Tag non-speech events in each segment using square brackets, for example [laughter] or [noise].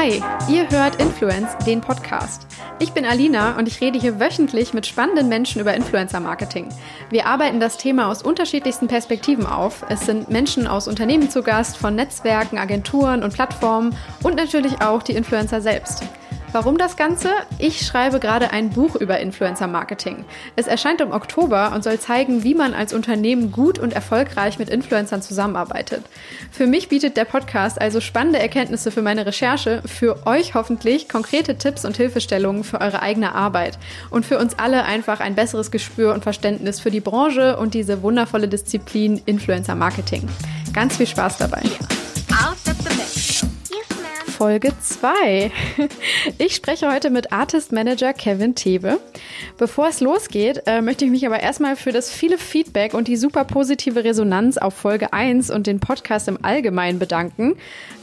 Hi, ihr hört Influence, den Podcast. Ich bin Alina und ich rede hier wöchentlich mit spannenden Menschen über Influencer-Marketing. Wir arbeiten das Thema aus unterschiedlichsten Perspektiven auf. Es sind Menschen aus Unternehmen zu Gast, von Netzwerken, Agenturen und Plattformen und natürlich auch die Influencer selbst. Warum das Ganze? Ich schreibe gerade ein Buch über Influencer Marketing. Es erscheint im Oktober und soll zeigen, wie man als Unternehmen gut und erfolgreich mit Influencern zusammenarbeitet. Für mich bietet der Podcast also spannende Erkenntnisse für meine Recherche, für euch hoffentlich konkrete Tipps und Hilfestellungen für eure eigene Arbeit und für uns alle einfach ein besseres Gespür und Verständnis für die Branche und diese wundervolle Disziplin Influencer Marketing. Ganz viel Spaß dabei. Folge 2. Ich spreche heute mit Artist Manager Kevin Thebe. Bevor es losgeht, äh, möchte ich mich aber erstmal für das viele Feedback und die super positive Resonanz auf Folge 1 und den Podcast im Allgemeinen bedanken.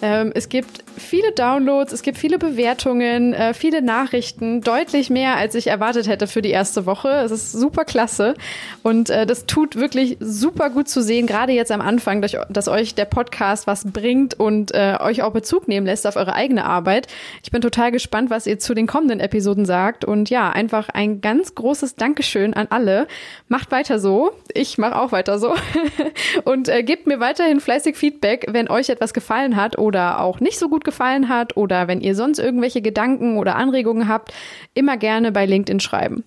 Ähm, es gibt viele Downloads, es gibt viele Bewertungen, äh, viele Nachrichten, deutlich mehr, als ich erwartet hätte für die erste Woche. Es ist super klasse und äh, das tut wirklich super gut zu sehen, gerade jetzt am Anfang, dass euch der Podcast was bringt und euch auch Bezug nehmen lässt auf eure eigene Arbeit. Ich bin total gespannt, was ihr zu den kommenden Episoden sagt und ja, einfach ein ganz großes Dankeschön an alle. Macht weiter so. Ich mache auch weiter so [laughs] und äh, gebt mir weiterhin fleißig Feedback, wenn euch etwas gefallen hat oder auch nicht so gut gefallen hat oder wenn ihr sonst irgendwelche Gedanken oder Anregungen habt, immer gerne bei LinkedIn schreiben.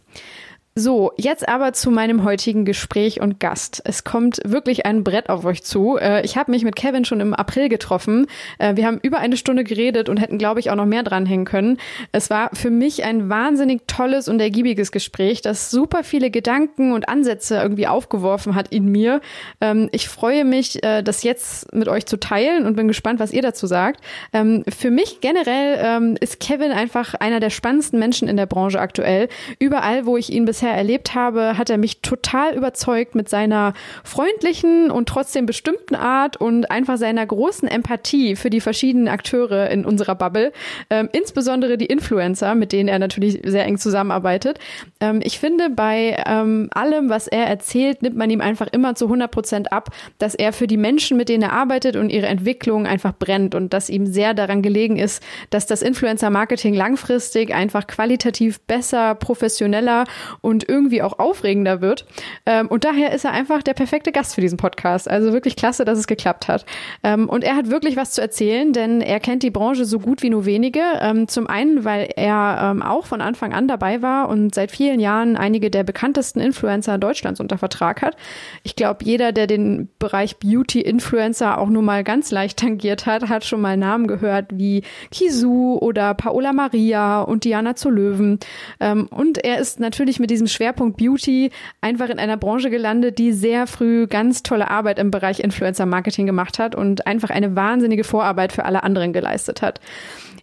So, jetzt aber zu meinem heutigen Gespräch und Gast. Es kommt wirklich ein Brett auf euch zu. Äh, ich habe mich mit Kevin schon im April getroffen. Äh, wir haben über eine Stunde geredet und hätten, glaube ich, auch noch mehr dranhängen können. Es war für mich ein wahnsinnig tolles und ergiebiges Gespräch, das super viele Gedanken und Ansätze irgendwie aufgeworfen hat in mir. Ähm, ich freue mich, äh, das jetzt mit euch zu teilen und bin gespannt, was ihr dazu sagt. Ähm, für mich generell ähm, ist Kevin einfach einer der spannendsten Menschen in der Branche aktuell. Überall, wo ich ihn bisher bisher erlebt habe, hat er mich total überzeugt mit seiner freundlichen und trotzdem bestimmten Art und einfach seiner großen Empathie für die verschiedenen Akteure in unserer Bubble, ähm, insbesondere die Influencer, mit denen er natürlich sehr eng zusammenarbeitet. Ähm, ich finde, bei ähm, allem, was er erzählt, nimmt man ihm einfach immer zu 100 Prozent ab, dass er für die Menschen, mit denen er arbeitet und ihre Entwicklung einfach brennt und dass ihm sehr daran gelegen ist, dass das Influencer-Marketing langfristig einfach qualitativ besser, professioneller und und irgendwie auch aufregender wird. Ähm, und daher ist er einfach der perfekte Gast für diesen Podcast. Also wirklich klasse, dass es geklappt hat. Ähm, und er hat wirklich was zu erzählen, denn er kennt die Branche so gut wie nur wenige. Ähm, zum einen, weil er ähm, auch von Anfang an dabei war und seit vielen Jahren einige der bekanntesten Influencer Deutschlands unter Vertrag hat. Ich glaube, jeder, der den Bereich Beauty-Influencer auch nur mal ganz leicht tangiert hat, hat schon mal Namen gehört wie Kisu oder Paola Maria und Diana zu Löwen. Ähm, und er ist natürlich mit diesem diesem Schwerpunkt Beauty einfach in einer Branche gelandet, die sehr früh ganz tolle Arbeit im Bereich Influencer Marketing gemacht hat und einfach eine wahnsinnige Vorarbeit für alle anderen geleistet hat.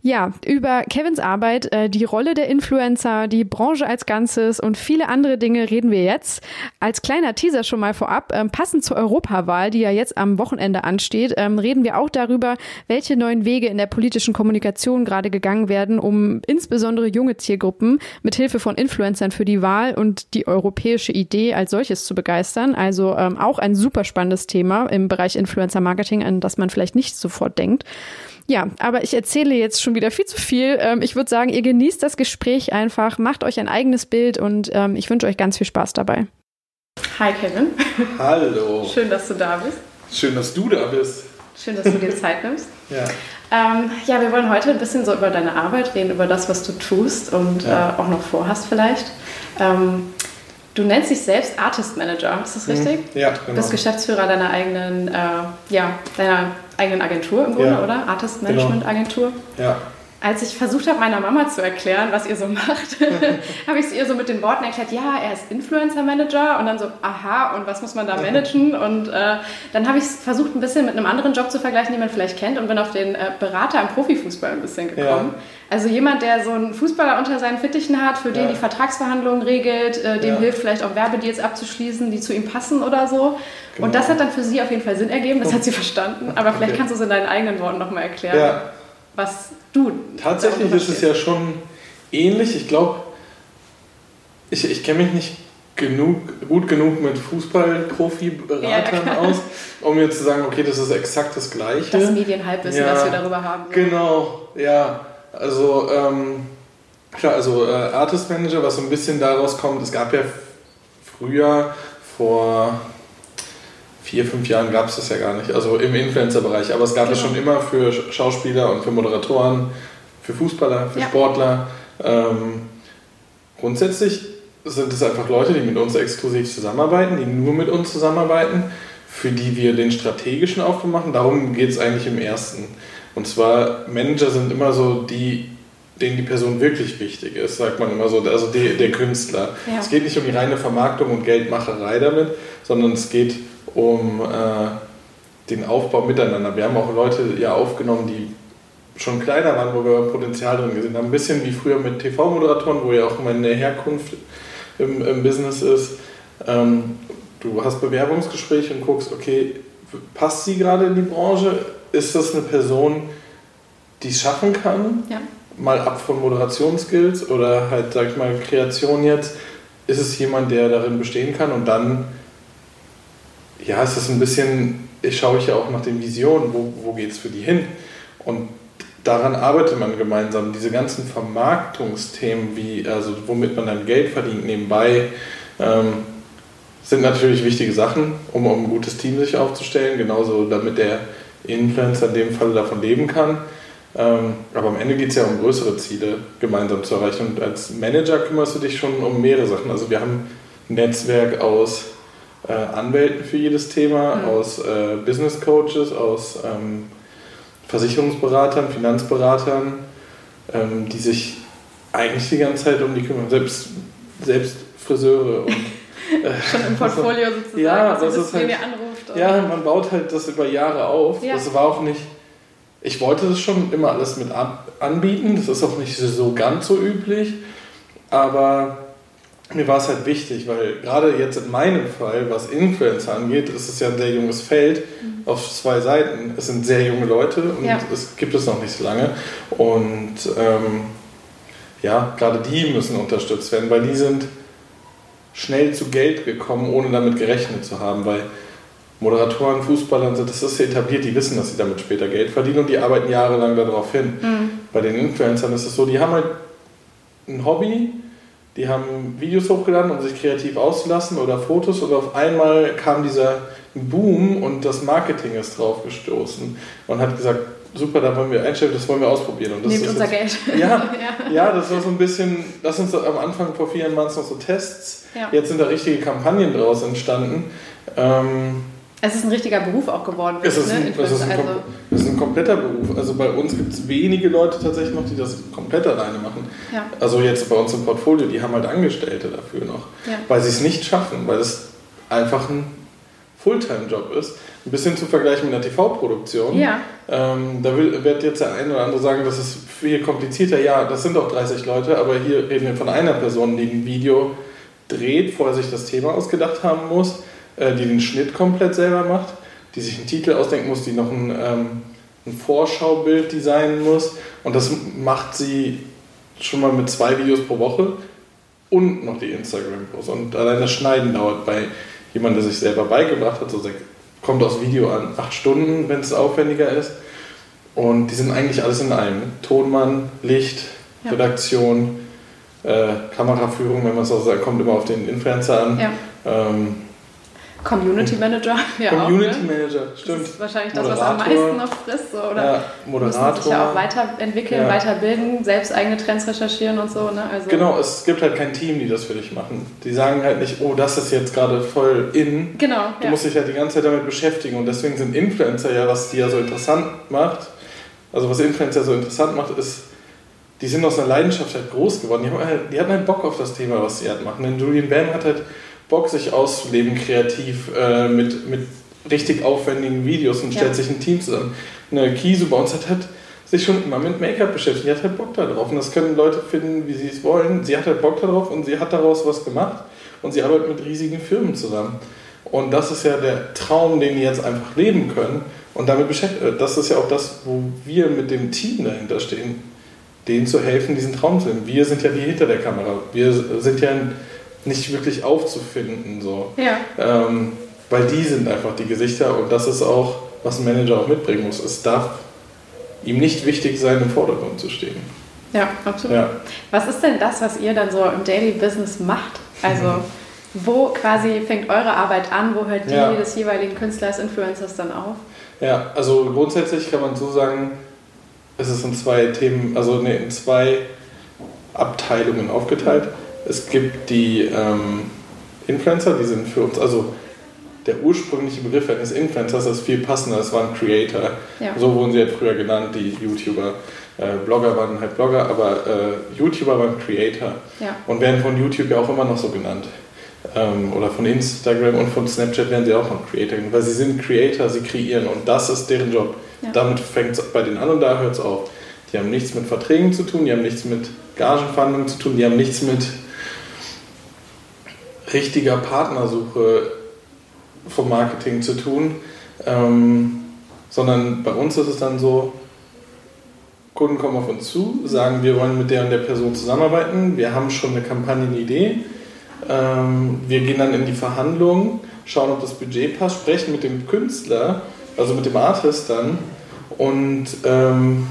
Ja, über Kevins Arbeit, äh, die Rolle der Influencer, die Branche als Ganzes und viele andere Dinge reden wir jetzt. Als kleiner Teaser schon mal vorab, ähm, passend zur Europawahl, die ja jetzt am Wochenende ansteht, ähm, reden wir auch darüber, welche neuen Wege in der politischen Kommunikation gerade gegangen werden, um insbesondere junge Zielgruppen mit Hilfe von Influencern für die Wahl und die europäische Idee als solches zu begeistern. Also ähm, auch ein super spannendes Thema im Bereich Influencer Marketing, an das man vielleicht nicht sofort denkt. Ja, aber ich erzähle jetzt schon wieder viel zu viel. Ähm, ich würde sagen, ihr genießt das Gespräch einfach, macht euch ein eigenes Bild und ähm, ich wünsche euch ganz viel Spaß dabei. Hi Kevin. Hallo. [laughs] Schön, dass du da bist. Schön, dass du da bist. Schön, dass du dir [laughs] Zeit nimmst. ja. Ähm, ja, wir wollen heute ein bisschen so über deine Arbeit reden, über das, was du tust und ja. äh, auch noch vorhast vielleicht. Ähm, Du nennst dich selbst Artist Manager, ist das mhm. richtig? Ja, genau. Du bist Geschäftsführer deiner eigenen, äh, ja, deiner eigenen Agentur im Grunde, ja. oder? Artist genau. Management Agentur. Ja. Als ich versucht habe, meiner Mama zu erklären, was ihr so macht, [laughs] habe ich es ihr so mit den Worten erklärt, ja, er ist Influencer Manager und dann so, aha, und was muss man da managen? [laughs] Und äh, dann habe ich es versucht, ein bisschen mit einem anderen Job zu vergleichen, den man vielleicht kennt und bin auf den äh, Berater im Profifußball ein bisschen gekommen. Ja. Also jemand, der so einen Fußballer unter seinen Fittichen hat, für den ja. die Vertragsverhandlungen regelt, äh, dem ja. hilft vielleicht auch Werbedeals abzuschließen, die zu ihm passen oder so. Genau. Und das hat dann für sie auf jeden Fall Sinn ergeben, das hat sie verstanden. Aber vielleicht okay. kannst du es in deinen eigenen Worten nochmal erklären. Ja was du. Tatsächlich ist es ja schon ähnlich. Ich glaube, ich, ich kenne mich nicht genug, gut genug mit Fußball-Profi-Beratern ja, aus, um jetzt zu sagen, okay, das ist exakt das Gleiche. Das Medienhalbwissen, ja, das wir darüber haben. Genau, ja. Also, ähm, klar, also äh, Artist Manager, was so ein bisschen daraus kommt, es gab ja früher vor vier, fünf Jahren gab es das ja gar nicht, also im Influencer-Bereich, aber es gab es genau. schon immer für Schauspieler und für Moderatoren, für Fußballer, für ja. Sportler. Ähm, grundsätzlich sind es einfach Leute, die mit uns exklusiv zusammenarbeiten, die nur mit uns zusammenarbeiten, für die wir den strategischen Aufbau machen. Darum geht es eigentlich im ersten. Und zwar, Manager sind immer so die, denen die Person wirklich wichtig ist, sagt man immer so, also die, der Künstler. Ja. Es geht nicht um die reine Vermarktung und Geldmacherei damit, sondern es geht um äh, den Aufbau miteinander. Wir haben auch Leute ja aufgenommen, die schon kleiner waren, wo wir Potenzial drin gesehen haben. Ein bisschen wie früher mit TV-Moderatoren, wo ja auch meine Herkunft im, im Business ist. Ähm, du hast Bewerbungsgespräche und guckst, okay, passt sie gerade in die Branche? Ist das eine Person, die es schaffen kann? Ja. Mal ab von Moderationsskills oder halt, sag ich mal, Kreation jetzt. Ist es jemand, der darin bestehen kann? Und dann, ja, ist das ein bisschen, ich schaue ich ja auch nach den Visionen, wo, wo geht es für die hin? Und daran arbeitet man gemeinsam. Diese ganzen Vermarktungsthemen, wie, also womit man dann Geld verdient nebenbei, ähm, sind natürlich wichtige Sachen, um, um ein gutes Team sich aufzustellen, genauso damit der Influencer in dem Fall davon leben kann. Ähm, aber am Ende geht es ja um größere Ziele gemeinsam zu erreichen. Und als Manager kümmerst du dich schon um mehrere Sachen. Also wir haben ein Netzwerk aus äh, Anwälten für jedes Thema, mhm. aus äh, Business Coaches, aus ähm, Versicherungsberatern, Finanzberatern, ähm, die sich eigentlich die ganze Zeit um die kümmern. Selbst, selbst Friseure und [laughs] Schon im Portfolio [laughs] sozusagen, ja, also das ist halt? Ja, man baut halt das über Jahre auf. Ja. Das war auch nicht. Ich wollte das schon immer alles mit anbieten. Das ist auch nicht so ganz so üblich. Aber mir war es halt wichtig, weil gerade jetzt in meinem Fall, was Influencer angeht, ist es ja ein sehr junges Feld mhm. auf zwei Seiten. Es sind sehr junge Leute und ja. es gibt es noch nicht so lange. Und ähm, ja, gerade die müssen unterstützt werden, weil die sind schnell zu Geld gekommen, ohne damit gerechnet zu haben, weil Moderatoren, Fußballer, das ist etabliert, die wissen, dass sie damit später Geld verdienen und die arbeiten jahrelang darauf hin. Mhm. Bei den Influencern ist es so, die haben halt ein Hobby, die haben Videos hochgeladen, um sich kreativ auszulassen oder Fotos und auf einmal kam dieser Boom und das Marketing ist drauf gestoßen und hat gesagt, super, da wollen wir einstellen, das wollen wir ausprobieren. Und das Nehmt unser jetzt, Geld. [laughs] Ja, ja, ja. das war so ein bisschen, das sind so am Anfang vor vier Jahren waren es noch so Tests, ja. jetzt sind da richtige Kampagnen draus entstanden. Ähm, es ist ein richtiger Beruf auch geworden. Es ist, ein, es ist ein, also es ist ein kompletter Beruf. Also bei uns gibt es wenige Leute tatsächlich noch, die das komplett alleine machen. Ja. Also jetzt bei uns im Portfolio, die haben halt Angestellte dafür noch, ja. weil sie es nicht schaffen, weil es einfach ein Fulltime-Job ist. Ein bisschen zu vergleichen mit einer TV-Produktion. Ja. Ähm, da will, wird jetzt der eine oder andere sagen, das ist viel komplizierter. Ja, das sind doch 30 Leute, aber hier reden wir von einer Person, die ein Video dreht, vorher sich das Thema ausgedacht haben muss, die den Schnitt komplett selber macht, die sich einen Titel ausdenken muss, die noch ein, ähm, ein Vorschaubild designen muss. Und das macht sie schon mal mit zwei Videos pro Woche und noch die Instagram-Posts. Und allein das Schneiden dauert bei jemandem, der sich selber beigebracht hat, so kommt aus Video an acht Stunden, wenn es aufwendiger ist. Und die sind eigentlich alles in einem. Tonmann, Licht, ja. Redaktion, äh, Kameraführung, wenn man so sagt, kommt immer auf den Influencer an. Ja. Ähm, Community Manager, [laughs] ja. Community auch, ne? Manager, stimmt. Das ist wahrscheinlich das, was am meisten noch frisst. So, oder ja, Moderator. Müssen sich ja auch weiterentwickeln, ja. weiterbilden, selbst eigene Trends recherchieren und so. Ne? Also genau, es gibt halt kein Team, die das für dich machen. Die sagen halt nicht, oh, das ist jetzt gerade voll in. Genau. Du ja. musst dich halt die ganze Zeit damit beschäftigen. Und deswegen sind Influencer ja, was die ja so interessant macht. Also was Influencer so interessant macht, ist, die sind aus einer Leidenschaft halt groß geworden. Die, haben halt, die hatten halt Bock auf das Thema, was sie halt machen. Denn Julian Bam hat halt Bock, sich auszuleben kreativ äh, mit, mit richtig aufwendigen Videos und stellt ja. sich ein Team zusammen. Eine Kisu bei uns hat halt sich schon immer mit Make-up beschäftigt. Die hat halt Bock darauf. Und das können Leute finden, wie sie es wollen. Sie hat halt Bock darauf und sie hat daraus was gemacht. Und sie arbeitet mit riesigen Firmen zusammen. Und das ist ja der Traum, den die jetzt einfach leben können. Und damit beschäftigt, äh, das ist ja auch das, wo wir mit dem Team dahinter stehen, denen zu helfen, diesen Traum zu leben. Wir sind ja die hinter der Kamera. Wir sind ja ein nicht wirklich aufzufinden. So. Ja. Ähm, weil die sind einfach die Gesichter und das ist auch, was ein Manager auch mitbringen muss. Es darf ihm nicht wichtig sein, im Vordergrund zu stehen. Ja, absolut. Ja. Was ist denn das, was ihr dann so im Daily Business macht? Also [laughs] wo quasi fängt eure Arbeit an, wo hört die ja. des jeweiligen Künstlers, Influencers dann auf? Ja, also grundsätzlich kann man so sagen, es ist in zwei Themen, also nee, in zwei Abteilungen aufgeteilt. Es gibt die ähm, Influencer, die sind für uns, also der ursprüngliche Begriff eines Influencers ist viel passender, es waren Creator. Ja. So wurden sie halt früher genannt, die YouTuber. Äh, Blogger waren halt Blogger, aber äh, YouTuber waren Creator. Ja. Und werden von YouTube ja auch immer noch so genannt. Ähm, oder von Instagram und von Snapchat werden sie auch noch Creator genannt, weil sie sind Creator, sie kreieren und das ist deren Job. Ja. Damit fängt es bei den an und da hört es auf. Die haben nichts mit Verträgen zu tun, die haben nichts mit Gagenverhandlungen zu tun, die haben nichts mit richtiger Partnersuche vom Marketing zu tun, ähm, sondern bei uns ist es dann so, Kunden kommen auf uns zu, sagen, wir wollen mit der und der Person zusammenarbeiten, wir haben schon eine Kampagnenidee, ähm, wir gehen dann in die Verhandlungen, schauen, ob das Budget passt, sprechen mit dem Künstler, also mit dem Artist dann und ähm,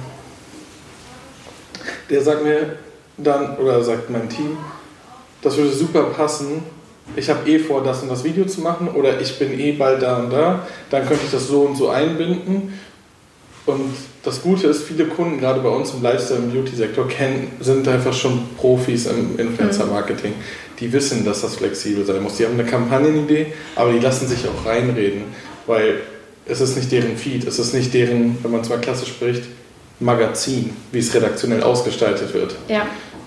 der sagt mir dann, oder sagt mein Team, das würde super passen, ich habe eh vor, das und das Video zu machen oder ich bin eh bald da und da, dann könnte ich das so und so einbinden. Und das Gute ist, viele Kunden, gerade bei uns im Lifestyle- und Beauty-Sektor, sind einfach schon Profis im Influencer-Marketing. Die wissen, dass das flexibel sein muss. Die haben eine Kampagnenidee, aber die lassen sich auch reinreden, weil es ist nicht deren Feed, es ist nicht deren, wenn man es mal klassisch spricht, Magazin, wie es redaktionell ausgestaltet wird. Ja.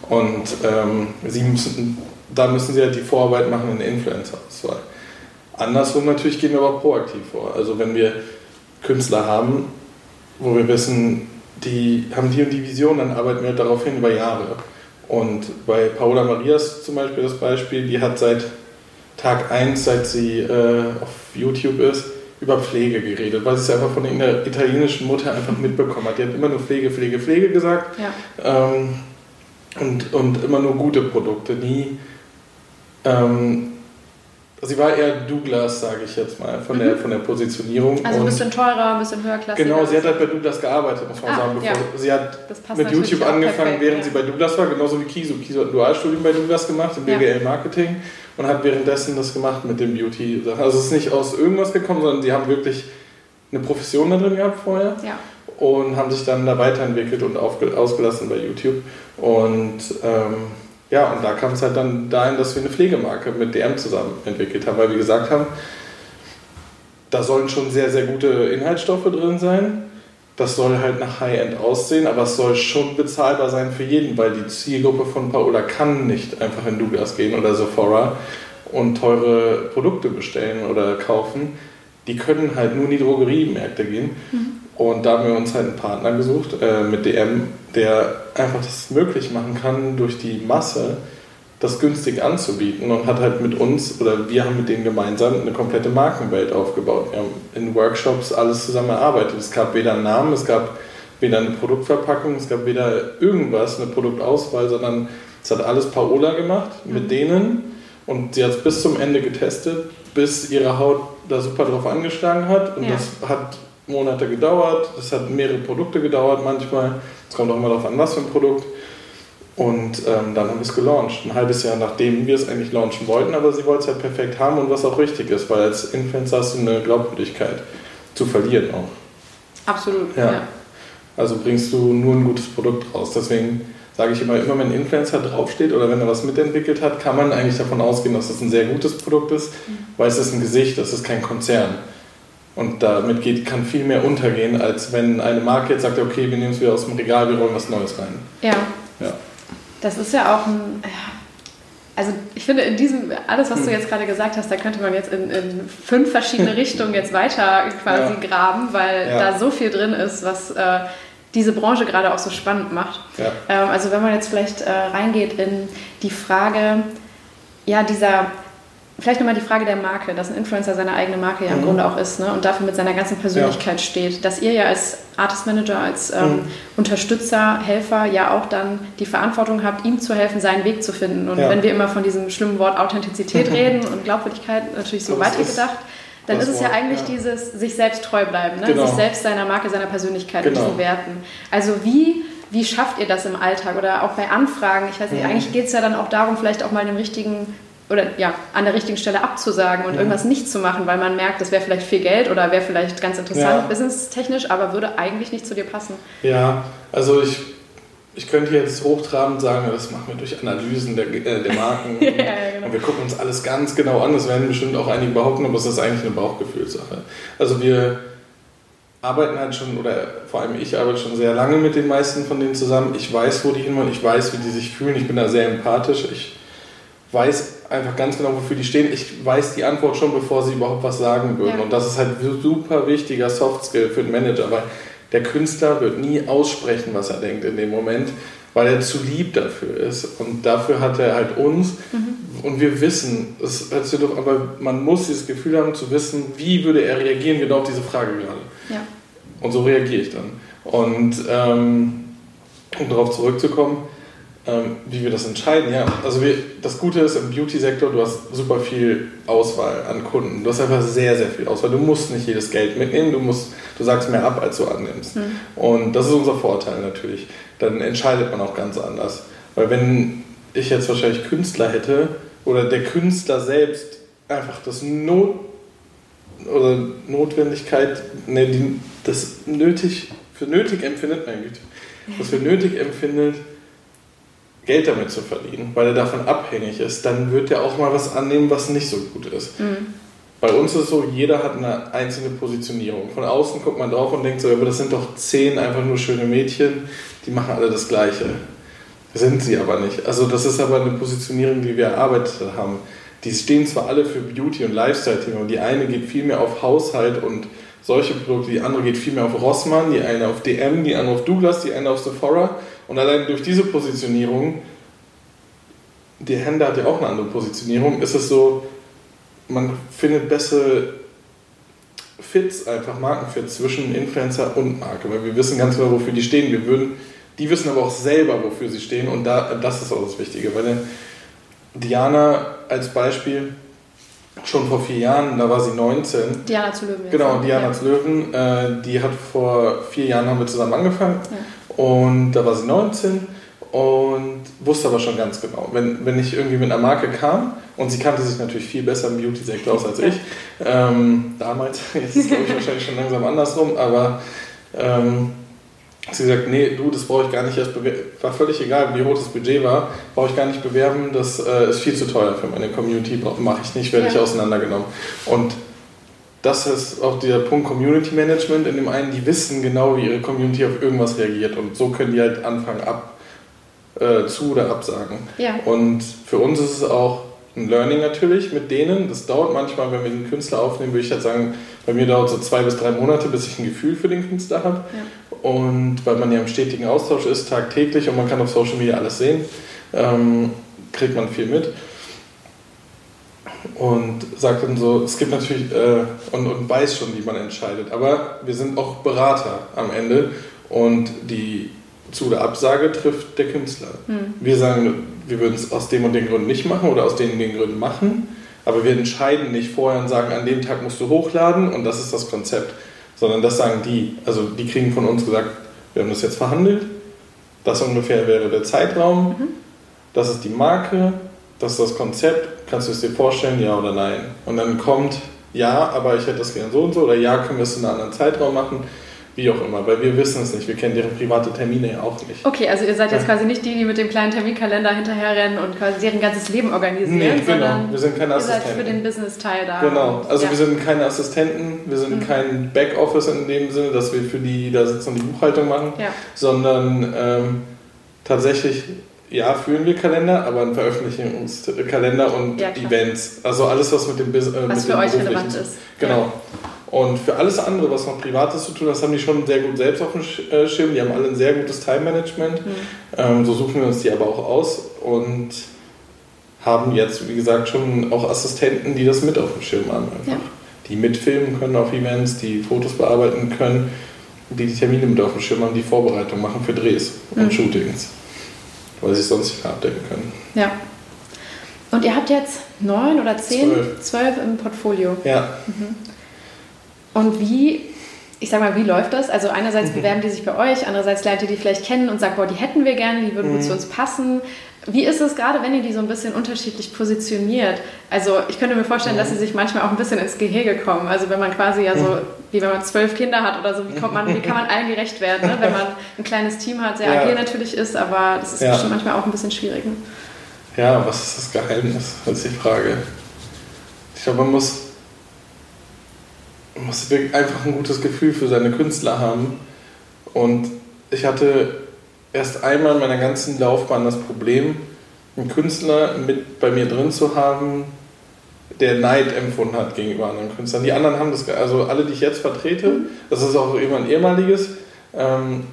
Und ähm, sie müssen da müssen sie halt die Vorarbeit machen in der Influencer-Auswahl. Andersrum natürlich gehen wir aber proaktiv vor. Also wenn wir Künstler haben, wo wir wissen, die haben die und die Vision, dann arbeiten wir darauf hin über Jahre. Und bei Paola Marias zum Beispiel das Beispiel, die hat seit Tag 1, seit sie äh, auf YouTube ist, über Pflege geredet, weil sie es einfach von der italienischen Mutter einfach mitbekommen hat. Die hat immer nur Pflege, Pflege, Pflege gesagt ja. ähm, und, und immer nur gute Produkte, nie ähm, sie war eher Douglas, sage ich jetzt mal, von, mhm. der, von der Positionierung. Also ein bisschen teurer, ein bisschen höher klassisch. Genau, sie hat halt bei Douglas gearbeitet, muss man ah, sagen. Bevor, ja. Sie hat mit YouTube angefangen, perfekt, während ja. sie bei Douglas war, genauso wie Kiso. Kiso hat ein Dualstudium bei Douglas gemacht, im BWL Marketing und hat währenddessen das gemacht mit dem Beauty-Sachen. Also es ist nicht aus irgendwas gekommen, sondern sie haben wirklich eine Profession da drin gehabt vorher. Ja. Und haben sich dann da weiterentwickelt und ausgelassen bei YouTube. Und ähm, ja, und da kam es halt dann dahin, dass wir eine Pflegemarke mit DM zusammen entwickelt haben, weil wir gesagt haben, da sollen schon sehr, sehr gute Inhaltsstoffe drin sein. Das soll halt nach High-End aussehen, aber es soll schon bezahlbar sein für jeden, weil die Zielgruppe von Paola kann nicht einfach in Douglas gehen oder Sephora und teure Produkte bestellen oder kaufen. Die können halt nur in die Drogeriemärkte gehen. Mhm. Und da haben wir uns halt einen Partner gesucht äh, mit DM, der einfach das möglich machen kann, durch die Masse das günstig anzubieten und hat halt mit uns oder wir haben mit denen gemeinsam eine komplette Markenwelt aufgebaut. Wir haben in Workshops alles zusammen erarbeitet. Es gab weder einen Namen, es gab weder eine Produktverpackung, es gab weder irgendwas, eine Produktauswahl, sondern es hat alles Paola gemacht mit mhm. denen und sie hat es bis zum Ende getestet, bis ihre Haut da super drauf angeschlagen hat und ja. das hat Monate gedauert. Es hat mehrere Produkte gedauert manchmal. Es kommt auch immer darauf an, was für ein Produkt. Und ähm, dann haben wir es gelauncht. Ein halbes Jahr nachdem wir es eigentlich launchen wollten, aber sie wollte es halt perfekt haben und was auch richtig ist, weil als Influencer hast du eine Glaubwürdigkeit zu verlieren auch. Absolut, ja. ja. Also bringst du nur ein gutes Produkt raus. Deswegen sage ich immer, immer wenn ein Influencer draufsteht oder wenn er was mitentwickelt hat, kann man eigentlich davon ausgehen, dass das ein sehr gutes Produkt ist, mhm. weil es ist ein Gesicht, das ist kein Konzern. Und damit geht, kann viel mehr untergehen, als wenn eine Marke jetzt sagt, okay, wir nehmen es wieder aus dem Regal, wir rollen was Neues rein. Ja. ja. Das ist ja auch ein. Also ich finde, in diesem, alles, was du hm. jetzt gerade gesagt hast, da könnte man jetzt in, in fünf verschiedene [laughs] Richtungen jetzt weiter quasi ja. graben, weil ja. da so viel drin ist, was äh, diese Branche gerade auch so spannend macht. Ja. Ähm, also wenn man jetzt vielleicht äh, reingeht in die Frage, ja, dieser vielleicht nochmal die Frage der Marke, dass ein Influencer seine eigene Marke ja im mhm. Grunde auch ist ne? und dafür mit seiner ganzen Persönlichkeit ja. steht. Dass ihr ja als Artist Manager, als ähm, mhm. Unterstützer, Helfer ja auch dann die Verantwortung habt, ihm zu helfen, seinen Weg zu finden. Und ja. wenn wir immer von diesem schlimmen Wort Authentizität [laughs] reden und Glaubwürdigkeit natürlich so, so weitergedacht, dann ist es ja eigentlich ja. dieses sich selbst treu bleiben, ne? genau. sich selbst seiner Marke, seiner Persönlichkeit genau. und diesen Werten. Also wie wie schafft ihr das im Alltag oder auch bei Anfragen? Ich weiß nicht, mhm. eigentlich geht es ja dann auch darum, vielleicht auch mal den richtigen oder ja, an der richtigen Stelle abzusagen und mhm. irgendwas nicht zu machen, weil man merkt, das wäre vielleicht viel Geld oder wäre vielleicht ganz interessant ja. businesstechnisch, aber würde eigentlich nicht zu dir passen. Ja, also ich, ich könnte jetzt hochtrabend sagen, das machen wir durch Analysen der, äh, der Marken [laughs] ja, genau. und wir gucken uns alles ganz genau an. Das werden bestimmt auch einige behaupten, aber es ist eigentlich eine Bauchgefühlssache. Also wir arbeiten halt schon, oder vor allem ich arbeite schon sehr lange mit den meisten von denen zusammen. Ich weiß, wo die hinwollen, ich weiß, wie die sich fühlen, ich bin da sehr empathisch. Ich weiß einfach ganz genau, wofür die stehen. Ich weiß die Antwort schon, bevor sie überhaupt was sagen würden. Ja. Und das ist halt ein super wichtiger Softskill für den Manager, weil der Künstler wird nie aussprechen, was er denkt in dem Moment, weil er zu lieb dafür ist. Und dafür hat er halt uns. Mhm. Und wir wissen, es hört sich doch, aber man muss dieses Gefühl haben zu wissen, wie würde er reagieren genau auf diese Frage gerade. Ja. Und so reagiere ich dann. Und ähm, um darauf zurückzukommen, ähm, wie wir das entscheiden, ja. Also wir, das Gute ist im Beauty-Sektor, du hast super viel Auswahl an Kunden. Du hast einfach sehr, sehr viel Auswahl. Du musst nicht jedes Geld mitnehmen, du, musst, du sagst mehr ab, als du annimmst. Mhm. Und das ist unser Vorteil natürlich. Dann entscheidet man auch ganz anders. Weil wenn ich jetzt wahrscheinlich Künstler hätte oder der Künstler selbst einfach das Not oder Notwendigkeit, ne, die, das nötig, für nötig empfindet, mein Güte, das für nötig empfindet, Geld damit zu verdienen, weil er davon abhängig ist, dann wird er auch mal was annehmen, was nicht so gut ist. Mhm. Bei uns ist es so, jeder hat eine einzelne Positionierung. Von außen guckt man drauf und denkt so, aber das sind doch zehn einfach nur schöne Mädchen, die machen alle das Gleiche. Sind sie aber nicht. Also das ist aber eine Positionierung, die wir erarbeitet haben. Die stehen zwar alle für Beauty und Lifestyle-Themen, die eine geht viel mehr auf Haushalt und solche Produkte, die andere geht viel mehr auf Rossmann, die eine auf DM, die andere auf Douglas, die eine auf Sephora. Und allein durch diese Positionierung, der Händler hat ja auch eine andere Positionierung, ist es so, man findet bessere Fits, einfach Markenfits zwischen Influencer und Marke, weil wir wissen ganz genau, wofür die stehen. Wir würden, die wissen aber auch selber, wofür sie stehen und da, das ist auch das Wichtige, weil Diana als Beispiel, schon vor vier Jahren, da war sie 19. Diana zu Löwen. Genau, Diana ja. zu Löwen. Äh, die hat vor vier Jahren haben wir zusammen angefangen. Ja. Und da war sie 19 und wusste aber schon ganz genau, wenn, wenn ich irgendwie mit einer Marke kam, und sie kannte sich natürlich viel besser im Beauty-Sektor aus als ich, ähm, damals, [laughs] jetzt ist es glaube ich wahrscheinlich schon langsam andersrum, aber ähm, sie gesagt, nee, du, das brauche ich gar nicht erst bewerben. War völlig egal, wie hoch das Budget war, brauche ich gar nicht bewerben, das äh, ist viel zu teuer für meine Community, mache ich nicht, werde ja. ich auseinandergenommen. Und das ist auch der Punkt Community Management, in dem einen, die wissen genau, wie ihre Community auf irgendwas reagiert und so können die halt anfangen ab äh, zu oder absagen. Ja. Und für uns ist es auch ein Learning natürlich mit denen. Das dauert manchmal, wenn wir den Künstler aufnehmen, würde ich halt sagen, bei mir dauert so zwei bis drei Monate, bis ich ein Gefühl für den Künstler habe. Ja. Und weil man ja im stetigen Austausch ist, tagtäglich und man kann auf Social Media alles sehen, ähm, kriegt man viel mit. Und sagt dann so, es gibt natürlich äh, und, und weiß schon, wie man entscheidet. Aber wir sind auch Berater am Ende und die zu der Absage trifft der Künstler. Mhm. Wir sagen, wir würden es aus dem und den Gründen nicht machen oder aus den und den Gründen machen, aber wir entscheiden nicht vorher und sagen, an dem Tag musst du hochladen und das ist das Konzept, sondern das sagen die. Also die kriegen von uns gesagt, wir haben das jetzt verhandelt, das ungefähr wäre der Zeitraum, mhm. das ist die Marke, das ist das Konzept, kannst du es dir vorstellen, ja oder nein? Und dann kommt, ja, aber ich hätte das gerne so und so oder ja, können wir es in einem anderen Zeitraum machen wie auch immer, weil wir wissen es nicht. Wir kennen deren private Termine ja auch nicht. Okay, also ihr seid jetzt quasi nicht die, die mit dem kleinen Terminkalender hinterherrennen und quasi deren ganzes Leben organisieren, nee, genau. wir sind keine Assistenten. Ihr seid für den Business-Teil da. Genau, also ja. wir sind keine Assistenten, wir sind mhm. kein Backoffice in dem Sinne, dass wir für die da sitzen und die Buchhaltung machen, ja. sondern ähm, tatsächlich ja, führen wir Kalender, aber ein Veröffentlichungskalender und ja, Events. Also alles, was mit dem Business. Äh, was für euch relevant ist. Genau. Ja. Und für alles andere, was noch Privates zu tun hat, das haben die schon sehr gut selbst auf dem äh, Schirm. Die haben alle ein sehr gutes Time-Management. Mhm. Ähm, so suchen wir uns die aber auch aus und haben jetzt, wie gesagt, schon auch Assistenten, die das mit auf dem Schirm haben. Einfach. Ja. Die mitfilmen können auf Events, die Fotos bearbeiten können, die die Termine mit auf dem Schirm haben, die Vorbereitung machen für Drehs mhm. und Shootings, weil sie es sonst nicht mehr abdecken können. Ja. Und ihr habt jetzt neun oder zehn, zwölf, zwölf im Portfolio. Ja. Mhm. Und wie ich sag mal, wie läuft das? Also einerseits mhm. bewerben die sich bei euch, andererseits lernt ihr die vielleicht kennen und sagt, boah, die hätten wir gerne, die würden mhm. gut zu uns passen. Wie ist es gerade, wenn ihr die so ein bisschen unterschiedlich positioniert? Also ich könnte mir vorstellen, mhm. dass sie sich manchmal auch ein bisschen ins Gehege kommen. Also wenn man quasi ja so, mhm. wie wenn man zwölf Kinder hat oder so, wie, kommt man, wie kann man allen gerecht werden, ne? wenn man ein kleines Team hat, sehr ja. agil natürlich ist, aber das ist ja. bestimmt manchmal auch ein bisschen schwierig. Ne? Ja, was ist das Geheimnis? Das ist die Frage. Ich glaube, man muss, muss einfach ein gutes Gefühl für seine Künstler haben. Und ich hatte erst einmal in meiner ganzen Laufbahn das Problem, einen Künstler mit bei mir drin zu haben, der Neid empfunden hat gegenüber anderen Künstlern. Die anderen haben das, also alle, die ich jetzt vertrete, das ist auch immer ein ehemaliges, ähm,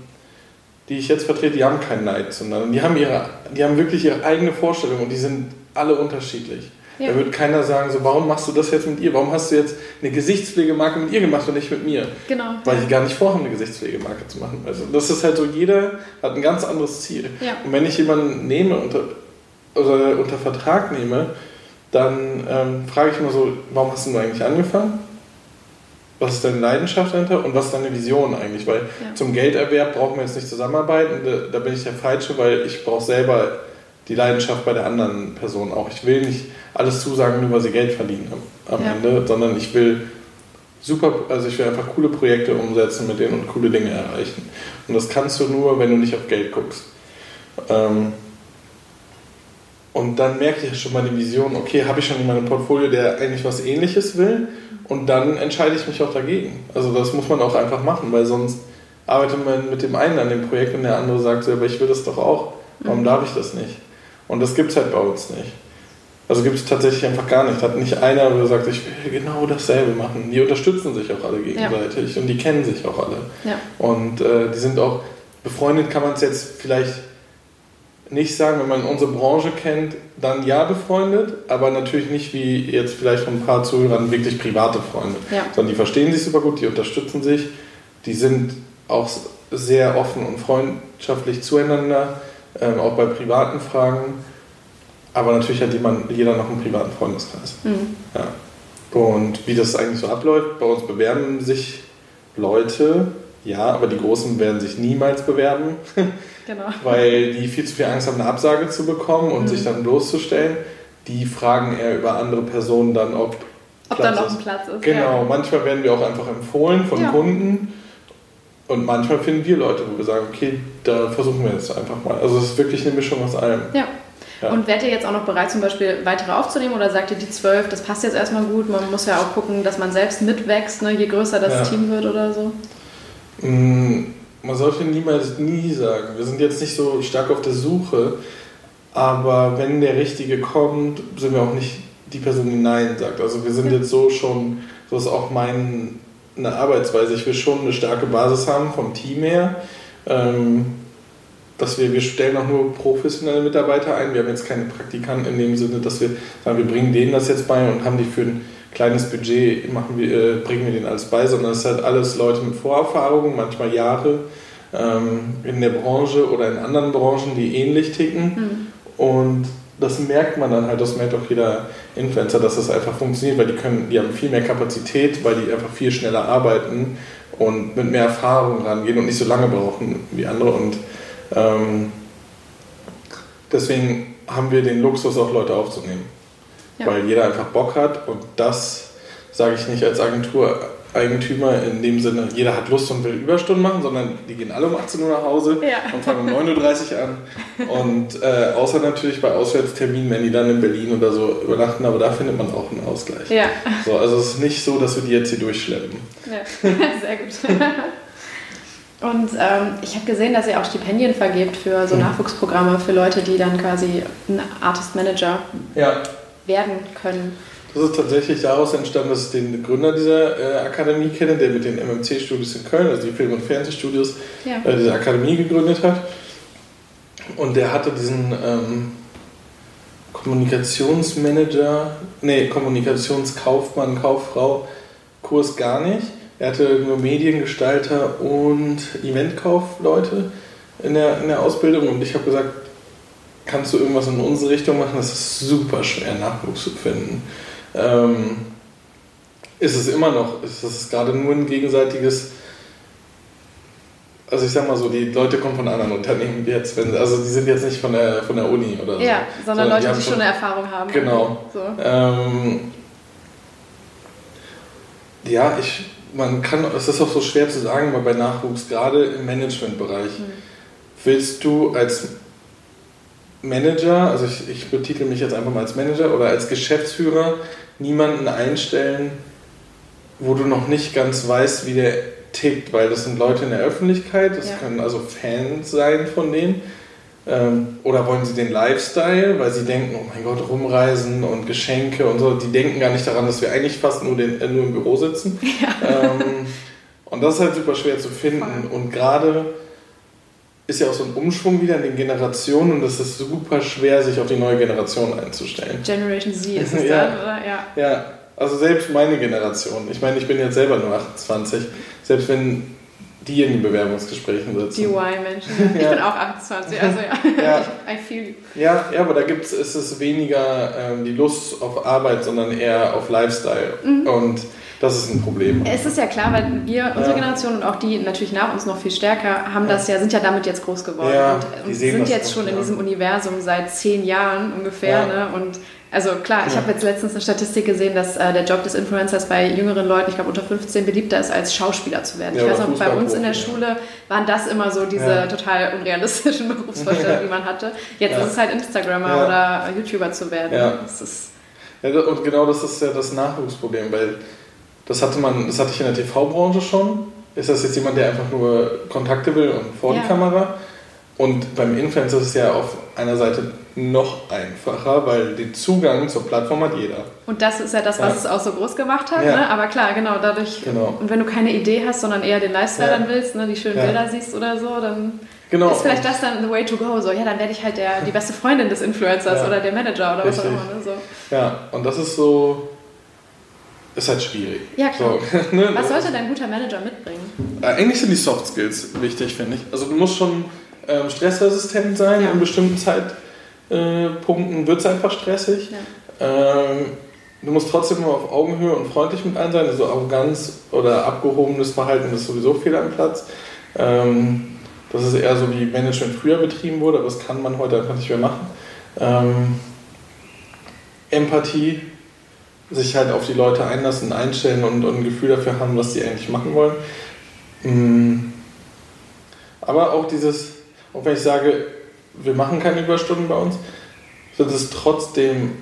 die ich jetzt vertrete, die haben keinen Neid, sondern die haben, ihre, die haben wirklich ihre eigene Vorstellung und die sind alle unterschiedlich. Ja. Da wird keiner sagen, so, warum machst du das jetzt mit ihr? Warum hast du jetzt eine Gesichtspflegemarke mit ihr gemacht und nicht mit mir? Genau. Weil die gar nicht vorhaben, eine Gesichtspflegemarke zu machen. Also das ist halt so, jeder hat ein ganz anderes Ziel. Ja. Und wenn ich jemanden nehme unter, oder unter Vertrag nehme, dann ähm, frage ich immer so, warum hast du eigentlich angefangen? Was ist deine Leidenschaft dahinter und was ist deine Vision eigentlich? Weil ja. zum Gelderwerb brauchen wir jetzt nicht zusammenarbeiten, da, da bin ich der Falsche, weil ich brauche selber die Leidenschaft bei der anderen Person auch. Ich will nicht alles zusagen, nur weil sie Geld verdienen am, ja. Ende, sondern ich will super, also ich will einfach coole Projekte umsetzen mit denen und coole Dinge erreichen. Und das kannst du nur, wenn du nicht auf Geld guckst. Ähm, und dann merke ich ja schon meine Vision, okay, habe ich schon in meinem Portfolio, der eigentlich was ähnliches will? Und dann entscheide ich mich auch dagegen. Also das muss man auch einfach machen, weil sonst arbeitet man mit dem einen an dem Projekt und der andere sagt so, aber ich will das doch auch. Warum mhm. darf ich das nicht? Und das gibt es halt bei uns nicht. Also gibt es tatsächlich einfach gar nicht. Hat nicht einer, der sagt, ich will genau dasselbe machen. Die unterstützen sich auch alle gegenseitig ja. und die kennen sich auch alle. Ja. Und äh, die sind auch befreundet, kann man es jetzt vielleicht nicht sagen, wenn man unsere Branche kennt, dann ja befreundet, aber natürlich nicht wie jetzt vielleicht von ein paar Zuhörern wirklich private Freunde. Ja. Sondern die verstehen sich super gut, die unterstützen sich, die sind auch sehr offen und freundschaftlich zueinander, ähm, auch bei privaten Fragen. Aber natürlich hat jemand, jeder noch einen privaten Freundeskreis. Mhm. Ja. Und wie das eigentlich so abläuft, bei uns bewerben sich Leute, ja, aber die Großen werden sich niemals bewerben, [laughs] genau. weil die viel zu viel Angst haben, eine Absage zu bekommen und mhm. sich dann bloßzustellen. Die fragen eher über andere Personen dann, ob, ob da noch ein Platz ist. Genau, ja. manchmal werden wir auch einfach empfohlen von ja. Kunden und manchmal finden wir Leute, wo wir sagen, okay, da versuchen wir jetzt einfach mal. Also es ist wirklich eine Mischung aus allem. Ja. Ja. Und wärt ihr jetzt auch noch bereit, zum Beispiel weitere aufzunehmen oder sagt ihr die zwölf, das passt jetzt erstmal gut? Man muss ja auch gucken, dass man selbst mitwächst, ne, je größer das ja. Team wird oder so. Mm, man sollte niemals nie sagen. Wir sind jetzt nicht so stark auf der Suche, aber wenn der Richtige kommt, sind wir auch nicht die Person, die Nein sagt. Also wir sind jetzt so schon, so ist auch meine Arbeitsweise. Ich will schon eine starke Basis haben vom Team her. Ähm, dass wir, wir stellen auch nur professionelle Mitarbeiter ein. Wir haben jetzt keine Praktikanten in dem Sinne, dass wir sagen, wir bringen denen das jetzt bei und haben die für ein kleines Budget, machen wir, äh, bringen wir denen alles bei, sondern es sind alles Leute mit Vorerfahrungen, manchmal Jahre ähm, in der Branche oder in anderen Branchen, die ähnlich ticken. Mhm. Und das merkt man dann halt, das merkt auch jeder Influencer, dass das einfach funktioniert, weil die können, die haben viel mehr Kapazität, weil die einfach viel schneller arbeiten und mit mehr Erfahrung rangehen und nicht so lange brauchen wie andere. Und ähm, deswegen haben wir den Luxus, auch Leute aufzunehmen. Ja. Weil jeder einfach Bock hat und das sage ich nicht als Agentureigentümer in dem Sinne, jeder hat Lust und will Überstunden machen, sondern die gehen alle um 18 Uhr nach Hause ja. und fangen um 9.30 Uhr an. Und äh, außer natürlich bei Auswärtsterminen, wenn die dann in Berlin oder so übernachten, aber da findet man auch einen Ausgleich. Ja. So, also es ist nicht so, dass wir die jetzt hier durchschleppen. Ja, [laughs] sehr gut. [laughs] Und ähm, ich habe gesehen, dass ihr auch Stipendien vergebt für so mhm. Nachwuchsprogramme für Leute, die dann quasi ein Artist Manager ja. werden können. Das ist tatsächlich daraus entstanden, dass ich den Gründer dieser äh, Akademie kenne, der mit den MMC-Studios in Köln, also die Film- und Fernsehstudios, ja. äh, diese Akademie gegründet hat. Und der hatte diesen ähm, Kommunikationsmanager, nee, Kommunikationskaufmann, Kauffrau Kurs gar nicht er hatte nur Mediengestalter und Eventkaufleute in der, in der Ausbildung und ich habe gesagt, kannst du irgendwas in unsere Richtung machen? Das ist super schwer, Nachwuchs zu finden. Ähm, ist es immer noch, ist es gerade nur ein gegenseitiges also ich sag mal so, die Leute kommen von anderen Unternehmen jetzt, wenn, also die sind jetzt nicht von der, von der Uni oder so. Ja, sondern, sondern Leute, die, die schon eine Erfahrung haben. Genau. So. Ähm, ja, ich, man kann, es ist auch so schwer zu sagen, weil bei Nachwuchs, gerade im Managementbereich, mhm. willst du als Manager, also ich, ich betitel mich jetzt einfach mal als Manager oder als Geschäftsführer, niemanden einstellen, wo du noch nicht ganz weißt, wie der tickt, weil das sind Leute in der Öffentlichkeit, das ja. können also Fans sein von denen. Ähm, oder wollen sie den Lifestyle, weil sie denken, oh mein Gott, rumreisen und Geschenke und so. Die denken gar nicht daran, dass wir eigentlich fast nur, den, äh, nur im Büro sitzen. [laughs] Ja. Ähm, und das ist halt super schwer zu finden. Und gerade ist ja auch so ein Umschwung wieder in den Generationen und es ist super schwer, sich auf die neue Generation einzustellen. Generation Z [laughs] ist es ja. dann, oder? Ja. ja, also selbst meine Generation. Ich meine, ich bin jetzt selber nur 28. Selbst wenn die in den Bewerbungsgesprächen sitzen. Die Y-Menschen. [laughs] Ich ja. bin auch 28, also ja. [laughs] ja. [laughs] I feel you. Ja, ja aber da gibt's, ist es weniger ähm, die Lust auf Arbeit, sondern eher auf Lifestyle. Mhm. Und das ist ein Problem. Es ist ja klar, weil wir, unsere Generation und auch die natürlich nach uns noch viel stärker, haben das ja, sind ja damit jetzt groß geworden ja, und, und sind jetzt schon in diesem Universum seit zehn Jahren ungefähr. Ne? Und also klar, ich ja. habe jetzt letztens eine Statistik gesehen, dass äh, der Job des Influencers bei jüngeren Leuten, ich glaube unter 15, beliebter ist, als Schauspieler zu werden. Ja, ich weiß noch, bei uns in der Schule waren das immer so diese ja. total unrealistischen [laughs] Berufsvorstellungen, die man hatte. Jetzt ist es halt Instagrammer oder YouTuber zu werden. Ja. Und genau das ist ja das Nachwuchsproblem, weil das hatte man, das hatte ich in der TV-Branche schon. Ist das jetzt jemand, der einfach nur Kontakte will und vor die Kamera? Und beim Influencer ist es ja auf einer Seite noch einfacher, weil den Zugang zur Plattform hat jeder. Und das ist ja das, was ja. es auch so groß gemacht hat. Ja. Ne? Aber klar, genau, dadurch. Genau. Und wenn du keine Idee hast, sondern eher den Lifestyle ja. dann willst, ne? die schönen Bilder siehst oder so, dann genau. ist vielleicht das dann the way to go. So, ja, dann werde ich halt der, die beste Freundin des Influencers oder der Manager oder Richtig. was auch immer. Ne? So. Ja, und das ist so. Ist halt schwierig. Ja, klar. So, [laughs] ne? Was sollte dein guter Manager mitbringen? Äh, eigentlich sind die Soft Skills wichtig, finde ich. Also du musst schon ähm, stressresistent sein in bestimmten Zeiten äh, Punkten wird es einfach stressig. Ja. Ähm, du musst trotzdem immer auf Augenhöhe und freundlich mit allen sein. Also Arroganz oder abgehobenes Verhalten ist sowieso fehl am Platz. Ähm, das ist eher so, wie Management früher betrieben wurde, aber das kann man heute einfach nicht mehr machen. Ähm, Empathie, sich halt auf die Leute einlassen, einstellen und, und ein Gefühl dafür haben, was sie eigentlich machen wollen. Mm. Aber auch dieses, auch wenn ich sage, wir machen keine Überstunden bei uns, sind es trotzdem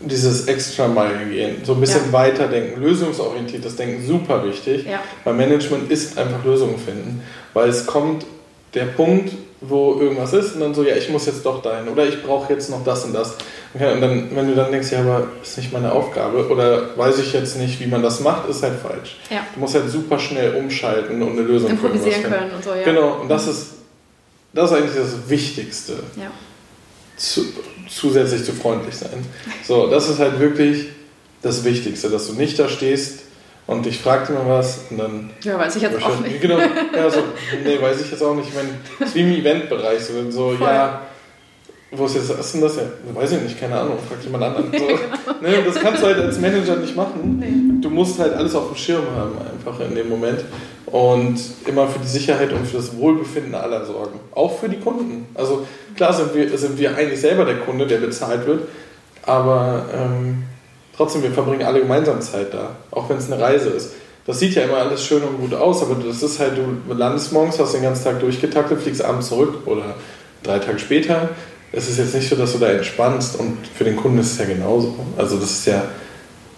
dieses extra Mal gehen, so ein bisschen ja. weiterdenken, lösungsorientiertes Denken, super wichtig. Ja. Weil Management ist einfach Lösungen finden. Weil es kommt der Punkt, wo irgendwas ist und dann so, ja, ich muss jetzt doch dahin oder ich brauche jetzt noch das und das. Okay, und dann, wenn du dann denkst, ja, aber ist nicht meine Aufgabe oder weiß ich jetzt nicht, wie man das macht, ist halt falsch. Ja. Du musst halt super schnell umschalten und eine Lösung Improvisieren können und so, ja. Genau, und das ist das ist eigentlich das Wichtigste. Ja. Zu, zusätzlich zu freundlich sein. So, das ist halt wirklich das Wichtigste, dass du nicht da stehst und dich fragt immer was und dann. Ja, weiß ich jetzt auch nicht. Genau, ja, so, nee, weiß ich jetzt auch nicht. Ich meine, es ist wie im Eventbereich, so, so ja, wo ist jetzt, was ist denn das ja? Weiß ich nicht, keine Ahnung, frag jemand anderen. [laughs] So. ne, das kannst du halt als Manager nicht machen. Nee. Du musst halt alles auf dem Schirm haben, einfach in dem Moment und immer für die Sicherheit und für das Wohlbefinden aller sorgen. Auch für die Kunden. Also klar sind wir, sind wir eigentlich selber der Kunde, der bezahlt wird, aber ähm, trotzdem, wir verbringen alle gemeinsam Zeit da, auch wenn es eine Reise ist. Das sieht ja immer alles schön und gut aus, aber das ist halt, du landest morgens, hast den ganzen Tag durchgetaktet, fliegst abends zurück oder drei Tage später. Es ist jetzt nicht so, dass du da entspannst und für den Kunden ist es ja genauso. Also das ist ja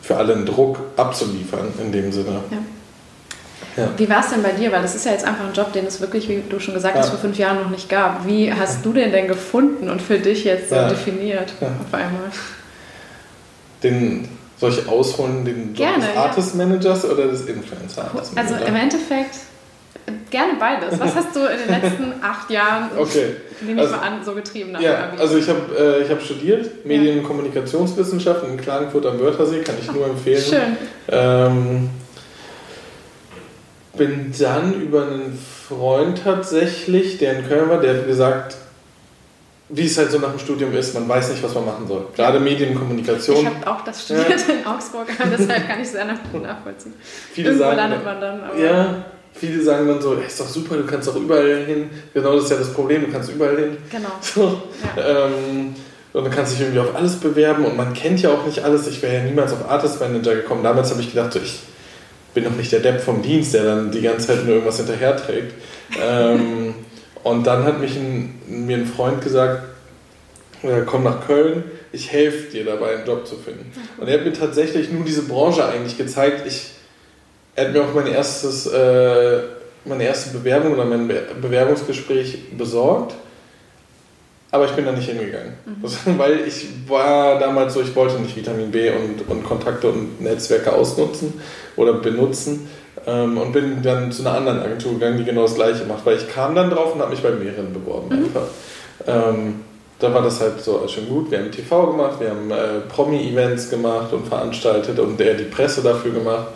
für alle ein Druck abzuliefern in dem Sinne. Ja. Ja. Wie war es denn bei dir? Weil das ist ja jetzt einfach ein Job, den es wirklich, wie du schon gesagt hast, vor fünf Jahren noch nicht gab. Wie hast du den denn gefunden und für dich jetzt so definiert auf einmal? Den, soll ich ausholen, den Job Gerne, des Artist Managers oder des Influencer Artist Also im Endeffekt gerne beides. Was hast du in den letzten [laughs] acht Jahren, okay. nehme ich also, mal an, so getrieben nach Ja, also ich habe äh, hab studiert Medien- und Kommunikationswissenschaften in Klagenfurt am Wörthersee, kann ich nur empfehlen. Schön. Ähm, bin dann über einen Freund tatsächlich, der in Köln war, der hat gesagt, wie es halt so nach dem Studium ist, man weiß nicht, was man machen soll. Gerade Medienkommunikation. Ich habe auch das studiert ja. in Augsburg, [laughs] deshalb kann ich es sehr nachvollziehen. Viele Irgendwo sagen, landet man dann. ja, viele sagen dann so, ist doch super, du kannst doch überall hin. Genau das ist ja das Problem, du kannst überall hin. Genau. [laughs] So, ja. ähm, und du kannst dich irgendwie auf alles bewerben und man kennt ja auch nicht alles. Ich wäre ja niemals auf Artist Manager gekommen. Damals habe ich gedacht, so, ich bin doch nicht der Depp vom Dienst, der dann die ganze Zeit nur irgendwas hinterherträgt. ähm, [laughs] und dann hat mich ein, mir ein Freund gesagt, komm nach Köln, ich helfe dir dabei, einen Job zu finden. Und er hat mir tatsächlich nur diese Branche eigentlich gezeigt. Ich, er hat mir auch mein erstes, äh, meine erste Bewerbung oder mein Bewerbungsgespräch besorgt. Aber ich bin da nicht hingegangen. Mhm. [laughs] Weil ich war damals so, ich wollte nicht Vitamin B und, und Kontakte und Netzwerke ausnutzen oder benutzen. Ähm, und bin dann zu einer anderen Agentur gegangen, die genau das gleiche macht. Weil ich kam dann drauf und habe mich bei mehreren beworben mhm. einfach. Ähm, da war das halt so schon gut. Wir haben TV gemacht, wir haben äh, Promi-Events gemacht und veranstaltet und der die Presse dafür gemacht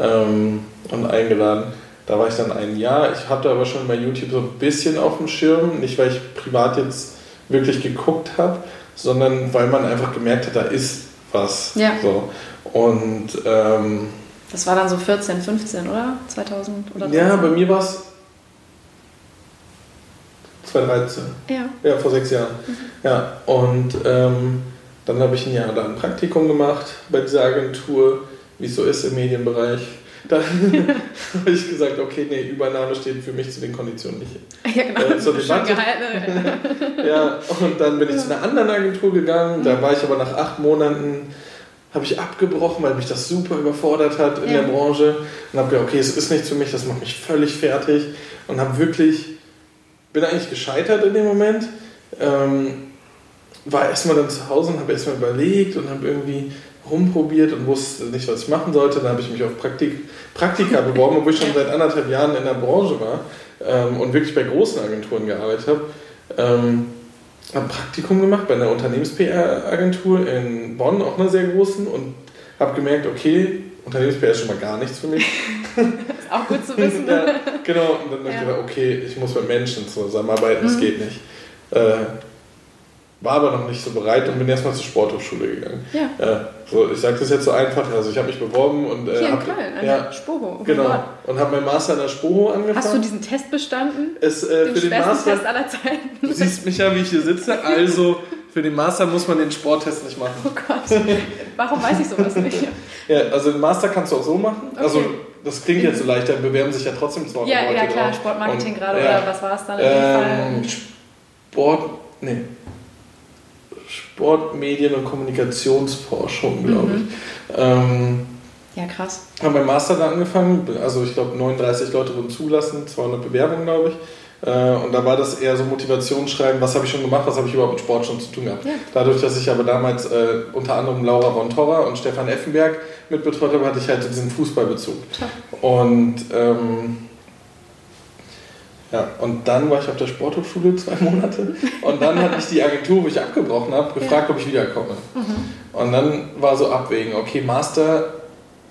ähm, und eingeladen. Da war ich dann ein Jahr. Ich hatte aber schon bei YouTube so ein bisschen auf dem Schirm, nicht weil ich privat jetzt wirklich geguckt habe, sondern weil man einfach gemerkt hat, da ist was. Ja. So. Und ähm, das war dann so 14, 15, oder? 2000 oder 13? Ja, bei mir war es 2013. Ja. Ja, vor sechs Jahren. Mhm. Ja, und ähm, dann habe ich ein Jahr da ein Praktikum gemacht bei dieser Agentur, wie es so ist im Medienbereich. [laughs] Dann habe ich gesagt, okay, nee, Übernahme steht für mich zu den Konditionen nicht. [laughs] Ja, genau. Äh, zur Debatte. [laughs] ja, und dann bin ich zu einer anderen Agentur gegangen. Da war ich aber nach acht Monaten habe ich abgebrochen, weil mich das super überfordert hat in ja. der Branche und habe gedacht, okay, es ist nichts für mich, das macht mich völlig fertig und habe wirklich bin eigentlich gescheitert in dem Moment. Ähm, war erstmal dann zu Hause und habe erstmal überlegt und habe irgendwie rumprobiert und wusste nicht, was ich machen sollte. Dann habe ich mich auf Praktik, Praktika beworben, obwohl ich schon seit anderthalb Jahren in der Branche war ähm, und wirklich bei großen Agenturen gearbeitet habe. Ähm, habe Praktikum gemacht bei einer Unternehmens-PR-Agentur in Bonn, auch einer sehr großen, und habe gemerkt, okay, Unternehmens-PR ist schon mal gar nichts für mich. [laughs] ist auch gut zu wissen. ja, genau, und dann habe ich gedacht, okay, ich muss mit Menschen zusammenarbeiten, das mhm. geht nicht. Äh, war aber noch nicht so bereit und bin erstmal zur Sporthochschule gegangen. Ja. ja so, ich sage das jetzt so einfach, also ich habe mich beworben und äh, Hier hab, in Köln, an ja, der Spoho. Genau. Und habe meinen Master an der Spoho angefangen. Hast du diesen Test bestanden? Es, äh, den für den Master. Test aller Zeiten. Du siehst mich ja, wie ich hier sitze. Also für den Master muss man den Sporttest nicht machen. Oh Gott. Warum weiß ich sowas nicht? ja, also den Master kannst du auch so machen. Okay. Also das klingt jetzt so leicht, da bewerben sich ja trotzdem zwei Ja, Leute ja klar, drauf. Sportmarketing und, gerade ja, oder was war es dann in ähm, dem Fall? Sport, nee. Sport, Medien und Kommunikationsforschung, glaube mhm. ich. Ähm, ja, krass. Haben beim Master da angefangen, also ich glaube 39 Leute wurden zugelassen, 200 Bewerbungen, glaube ich. Äh, und da war das eher so Motivationsschreiben, was habe ich schon gemacht, was habe ich überhaupt mit Sport schon zu tun gehabt. Ja. Dadurch, dass ich aber damals äh, unter anderem Laura von Torra und Stefan Effenberg mitbetreut habe, hatte ich halt diesen Fußballbezug. Ja. Und ähm, ja, und dann war ich auf der Sporthochschule zwei [laughs] Monate und dann hat mich die Agentur, wo ich abgebrochen habe, gefragt, ja. ob ich wiederkomme. Mhm. Und dann war so abwägen, okay, Master,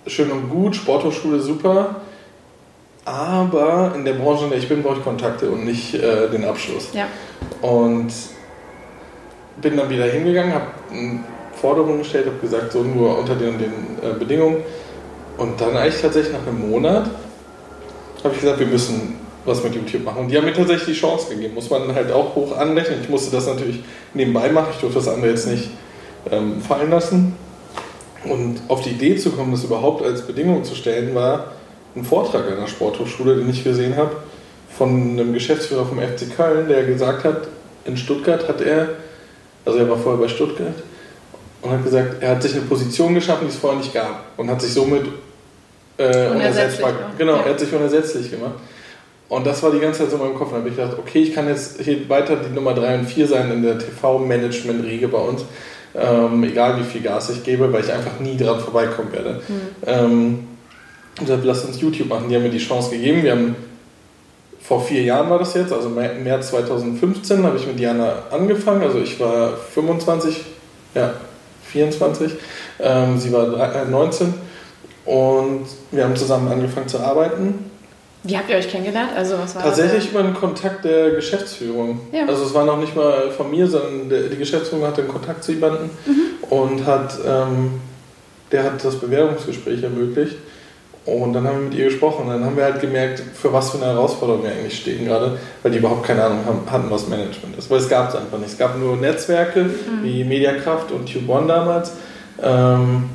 schön und gut, Sporthochschule super, aber in der Branche, in der ich bin, brauche ich Kontakte und nicht äh, den Abschluss. Ja. Und bin dann wieder hingegangen, habe Forderungen gestellt, habe gesagt, so nur unter den, den äh, Bedingungen. Und dann eigentlich tatsächlich nach einem Monat habe ich gesagt, wir müssen was mit YouTube machen. Und die haben mir tatsächlich die Chance gegeben. Muss man halt auch hoch anrechnen. Ich musste das natürlich nebenbei machen. Ich durfte das andere jetzt nicht ähm, fallen lassen. Und auf die Idee zu kommen, das überhaupt als Bedingung zu stellen, war ein Vortrag an der Sporthochschule, den ich gesehen habe, von einem Geschäftsführer vom FC Köln, der gesagt hat, in Stuttgart hat er, also er war vorher bei Stuttgart, und hat gesagt, er hat sich eine Position geschaffen, die es vorher nicht gab und hat sich somit äh, unersetzbar, genau, ja. er hat sich unersetzlich gemacht. Und das war die ganze Zeit so in meinem Kopf. Und da habe ich gedacht, okay, ich kann jetzt hier weiter die Nummer 3 und 4 sein in der TV-Management-Riege bei uns. Ähm, egal wie viel Gas ich gebe, weil ich einfach nie dran vorbeikommen werde. Mhm. Ähm, und gesagt, lass uns YouTube machen. Die haben mir die Chance gegeben. Wir haben vor vier Jahren war das jetzt, also März 2015 habe ich mit Diana angefangen. Also ich war 25, ja, 24. Ähm, sie war 19 äh, und wir haben zusammen angefangen zu arbeiten. Wie habt ihr euch kennengelernt? Also was war Tatsächlich das? über einen Kontakt der Geschäftsführung. Ja. Also es war noch nicht mal von mir, sondern die Geschäftsführung hatte einen Kontakt zu jemandem mhm. und hat, ähm, der hat das Bewerbungsgespräch ermöglicht. Und dann haben wir mit ihr gesprochen und dann haben wir halt gemerkt, für was für eine Herausforderung wir eigentlich stehen gerade, weil die überhaupt keine Ahnung haben, hatten, was Management ist. Weil es gab es einfach nicht. Es gab nur Netzwerke mhm. wie Mediakraft und Tube One damals ähm,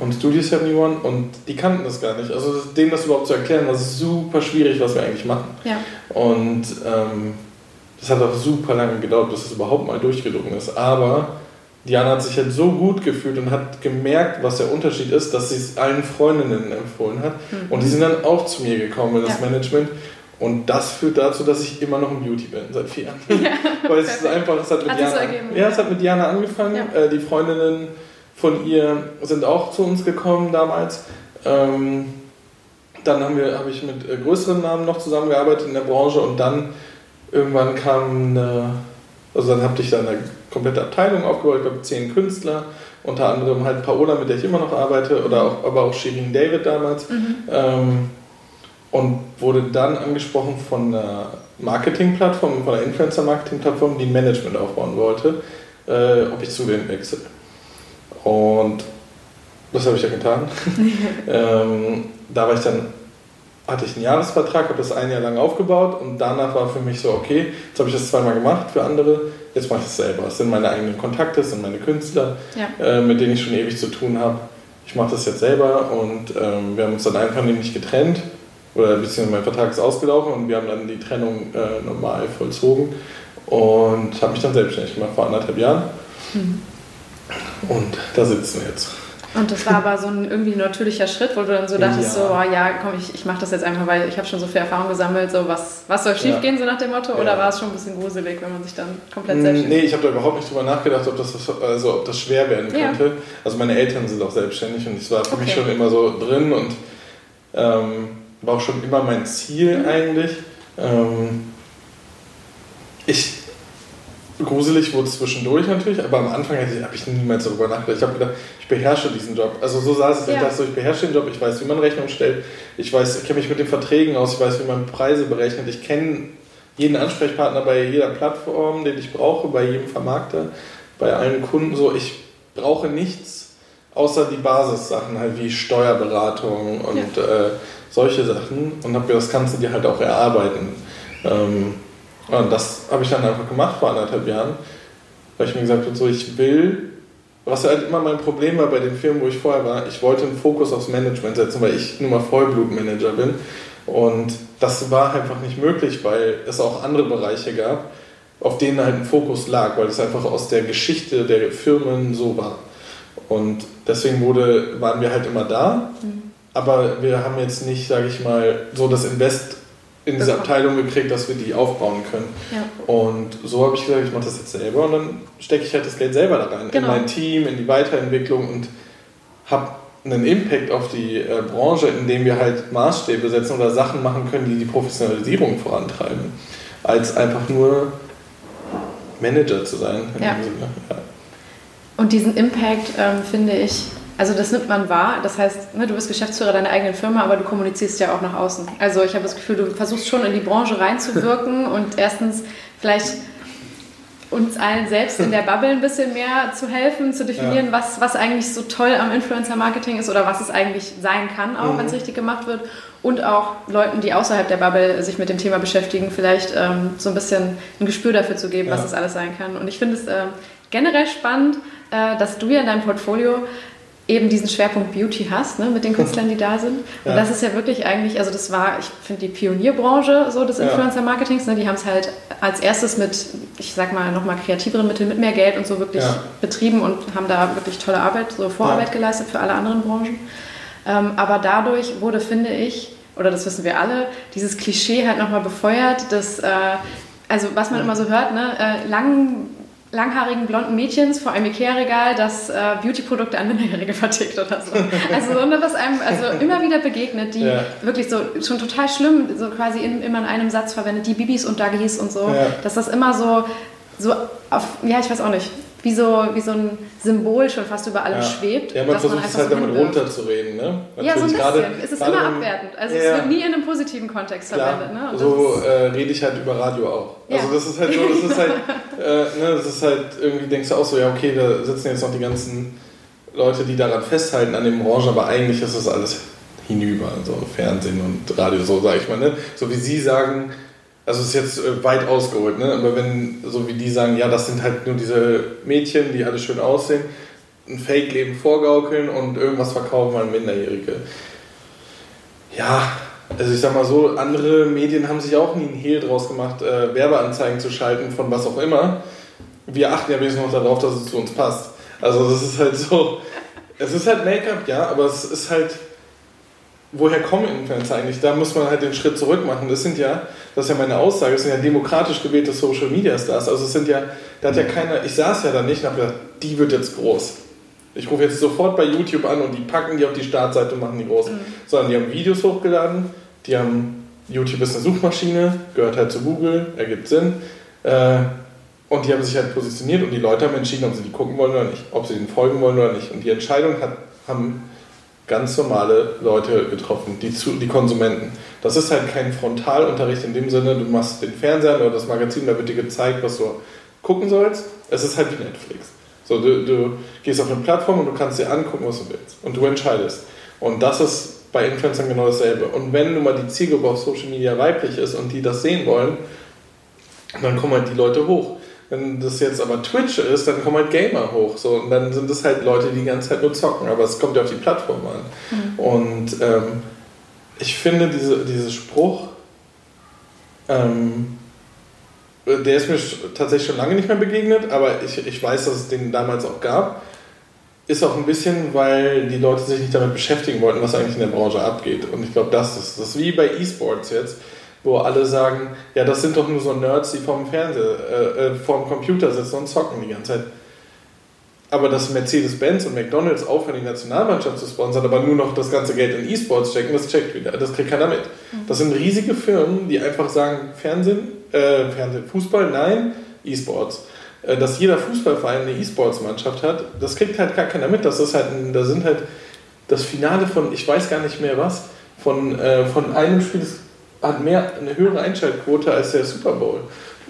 und Studio 71 und die kannten das gar nicht. Also denen das überhaupt zu erklären, war super schwierig, was wir eigentlich machen. Ja. Und ähm, das hat auch super lange gedauert, bis es überhaupt mal durchgedrungen ist. Aber Diana hat sich halt so gut gefühlt und hat gemerkt, was der Unterschied ist, dass sie es allen Freundinnen empfohlen hat. Mhm. Und die sind dann auch zu mir gekommen in das ja. Management. Und das führt dazu, dass ich immer noch im Beauty bin seit vier Jahren. Ja, [laughs] Weil es ist einfach, es hat mit hat Diana, ja, es hat mit Diana angefangen. Ja. Äh, die Freundinnen von ihr sind auch zu uns gekommen damals. Ähm, dann habe ich mit äh, größeren Namen noch zusammengearbeitet in der Branche und dann irgendwann kam eine, also dann habe ich dann eine komplette Abteilung aufgebaut, ich glaube zehn Künstler, unter anderem halt Paola, mit der ich immer noch arbeite, oder auch, aber auch Shirin David damals. Mhm. Ähm, und wurde dann angesprochen von einer Marketingplattform, von einer Influencer-Marketing-Plattform, die ein Management aufbauen wollte, äh, ob ich zu denen wechsle. Und das habe ich ja getan. [laughs] ähm, da war ich dann hatte ich einen Jahresvertrag, habe das ein Jahr lang aufgebaut und danach war für mich so, okay, jetzt habe ich das zweimal gemacht für andere, jetzt mache ich es selber. Es sind meine eigenen Kontakte, es sind meine Künstler, ja. äh, mit denen ich schon ewig zu tun habe. Ich mache das jetzt selber und ähm, wir haben uns dann einfach nämlich getrennt oder beziehungsweise mein Vertrag ist ausgelaufen und wir haben dann die Trennung äh, normal vollzogen und habe mich dann selbstständig gemacht vor anderthalb Jahren. Mhm. Und da sitzen wir jetzt. Und das war aber so ein irgendwie natürlicher Schritt, wo du dann so dachtest, ja. so, oh, ja, komm, ich, ich mache das jetzt einfach, weil ich habe schon so viel Erfahrung gesammelt, so was, was soll schiefgehen, ja. so nach dem Motto, oder ja. war es schon ein bisschen gruselig, wenn man sich dann komplett mm, selbstständig Nee, ich habe da überhaupt nicht drüber nachgedacht, ob das, also, ob das schwer werden könnte. Also meine Eltern sind auch selbstständig und es war für okay. mich schon immer so drin und ähm, war auch schon immer mein Ziel mhm. eigentlich. Ähm, ich gruselig wurde es zwischendurch natürlich, aber am Anfang habe ich niemals darüber nachgedacht. Ich habe gedacht, ich beherrsche diesen Job. Also so saß es, ja. ich dachte so, ich beherrsche den Job, ich weiß, wie man Rechnung stellt, ich weiß, ich kenne mich mit den Verträgen aus, ich weiß, wie man Preise berechnet, ich kenne jeden Ansprechpartner bei jeder Plattform, den ich brauche, bei jedem Vermarkter, bei allen Kunden. So, ich brauche nichts außer die Basissachen, halt wie Steuerberatung und ja. äh, solche Sachen und habe mir das Ganze dir halt auch erarbeiten. Ähm, und das habe ich dann einfach gemacht vor anderthalb Jahren, weil ich mir gesagt habe, so ich will, was halt immer mein Problem war bei den Firmen, wo ich vorher war, ich wollte einen Fokus aufs Management setzen, weil ich nun mal Vollblutmanager bin. Und das war einfach nicht möglich, weil es auch andere Bereiche gab, auf denen halt ein Fokus lag, weil es einfach aus der Geschichte der Firmen so war. Und deswegen wurde, waren wir halt immer da, mhm. aber wir haben jetzt nicht, sage ich mal, so das Invest in diese Abteilung gekriegt, dass wir die aufbauen können. Ja. Und so habe ich gesagt, ich mache das jetzt selber und dann stecke ich halt das Geld selber da rein, genau. in mein Team, in die Weiterentwicklung und habe einen Impact auf die äh, Branche, indem wir halt Maßstäbe setzen oder Sachen machen können, die die Professionalisierung vorantreiben, als einfach nur Manager zu sein. Ja. Ja. Und diesen Impact ähm, finde ich also das nimmt man wahr. Das heißt, ne, du bist Geschäftsführer deiner eigenen Firma, aber du kommunizierst ja auch nach außen. Also ich habe das Gefühl, du versuchst schon in die Branche reinzuwirken [laughs] und erstens vielleicht uns allen selbst in der Bubble ein bisschen mehr zu helfen, zu definieren, ja. was, was eigentlich so toll am Influencer-Marketing ist oder was es eigentlich sein kann, auch mhm. wenn es richtig gemacht wird. Und auch Leuten, die außerhalb der Bubble sich mit dem Thema beschäftigen, vielleicht ähm, so ein bisschen ein Gespür dafür zu geben, ja. was das alles sein kann. Und ich finde es äh, generell spannend, äh, dass du ja in deinem Portfolio eben diesen Schwerpunkt Beauty hast, ne, mit den Künstlern, die da sind. Und ja. das ist ja wirklich eigentlich, also das war, ich finde, die Pionierbranche so des Influencer-Marketings, ne, die haben es halt als erstes mit, ich sag mal, nochmal kreativeren Mitteln, mit mehr Geld und so wirklich ja. betrieben und haben da wirklich tolle Arbeit, so Vorarbeit ja. geleistet für alle anderen Branchen. Ähm, aber dadurch wurde, finde ich, oder das wissen wir alle, dieses Klischee halt nochmal befeuert, dass, äh, also was man immer so hört, ne, äh, lang langhaarigen blonden Mädchens vor einem Ikea-Regal, das äh, Beauty-Produkte an Minderjährige [laughs] vertickt oder so. Also so was einem also immer wieder begegnet, die ja. wirklich so schon total schlimm, so quasi in, immer in einem Satz verwendet, die Bibis und Dagis und so, ja. dass das immer so, so auf, ja, ich weiß auch nicht, wie so, wie so ein Symbol schon fast über allem ja. schwebt. Ja, man versucht es halt so damit runterzureden. Ne? ja, so ein bisschen. Grade, es ist immer abwertend. Also ja, es wird nie in einem positiven Kontext klar, verwendet. Ne? so äh, rede ich halt über Radio auch. Ja. Also das ist halt so, das ist halt, [laughs] äh, ne, das ist halt, irgendwie denkst du auch so, ja okay, da sitzen jetzt noch die ganzen Leute, die daran festhalten an dem Orange, aber eigentlich ist das alles hinüber, so Fernsehen und Radio, so sage ich mal. Ne? So wie Sie sagen, also es ist jetzt äh, weit ausgeholt, ne? aber wenn, so wie die sagen, ja, das sind halt nur diese Mädchen, die alle schön aussehen, ein Fake-Leben vorgaukeln und irgendwas verkaufen an Minderjährige. Ja, also ich sag mal so, andere Medien haben sich auch nie einen Hehl draus gemacht, äh, Werbeanzeigen zu schalten von was auch immer. Wir achten ja wenigstens noch darauf, dass es zu uns passt. Also das ist halt so, es ist halt Make-up, ja, aber es ist halt, woher kommen Influencer eigentlich? Da muss man halt den Schritt zurück machen. Das sind ja, das ist ja meine Aussage, das sind ja demokratisch gewählte Social Media Stars. Also es sind ja, da hat ja keiner, ich saß ja da nicht und habe gedacht, die wird jetzt groß. Ich rufe jetzt sofort bei YouTube an und die packen die auf die Startseite und machen die groß. Mhm. Sondern die haben Videos hochgeladen, die haben, YouTube ist eine Suchmaschine, gehört halt zu Google, ergibt Sinn. Äh, und die haben sich halt positioniert und die Leute haben entschieden, ob sie die gucken wollen oder nicht, ob sie denen folgen wollen oder nicht. Und die Entscheidung hat, haben ganz normale Leute getroffen, die, zu, die Konsumenten. Das ist halt kein Frontalunterricht in dem Sinne, du machst den Fernseher oder das Magazin, da wird dir gezeigt, was du gucken sollst. Es ist halt wie Netflix. So, du, du gehst auf eine Plattform und du kannst dir angucken, was du willst. Und du entscheidest. Und das ist bei Influencern genau dasselbe. Und wenn nun mal die Zielgruppe auf Social Media weiblich ist und die das sehen wollen, dann kommen halt die Leute hoch. Wenn das jetzt aber Twitch ist, dann kommen halt Gamer hoch. So, und dann sind das halt Leute, die die ganze Zeit nur zocken. Aber es kommt ja auf die Plattform an. Mhm. Und ähm, ich finde, diese, dieser Spruch, ähm, der ist mir tatsächlich schon lange nicht mehr begegnet, aber ich, ich weiß, dass es den damals auch gab. Ist auch ein bisschen, weil die Leute sich nicht damit beschäftigen wollten, was eigentlich in der Branche abgeht. Und ich glaube, das ist das ist wie bei E-Sports jetzt wo alle sagen, ja, das sind doch nur so Nerds, die vorm Fernseher, äh, äh, vorm Computer sitzen und zocken die ganze Zeit. Aber dass Mercedes-Benz und McDonalds aufhören, die Nationalmannschaft zu sponsern, aber nur noch das ganze Geld in E-Sports stecken, das checkt wieder. Das kriegt keiner mit. Mhm. Das sind riesige Firmen, die einfach sagen, Fernsehen, äh, Fernsehen, Fußball, nein, E-Sports. Äh, dass jeder Fußballverein eine E-Sports-Mannschaft hat, das kriegt halt gar keiner mit. Das ist halt, da sind halt das Finale von, ich weiß gar nicht mehr was, von, äh, von einem Spiel, das hat mehr, eine höhere Einschaltquote als der Super Bowl.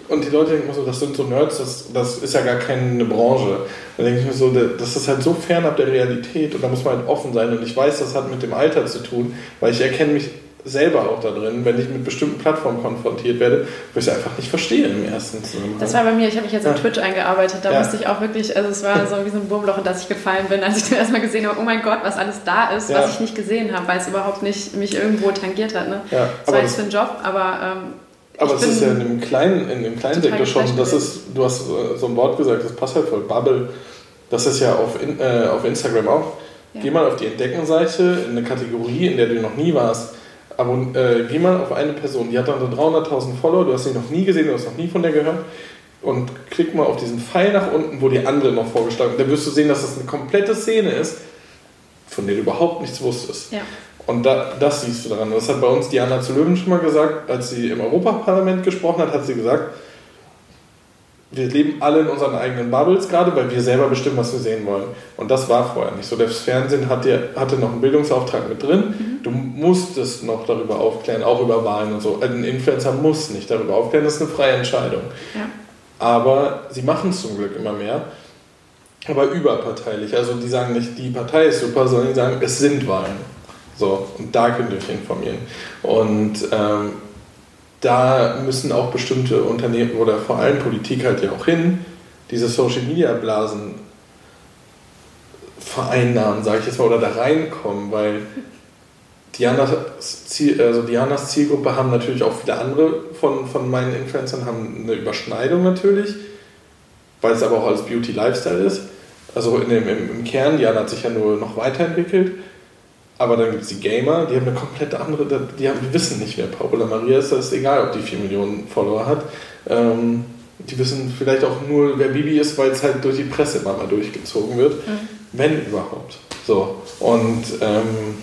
Und die Leute denken immer so, das sind so Nerds, das, das ist ja gar keine Branche. Da denke ich mir so, das ist halt so fernab der Realität und da muss man halt offen sein. Und ich weiß, das hat mit dem Alter zu tun, weil ich erkenne mich selber auch da drin, wenn ich mit bestimmten Plattformen konfrontiert werde, wo ich es einfach nicht verstehe im ersten Zusammenhang. Das war bei mir, ich habe mich jetzt ja. Twitch eingearbeitet, da ja. musste ich auch wirklich, also es war [laughs] so wie so ein Wurmloch, in das ich gefallen bin, als ich dann erstmal gesehen habe, oh mein Gott, was alles da ist, ja. was ich nicht gesehen habe, weil es überhaupt nicht mich irgendwo tangiert hat. Ne? Ja. Das war jetzt für einen Job, aber... Ähm, aber es ist ja in dem kleinen, in dem kleinen Sektor schon, das ist, du hast äh, so ein Wort gesagt, das passt halt voll, Bubble, das ist ja auf, äh, auf Instagram auch. Geh mal auf die Entdeckenseite in eine Kategorie, in der du noch nie warst Abon äh, geh mal auf eine Person, die hat dann so 300.000 Follower, du hast sie noch nie gesehen, du hast noch nie von der gehört und klick mal auf diesen Pfeil nach unten, wo die andere noch vorgeschlagen wird. Dann wirst du sehen, dass das eine komplette Szene ist, von der du überhaupt nichts wusstest. Ja. Und da, das siehst du daran. Das hat bei uns Diana zu Löwen schon mal gesagt, als sie im Europaparlament gesprochen hat, hat sie gesagt, wir leben alle in unseren eigenen Bubbles gerade, weil wir selber bestimmen, was wir sehen wollen. Und das war vorher nicht so. Das Fernsehen hatte, hatte noch einen Bildungsauftrag mit drin. Mhm. Du musstest noch darüber aufklären, auch über Wahlen und so. Ein Influencer muss nicht darüber aufklären, das ist eine freie Entscheidung. Ja. Aber sie machen es zum Glück immer mehr. Aber überparteilich. Also die sagen nicht, die Partei ist super, sondern die sagen, es sind Wahlen. So, und da könnt ihr euch informieren. Und ähm, da müssen auch bestimmte Unternehmen oder vor allem Politik halt ja auch hin, diese Social Media Blasen vereinnahmen, sage ich jetzt mal, oder da reinkommen, weil Dianas, Ziel, also Dianas Zielgruppe haben natürlich auch viele andere von, von meinen Influencern, haben eine Überschneidung natürlich, weil es aber auch als Beauty Lifestyle ist. Also in dem, im, im Kern, Diana hat sich ja nur noch weiterentwickelt aber dann gibt es die Gamer, die haben eine komplett andere, die, haben, die wissen nicht, wer Paola Maria ist, das ist egal, ob die 4 Millionen Follower hat. Ähm, die wissen vielleicht auch nur, wer Bibi ist, weil es halt durch die Presse immer mal durchgezogen wird, mhm. wenn überhaupt. So, und ähm,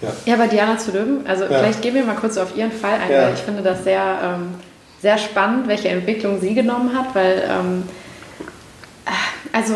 ja. Ja, bei Diana zu Löwen, also ja. vielleicht gehen wir mal kurz auf ihren Fall ein, ja. weil ich finde das sehr, ähm, sehr spannend, welche Entwicklung sie genommen hat, weil ähm, also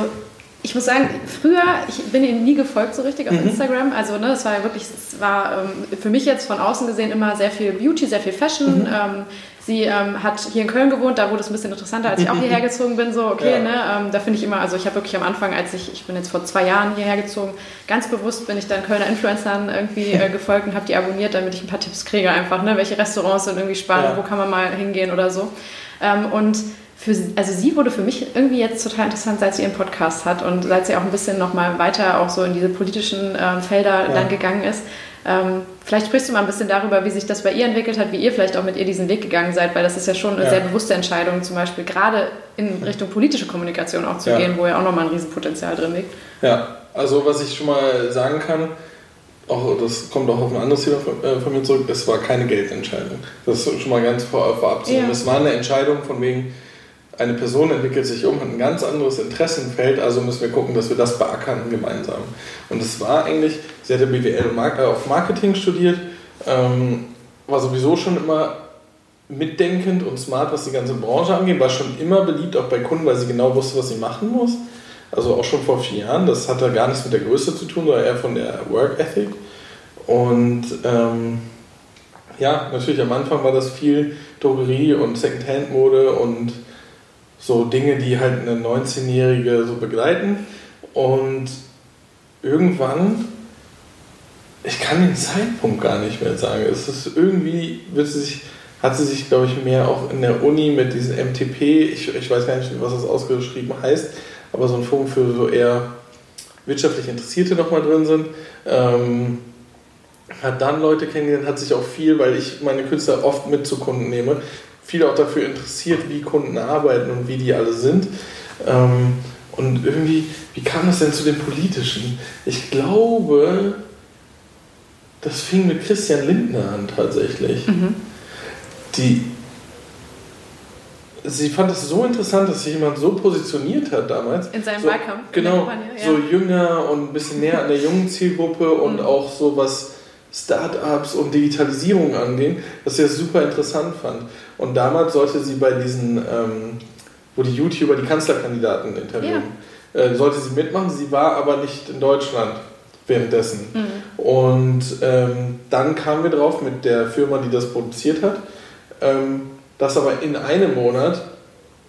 ich muss sagen, früher, ich bin ihnen nie gefolgt so richtig auf mhm. Instagram. Also, ne, es war wirklich, es war ähm, für mich jetzt von außen gesehen immer sehr viel Beauty, sehr viel Fashion, mhm. ähm, Sie ähm, hat hier in Köln gewohnt, da wurde es ein bisschen interessanter, als ich auch hierher gezogen bin. So, okay, ja. ne, ähm, da finde ich immer, also ich habe wirklich am Anfang, als ich, ich bin jetzt vor zwei Jahren hierher gezogen, ganz bewusst bin ich dann Kölner Influencern irgendwie äh, [laughs] gefolgt und habe die abonniert, damit ich ein paar Tipps kriege, einfach, ne, welche Restaurants sind irgendwie spannend, ja. wo kann man mal hingehen oder so. Ähm, und für, also sie wurde für mich irgendwie jetzt total interessant, seit sie ihren Podcast hat und seit sie auch ein bisschen nochmal weiter auch so in diese politischen äh, Felder ja. dann gegangen ist. Ähm, vielleicht sprichst du mal ein bisschen darüber, wie sich das bei ihr entwickelt hat, wie ihr vielleicht auch mit ihr diesen Weg gegangen seid, weil das ist ja schon eine ja. sehr bewusste Entscheidung, zum Beispiel gerade in Richtung politische Kommunikation auch zu ja. gehen, wo ja auch nochmal ein Riesenpotenzial drin liegt. Ja, also was ich schon mal sagen kann, auch das kommt auch auf ein anderes Thema von, äh, von mir zurück, es war keine Geldentscheidung. Das ist schon mal ganz vor, vorab zu ja. Es war eine Entscheidung von wegen, eine Person entwickelt sich um, hat ein ganz anderes Interessenfeld, also müssen wir gucken, dass wir das beackern gemeinsam. Und es war eigentlich, sie hatte BWL äh, auf Marketing studiert, ähm, war sowieso schon immer mitdenkend und smart, was die ganze Branche angeht, war schon immer beliebt, auch bei Kunden, weil sie genau wusste, was sie machen muss. Also auch schon vor vier Jahren. Das hatte gar nichts mit der Größe zu tun, sondern eher von der Work Ethic. Und ähm, ja, natürlich am Anfang war das viel Drogerie und Secondhand-Mode und so Dinge, die halt eine 19-Jährige so begleiten. Und irgendwann, ich kann den Zeitpunkt gar nicht mehr sagen. Es ist irgendwie, wird sie sich, hat sie sich, glaube ich, mehr auch in der Uni mit diesem MTP, ich, ich weiß gar nicht, was das ausgeschrieben heißt, aber so ein Forum für so eher wirtschaftlich Interessierte nochmal drin sind. Ähm, hat dann Leute kennengelernt, hat sich auch viel, weil ich meine Künstler oft mit zu Kunden nehme, viel auch dafür interessiert, wie Kunden arbeiten und wie die alle sind. Ähm, und irgendwie, wie kam das denn zu den politischen? Ich glaube, das fing mit Christian Lindner an tatsächlich. Mhm. Die, sie fand es so interessant, dass sich jemand so positioniert hat damals. In seinem so, Wahlkampf. Genau, ja. so jünger und ein bisschen näher an der jungen Zielgruppe und mhm. auch so was Startups und Digitalisierung anging, was sie super interessant fand. Und damals sollte sie bei diesen, ähm, wo die YouTuber die Kanzlerkandidaten interviewen, ja. äh, sollte sie mitmachen. Sie war aber nicht in Deutschland währenddessen. Mhm. Und ähm, dann kamen wir drauf mit der Firma, die das produziert hat, ähm, dass aber in einem Monat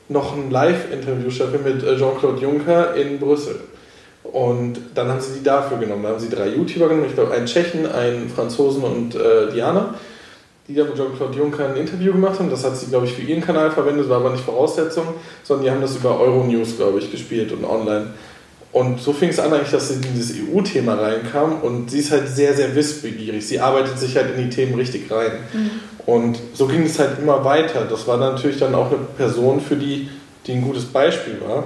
noch ein Live-Interview stattfindet mit äh, Jean-Claude Juncker in Brüssel. Und dann haben sie die dafür genommen. Da haben sie drei YouTuber genommen, ich glaube einen Tschechen, einen Franzosen und äh, Diana, die da mit Jean-Claude Juncker ein Interview gemacht haben. Das hat sie, glaube ich, für ihren Kanal verwendet, war aber nicht Voraussetzung, sondern die haben das über Euronews, glaube ich, gespielt und online. Und so fing es an, eigentlich, dass sie in dieses EU-Thema reinkam und sie ist halt sehr, sehr wissbegierig. Sie arbeitet sich halt in die Themen richtig rein. Mhm. Und so ging es halt immer weiter. Das war natürlich dann auch eine Person, für die, die ein gutes Beispiel war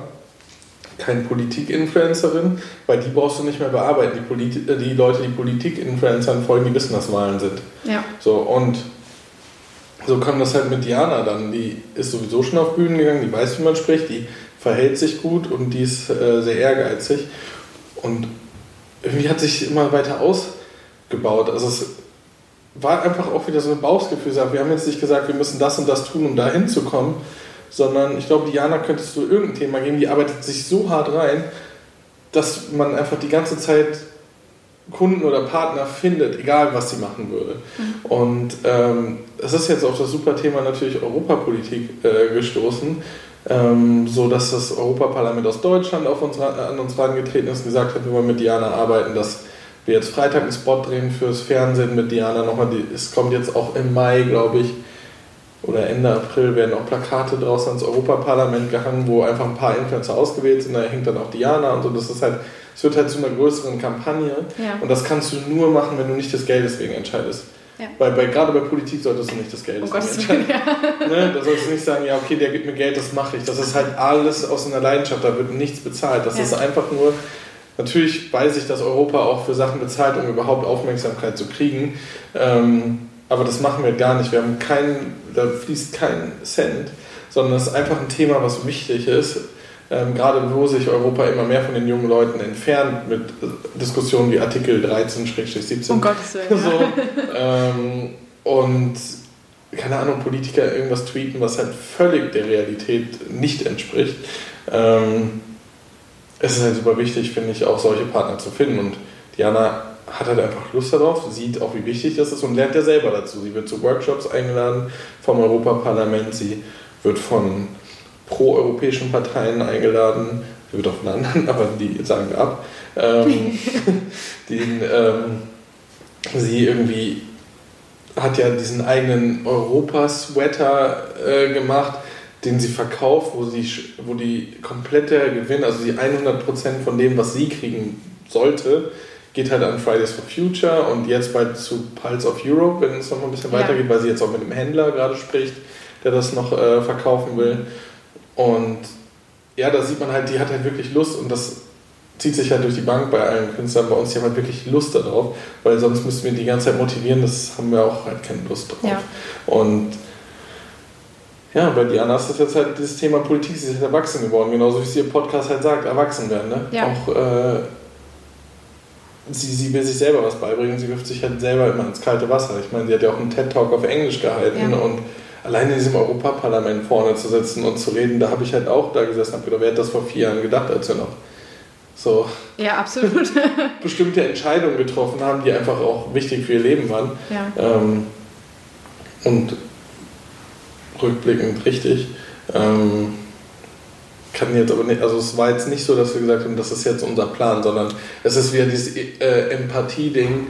keine Politik-Influencerin, weil die brauchst du nicht mehr bearbeiten. Die, Polit äh, die Leute, die Politik-Influencern folgen, die wissen, dass Wahlen sind. Ja. So, und so kam das halt mit Diana dann. Die ist sowieso schon auf Bühnen gegangen, die weiß, wie man spricht, die verhält sich gut und die ist äh, sehr ehrgeizig. Und irgendwie hat sich immer weiter ausgebaut. Also es war einfach auch wieder so ein Bauchsgefühl. Wir haben jetzt nicht gesagt, wir müssen das und das tun, um da hinzukommen, sondern ich glaube, Diana könntest du irgendein Thema geben, die arbeitet sich so hart rein, dass man einfach die ganze Zeit Kunden oder Partner findet, egal was sie machen würde. Mhm. Und ähm, es ist jetzt auf das super Thema natürlich Europapolitik äh, gestoßen, ähm, so dass das Europaparlament aus Deutschland auf uns, an uns herangetreten ist und gesagt hat, wir wollen mit Diana arbeiten, dass wir jetzt Freitag einen Spot drehen fürs Fernsehen mit Diana nochmal. Es kommt jetzt auch im Mai, glaube ich, oder Ende April werden auch Plakate draußen ans Europaparlament gehangen, wo einfach ein paar Influencer ausgewählt sind. Da hängt dann auch Diana und so. Das ist halt, es wird halt zu einer größeren Kampagne. Ja. Und das kannst du nur machen, wenn du nicht das Geld deswegen entscheidest. Ja. Weil bei, gerade bei Politik solltest du nicht das Geld oh entscheiden. Ja. Ne? Da solltest du nicht sagen, ja, okay, der gibt mir Geld, das mache ich. Das ist halt alles aus einer Leidenschaft, da wird nichts bezahlt. Das ja. ist einfach nur, natürlich weiß ich, dass Europa auch für Sachen bezahlt, um überhaupt Aufmerksamkeit zu kriegen. Ähm, aber das machen wir gar nicht. Wir haben keinen, da fließt kein Cent, sondern es ist einfach ein Thema, was wichtig ist. Ähm, gerade wo sich Europa immer mehr von den jungen Leuten entfernt mit Diskussionen wie Artikel 13-17. Um Gottes Willen. So, ähm, und keine Ahnung, Politiker irgendwas tweeten, was halt völlig der Realität nicht entspricht. Ähm, es ist halt super wichtig, finde ich, auch solche Partner zu finden. Und Diana hat halt einfach Lust darauf, sieht auch, wie wichtig das ist und lernt ja selber dazu. Sie wird zu Workshops eingeladen vom Europaparlament, sie wird von pro-europäischen Parteien eingeladen, sie wird auch von anderen, [laughs] aber die sagen wir ab, ähm, [laughs] den, ähm, sie irgendwie hat ja diesen eigenen Europa-Sweater äh, gemacht, den sie verkauft, wo, sie, wo die komplette Gewinn, also die 100% von dem, was sie kriegen sollte, geht halt an Fridays for Future und jetzt bald zu Pulse of Europe, wenn es noch ein bisschen ja. weitergeht, weil sie jetzt auch mit dem Händler gerade spricht, der das noch äh, verkaufen will. Und ja, da sieht man halt, die hat halt wirklich Lust und das zieht sich halt durch die Bank bei allen Künstlern bei uns, die haben halt wirklich Lust darauf, weil sonst müssten wir die ganze Zeit motivieren, das haben wir auch halt keine Lust drauf. Ja. Und ja, bei Diana ist das jetzt halt dieses Thema Politik, sie ist halt erwachsen geworden, genauso wie es ihr Podcast halt sagt, erwachsen werden. Ne? Ja. Auch äh, sie, sie will sich selber was beibringen, sie wirft sich halt selber immer ins kalte Wasser. Ich meine, sie hat ja auch einen TED-Talk auf Englisch gehalten ja. und alleine in diesem Europaparlament vorne zu sitzen und zu reden, da habe ich halt auch da gesessen und gedacht, wer hätte das vor vier Jahren gedacht, als wir noch so ja, absolut. [laughs] bestimmte Entscheidungen getroffen haben, die einfach auch wichtig für ihr Leben waren. Ja. Ähm, und rückblickend richtig. Ähm, kann jetzt aber nicht, also es war jetzt nicht so, dass wir gesagt haben, das ist jetzt unser Plan, sondern es ist wieder dieses äh, Empathie-Ding,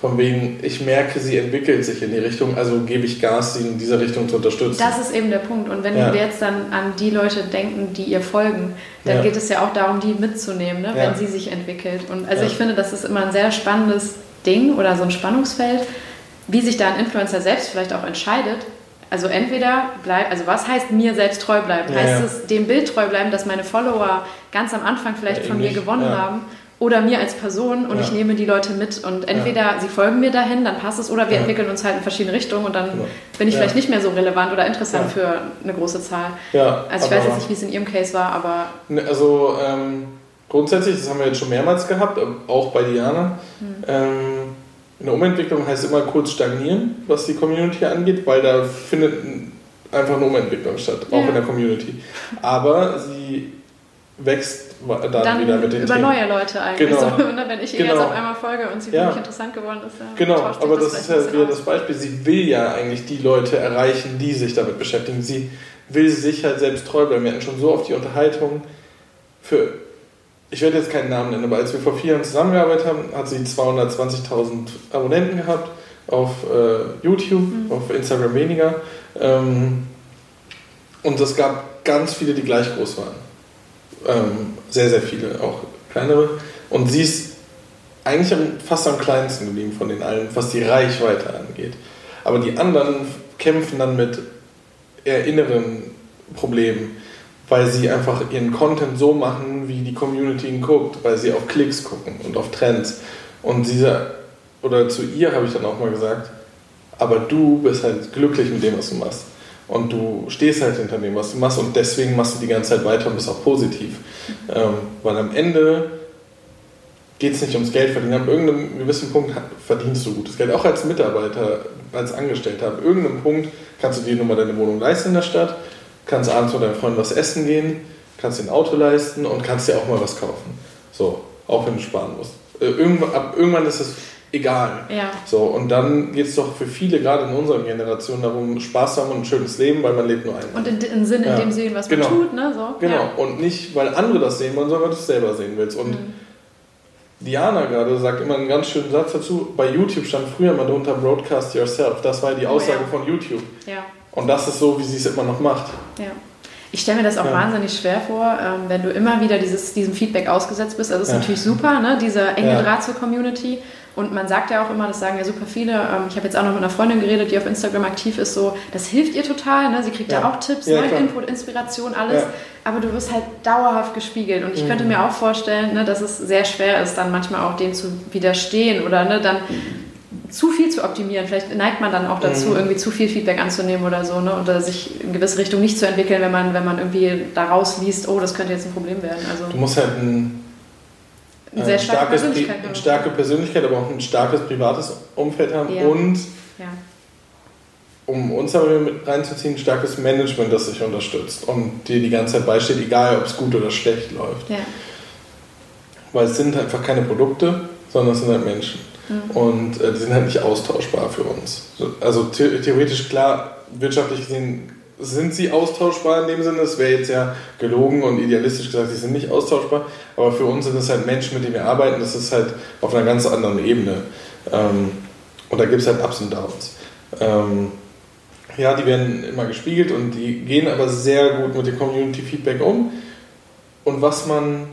von wegen, ich merke, sie entwickelt sich in die Richtung, also gebe ich Gas, sie in dieser Richtung zu unterstützen. Das ist eben der Punkt. Und wenn ja. wir jetzt dann an die Leute denken, die ihr folgen, dann ja. geht es ja auch darum, die mitzunehmen, ne, ja. wenn sie sich entwickelt. Und also ich finde, das ist immer ein sehr spannendes Ding oder so ein Spannungsfeld, wie sich da ein Influencer selbst vielleicht auch entscheidet, also entweder bleibt, also was heißt mir selbst treu bleiben? Ja, heißt ja. es dem Bild treu bleiben, dass meine Follower ganz am Anfang vielleicht ja, von mir gewonnen haben? Oder mir als Person und ich nehme die Leute mit und entweder sie folgen mir dahin, dann passt es, oder wir entwickeln uns halt in verschiedene Richtungen und dann genau. bin ich vielleicht nicht mehr so relevant oder interessant für eine große Zahl. also ich weiß jetzt nicht, wie es in Ihrem Case war, aber... Ne, also ähm, grundsätzlich, das haben wir jetzt schon mehrmals gehabt, auch bei Diana. Hm. Ähm, in der Umentwicklung heißt immer kurz stagnieren, was die Community angeht, weil da findet einfach eine Umentwicklung statt, auch ja. in der Community. Aber sie wächst dann, dann wieder mit den über Themen. neue Leute eigentlich. Genau. So, [laughs] ne, wenn ich ihr genau. jetzt auf einmal folge und sie für mich interessant geworden ist. Ja, genau, aber das, das ist ja wieder aus. das Beispiel. Sie will ja eigentlich die Leute erreichen, die sich damit beschäftigen. Sie will sich halt selbst treu bleiben. Wir hatten schon so oft die Unterhaltung für ich werde jetzt keinen Namen nennen, aber als wir vor vier Jahren zusammengearbeitet haben, hat sie 220.000 Abonnenten gehabt auf äh, YouTube, mhm. auf Instagram weniger. Ähm, und es gab ganz viele, die gleich groß waren. Ähm, sehr, sehr viele, auch kleinere. Und sie ist eigentlich fast am kleinsten geblieben von den allen, was die Reichweite angeht. Aber die anderen kämpfen dann mit eher inneren Problemen weil sie einfach ihren Content so machen, wie die Community ihn guckt, weil sie auf Klicks gucken und auf Trends. Und diese, oder zu ihr habe ich dann auch mal gesagt, aber du bist halt glücklich mit dem, was du machst. Und du stehst halt hinter dem, was du machst und deswegen machst du die ganze Zeit weiter und bist auch positiv. Ähm, weil am Ende geht es nicht ums Geld verdienen. Ab irgendeinem gewissen Punkt verdienst du gutes Geld, auch als Mitarbeiter, als Angestellter. Ab irgendeinem Punkt kannst du dir nur mal deine Wohnung leisten in der Stadt kannst abends mit deinen Freunden was essen gehen, kannst dir ein Auto leisten und kannst dir auch mal was kaufen. So, auch wenn du sparen musst. Äh, irgendwann, ab irgendwann ist es egal. Ja. So, und dann geht es doch für viele, gerade in unserer Generation, darum, Spaß zu haben und ein schönes Leben, weil man lebt nur einmal. Und in, in Sinn in dem sehen, was genau. man tut, ne? So. Genau. Ja. Und nicht, weil andere das sehen wollen, sondern weil du es selber sehen willst. Und mhm. Diana gerade sagt immer einen ganz schönen Satz dazu. Bei YouTube stand früher mal drunter Broadcast Yourself. Das war die oh, Aussage ja. von YouTube. Ja. Und das ist so, wie sie es immer noch macht. Ja. Ich stelle mir das auch ja. wahnsinnig schwer vor, ähm, wenn du immer wieder dieses, diesem Feedback ausgesetzt bist. Also es ist ja. natürlich super, ne? dieser enge ja. Draht zur Community. Und man sagt ja auch immer, das sagen ja super viele, ähm, ich habe jetzt auch noch mit einer Freundin geredet, die auf Instagram aktiv ist, so, das hilft ihr total, ne? sie kriegt ja, auch Tipps, neuen Input, Inspiration, alles, aber du wirst halt dauerhaft gespiegelt. Und ich mhm. könnte mir auch vorstellen, ne, dass es sehr schwer ist, dann manchmal auch dem zu widerstehen oder ne, dann zu viel zu optimieren. Vielleicht neigt man dann auch dazu, mhm. irgendwie zu viel Feedback anzunehmen oder so, ne? Oder sich in gewisse Richtung nicht zu entwickeln, wenn man, wenn man irgendwie daraus liest, oh, das könnte jetzt ein Problem werden. Also du musst halt ein, eine sehr starke Persönlichkeit eine starke Persönlichkeit, aber auch ein starkes privates Umfeld haben ja. und ja. um uns aber mit reinzuziehen, ein starkes Management, das sich unterstützt und dir die ganze Zeit beisteht, egal ob es gut oder schlecht läuft. Ja. Weil es sind einfach keine Produkte, sondern es sind halt Menschen. Mhm. Und äh, die sind halt nicht austauschbar für uns. Also the theoretisch klar, wirtschaftlich gesehen sind sie austauschbar in dem Sinne. Es wäre jetzt ja gelogen und idealistisch gesagt, sie sind nicht austauschbar. Aber für uns sind es halt Menschen, mit denen wir arbeiten. Das ist halt auf einer ganz anderen Ebene. Ähm, und da gibt es halt Ups und Downs. Ähm, ja, die werden immer gespiegelt und die gehen aber sehr gut mit dem Community-Feedback um. Und was man,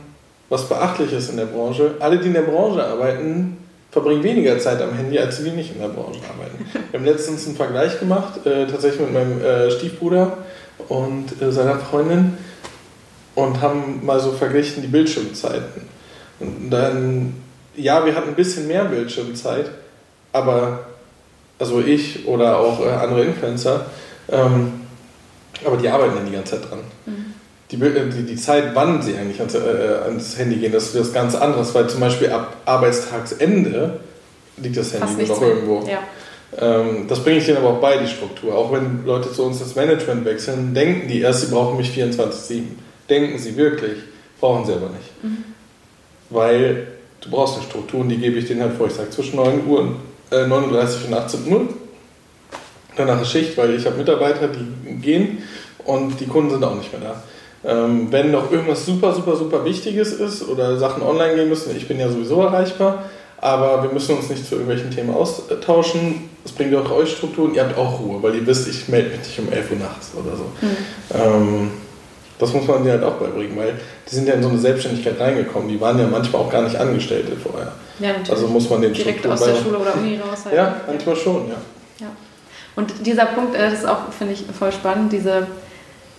was beachtlich ist in der Branche, alle, die in der Branche arbeiten, verbringen weniger Zeit am Handy, als die, die nicht in der Branche arbeiten. [laughs] Wir haben letztens einen Vergleich gemacht, äh, tatsächlich mit meinem äh, Stiefbruder und äh, seiner Freundin und haben mal so verglichen die Bildschirmzeiten. Und dann, ja, wir hatten ein bisschen mehr Bildschirmzeit, aber, also ich oder auch äh, andere Influencer, ähm, aber die arbeiten ja die ganze Zeit dran. Mhm die, die, die Zeit, wann sie eigentlich ans, äh, ans Handy gehen, das ist was ganz anderes, weil zum Beispiel ab Arbeitstagsende liegt das Handy noch irgendwo. Ja. Ähm, das bringe ich denen aber auch bei, die Struktur. Auch wenn Leute zu uns das Management wechseln, denken die erst, sie brauchen mich 24-7. Denken sie wirklich, brauchen sie aber nicht. Mhm. Weil du brauchst eine Struktur und die gebe ich denen halt vor. Ich sage zwischen 9 Uhr und, äh, 39 und 18 Uhr. Danach ist Schicht, weil ich habe Mitarbeiter, die gehen und die Kunden sind auch nicht mehr da. Ähm, wenn noch irgendwas super, super, super Wichtiges ist oder Sachen online gehen müssen, ich bin ja sowieso erreichbar, aber wir müssen uns nicht zu irgendwelchen Themen austauschen. Es bringt auch euch Strukturen, ihr habt auch Ruhe, weil ihr wisst, ich melde mich nicht um 11 Uhr nachts oder so. Mhm. Ähm, das muss man dir halt auch beibringen, weil die sind ja in so eine Selbstständigkeit reingekommen. Die waren ja manchmal auch gar nicht Angestellte vorher. Ja, natürlich. Also muss man den Direkt Strukturen aus der Schule oder Uni raus. Halt. Ja, manchmal schon, ja. ja. Und dieser Punkt, äh, das ist auch, finde ich, voll spannend, diese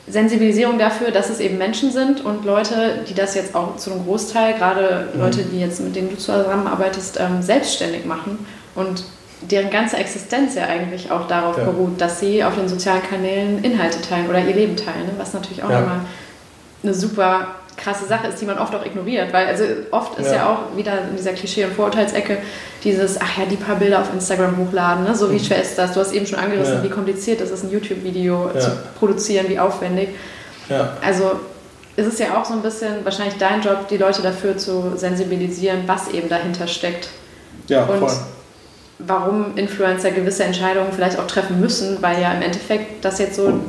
Sensibilisierung dafür, dass es eben Menschen sind und Leute, die das jetzt auch zu einem Großteil, gerade mhm. Leute, die jetzt mit denen du zusammenarbeitest, ähm, selbstständig machen und deren ganze Existenz ja eigentlich auch darauf ja. beruht, dass sie auf den sozialen Kanälen Inhalte teilen oder ihr Leben teilen, ne? was natürlich auch ja. immer eine super krasse Sache ist, die man oft auch ignoriert, weil also oft ist ja, ja auch wieder in dieser Klischee- und Vorurteilsecke dieses, ach ja, die paar Bilder auf Instagram hochladen, ne? so wie mhm. schwer ist das? Du hast eben schon angerissen, ja. wie kompliziert ist es, ein YouTube-Video ja. zu produzieren, wie aufwendig. Also ist es ja auch so ein bisschen wahrscheinlich dein Job, die Leute dafür zu sensibilisieren, was eben dahinter steckt. Ja, und voll. warum Influencer gewisse Entscheidungen vielleicht auch treffen müssen, weil ja im Endeffekt das jetzt so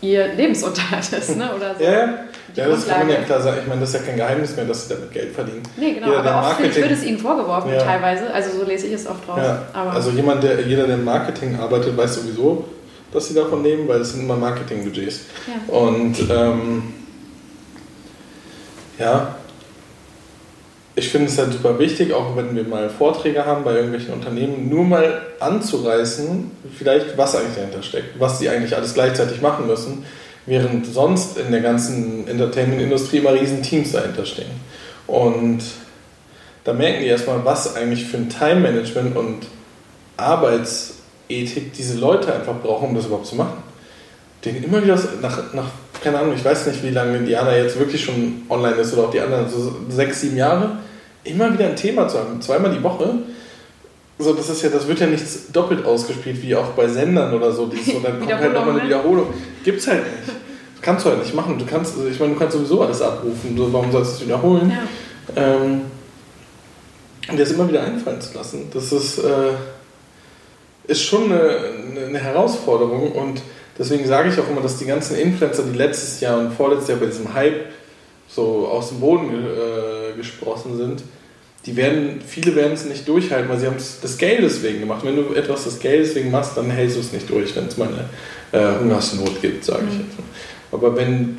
ihr Lebensunterhalt [laughs] ist, ne? Oder so. Ja, ja, das kann man ja klar sagen. Ich meine, das ist ja kein Geheimnis mehr, dass sie damit Geld verdienen. Nee, genau, jeder, aber oft Marketing, wird es ihnen vorgeworfen ja. teilweise. Also so lese ich es oft raus. Ja. also jemand, der, jeder, der im Marketing arbeitet, weiß sowieso, dass sie davon leben, weil es sind immer Marketingbudgets. Ja. Und ähm, ja, ich finde es halt super wichtig, auch wenn wir mal Vorträge haben bei irgendwelchen Unternehmen, nur mal anzureißen, vielleicht was eigentlich dahinter steckt, was sie eigentlich alles gleichzeitig machen müssen während sonst in der ganzen Entertainment-Industrie immer riesen Teams dahinter stehen. Und da merken die erstmal, was eigentlich für ein Time-Management und Arbeitsethik diese Leute einfach brauchen, um das überhaupt zu machen. Den immer wieder nach, nach, keine Ahnung, ich weiß nicht, wie lange Diana jetzt wirklich schon online ist oder auch die anderen, so sechs, sieben Jahre, immer wieder ein Thema zu haben, zweimal die Woche so, das ist ja, das wird ja nicht doppelt ausgespielt, wie auch bei Sendern oder so. Dieses, so dann kommt halt nochmal eine ne? Wiederholung. Gibt's halt nicht. Das kannst du halt nicht machen. Du kannst, ich meine, du kannst sowieso alles abrufen. So, warum sollst du es wiederholen? Ja. Ähm, und das immer wieder einfallen zu lassen, das ist, äh, ist schon eine, eine Herausforderung. Und deswegen sage ich auch immer, dass die ganzen Influencer, die letztes Jahr und vorletztes Jahr bei diesem Hype so aus dem Boden äh, gesprossen sind, die werden, viele werden es nicht durchhalten, weil sie haben es das Geld deswegen gemacht. Wenn du etwas das Geld deswegen machst, dann hältst du es nicht durch, wenn es mal eine äh, Hungersnot gibt, sage ich mhm. jetzt. Aber wenn,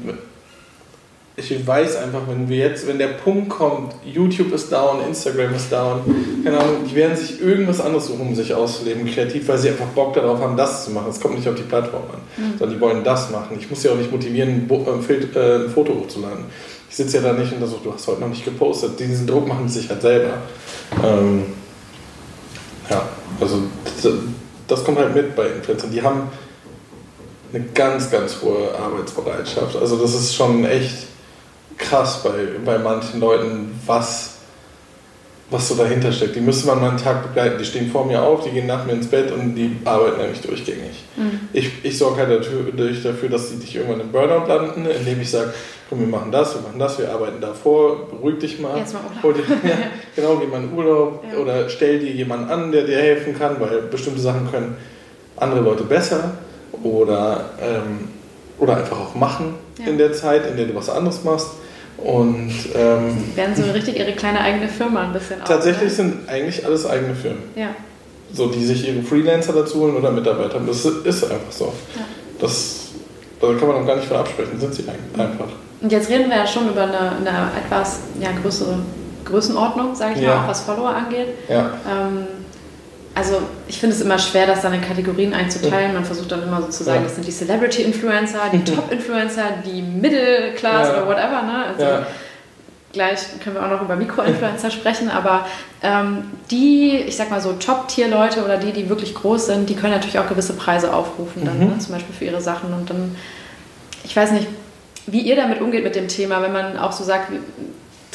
ich weiß einfach, wenn wir jetzt, wenn der Punkt kommt, YouTube ist down, Instagram ist down, keine Ahnung, die werden sich irgendwas anderes suchen, um sich auszuleben, kreativ, weil sie einfach Bock darauf haben, das zu machen. Es kommt nicht auf die Plattform an, mhm. sondern die wollen das machen. Ich muss ja auch nicht motivieren, ein, äh, ein Foto hochzuladen ich sitze ja da nicht und da so, du hast heute noch nicht gepostet. Diesen Druck machen sie sich halt selber. Ähm, ja, also das, das, kommt halt mit bei Influencern. Die haben eine ganz, ganz hohe Arbeitsbereitschaft. Also das ist schon echt krass bei, bei manchen Leuten, was was so dahinter steckt. Die müsste man mal einen Tag begleiten. Die stehen vor mir auf, die gehen nach mir ins Bett und die arbeiten nämlich durchgängig. Mhm. Ich, ich sorge halt dafür, dafür, dass die nicht irgendwann im Burnout landen, indem ich sage, komm, wir machen das, wir machen das, wir arbeiten davor, beruhig dich mal. Jetzt mal Urlaub. Dir, ja, [laughs] genau, geh mal in Urlaub ja. oder stell dir jemanden an, der dir helfen kann, weil bestimmte Sachen können andere Leute besser oder, ähm, oder einfach auch machen ja. in der Zeit, in der du was anderes machst. Und ähm, Sie werden so richtig ihre kleine eigene Firma ein bisschen Tatsächlich auch, ne? sind eigentlich alles eigene Firmen. Ja. So, die sich ihre Freelancer dazu holen oder Mitarbeiter. Das ist einfach so. Ja. Das, da kann man auch gar nicht von absprechen, sind sie einfach. Und jetzt reden wir ja schon über eine, eine etwas ja, größere Größenordnung, sage ich ja. mal, auch was Follower angeht. Ja. Ähm, also ich finde es immer schwer, das dann in Kategorien einzuteilen. Man versucht dann immer so zu sagen, ja. das sind die Celebrity-Influencer, die [laughs] Top-Influencer, die Middle Class ja. oder whatever. Ne? Also ja. gleich können wir auch noch über Mikro-Influencer [laughs] sprechen, aber ähm, die, ich sag mal so Top-Tier-Leute oder die, die wirklich groß sind, die können natürlich auch gewisse Preise aufrufen, dann, mhm. ne? zum Beispiel für ihre Sachen. Und dann, ich weiß nicht, wie ihr damit umgeht mit dem Thema, wenn man auch so sagt,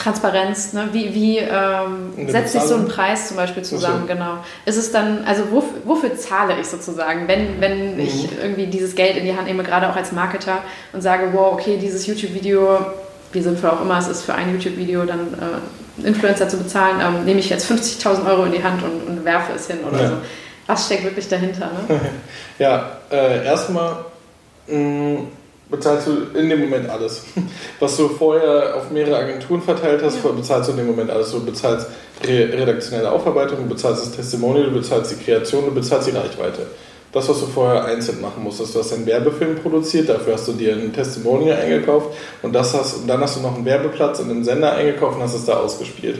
Transparenz, ne? wie, wie ähm, setzt sich so ein Preis zum Beispiel zusammen, so. genau. Ist es dann, also wofür, wofür zahle ich sozusagen, wenn, wenn mhm. ich irgendwie dieses Geld in die Hand nehme, gerade auch als Marketer und sage, wow, okay, dieses YouTube-Video, wie sinnvoll auch immer es ist, für ein YouTube-Video dann äh, Influencer zu bezahlen, ähm, nehme ich jetzt 50.000 Euro in die Hand und, und werfe es hin oder ja. so. Was steckt wirklich dahinter? Ne? [laughs] ja, äh, erstmal mm, bezahlst du in dem Moment alles. [laughs] Was du vorher auf mehrere Agenturen verteilt hast, ja. bezahlst du in dem Moment alles. Du bezahlst redaktionelle Aufarbeitung, du bezahlst das Testimonial, du bezahlst die Kreation, du bezahlst die Reichweite. Das, was du vorher einzeln machen musstest, du hast einen Werbefilm produziert, dafür hast du dir ein Testimonial eingekauft und, das hast, und dann hast du noch einen Werbeplatz in einem Sender eingekauft und hast es da ausgespielt.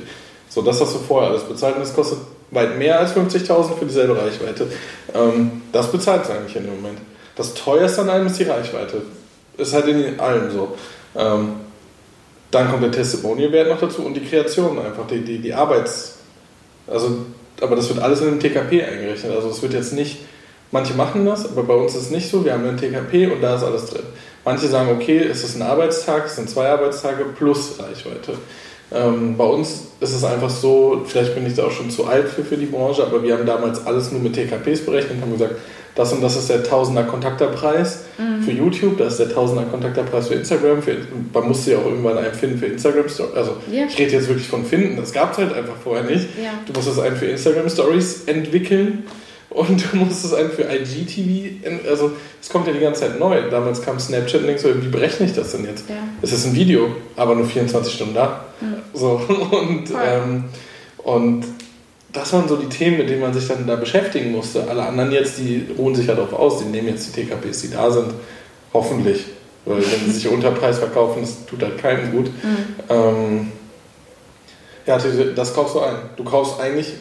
So, das hast du vorher alles bezahlt und das kostet weit mehr als 50.000 für dieselbe Reichweite. Ähm, das bezahlst du eigentlich in dem Moment. Das teuerste an allem ist die Reichweite. Ist halt in allem so. Ähm, dann kommt der Testimonial-Wert noch dazu und die Kreation einfach, die, die, die Arbeits... Also, aber das wird alles in den TKP eingerechnet. Also es wird jetzt nicht... Manche machen das, aber bei uns ist es nicht so. Wir haben einen TKP und da ist alles drin. Manche sagen, okay, es ist ein Arbeitstag, es sind zwei Arbeitstage plus Reichweite. Ähm, bei uns ist es einfach so, vielleicht bin ich da auch schon zu alt für, für die Branche, aber wir haben damals alles nur mit TKPs berechnet und haben gesagt, das und das ist der Tausender Kontakterpreis mhm. für YouTube, das ist der Tausender Kontakterpreis für Instagram. Für, man musste ja auch irgendwann einen finden für Instagram Stories. Also ja. ich rede jetzt wirklich von finden, das gab es halt einfach vorher nicht. Ja. Du musstest einen für Instagram Stories entwickeln und du musstest einen für IGTV, also es kommt ja die ganze Zeit neu. Damals kam Snapchat und denkst so, wie berechne ich das denn jetzt? Ja. Es ist ein Video, aber nur 24 Stunden da. Mhm. So, [laughs] und, ähm, und das waren so die Themen, mit denen man sich dann da beschäftigen musste. Alle anderen jetzt, die ruhen sich ja darauf aus, die nehmen jetzt die TKPs, die da sind, hoffentlich. Weil wenn sie sich [laughs] unter Preis verkaufen, das tut halt keinem gut. Mhm. Ähm, ja, das kaufst du ein. Du kaufst eigentlich,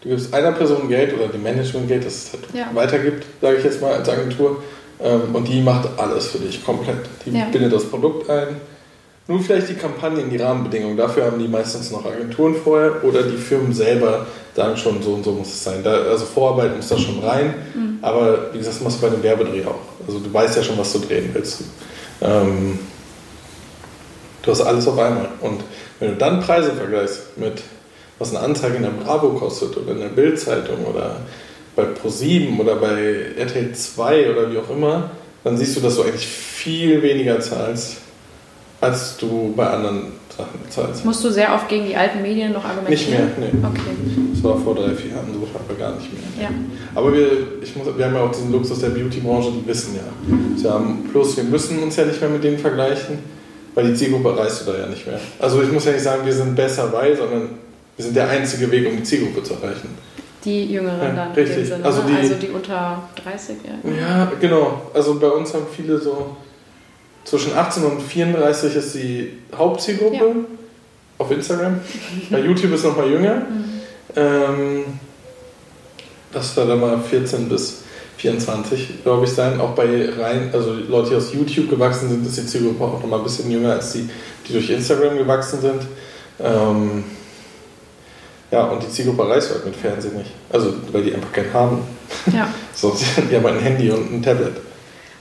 du gibst einer Person Geld oder dem Management Geld, das es halt ja. weitergibt, sage ich jetzt mal als Agentur. Ähm, und die macht alles für dich komplett. Die ja. bindet das Produkt ein nur vielleicht die Kampagnen, die Rahmenbedingungen. Dafür haben die meistens noch Agenturen vorher oder die Firmen selber sagen schon, so und so muss es sein. Da, also Vorarbeit muss da schon rein. Mhm. Aber wie gesagt, das machst du bei einem Werbedreh auch. Also du weißt ja schon, was du drehen willst. Ähm, du hast alles auf einmal. Und wenn du dann Preise vergleichst mit, was eine Anzeige in der Bravo kostet oder in der Bildzeitung oder bei Pro7 oder bei RTL 2 oder wie auch immer, dann siehst du, dass du eigentlich viel weniger zahlst als du bei anderen Sachen bezahlst. Musst du sehr oft gegen die alten Medien noch argumentieren? Nicht mehr, nee. Okay. Das war vor drei, vier Jahren so, aber gar nicht mehr. Ja. Aber wir, ich muss, wir haben ja auch diesen Luxus der Beauty-Branche, die wissen ja. Sie haben, plus, wir müssen uns ja nicht mehr mit denen vergleichen, weil die Zielgruppe reißt du da ja nicht mehr. Also ich muss ja nicht sagen, wir sind besser bei, sondern wir sind der einzige Weg, um die Zielgruppe zu erreichen. Die Jüngeren ja, dann richtig. Sinne, also, die, also die unter 30, ja. Ja, genau. Also bei uns haben viele so zwischen 18 und 34 ist die Hauptzielgruppe ja. auf Instagram. Bei YouTube ist noch mal jünger. Mhm. Ähm, das wird dann mal 14 bis 24, glaube ich, sein. Auch bei rein, also Leute, die aus YouTube gewachsen sind, ist die Zielgruppe auch noch mal ein bisschen jünger als die, die durch Instagram gewachsen sind. Ähm, ja, und die Zielgruppe reist halt mit Fernsehen nicht. Also, weil die einfach keinen haben. Ja. [laughs] so, die haben ein Handy und ein Tablet.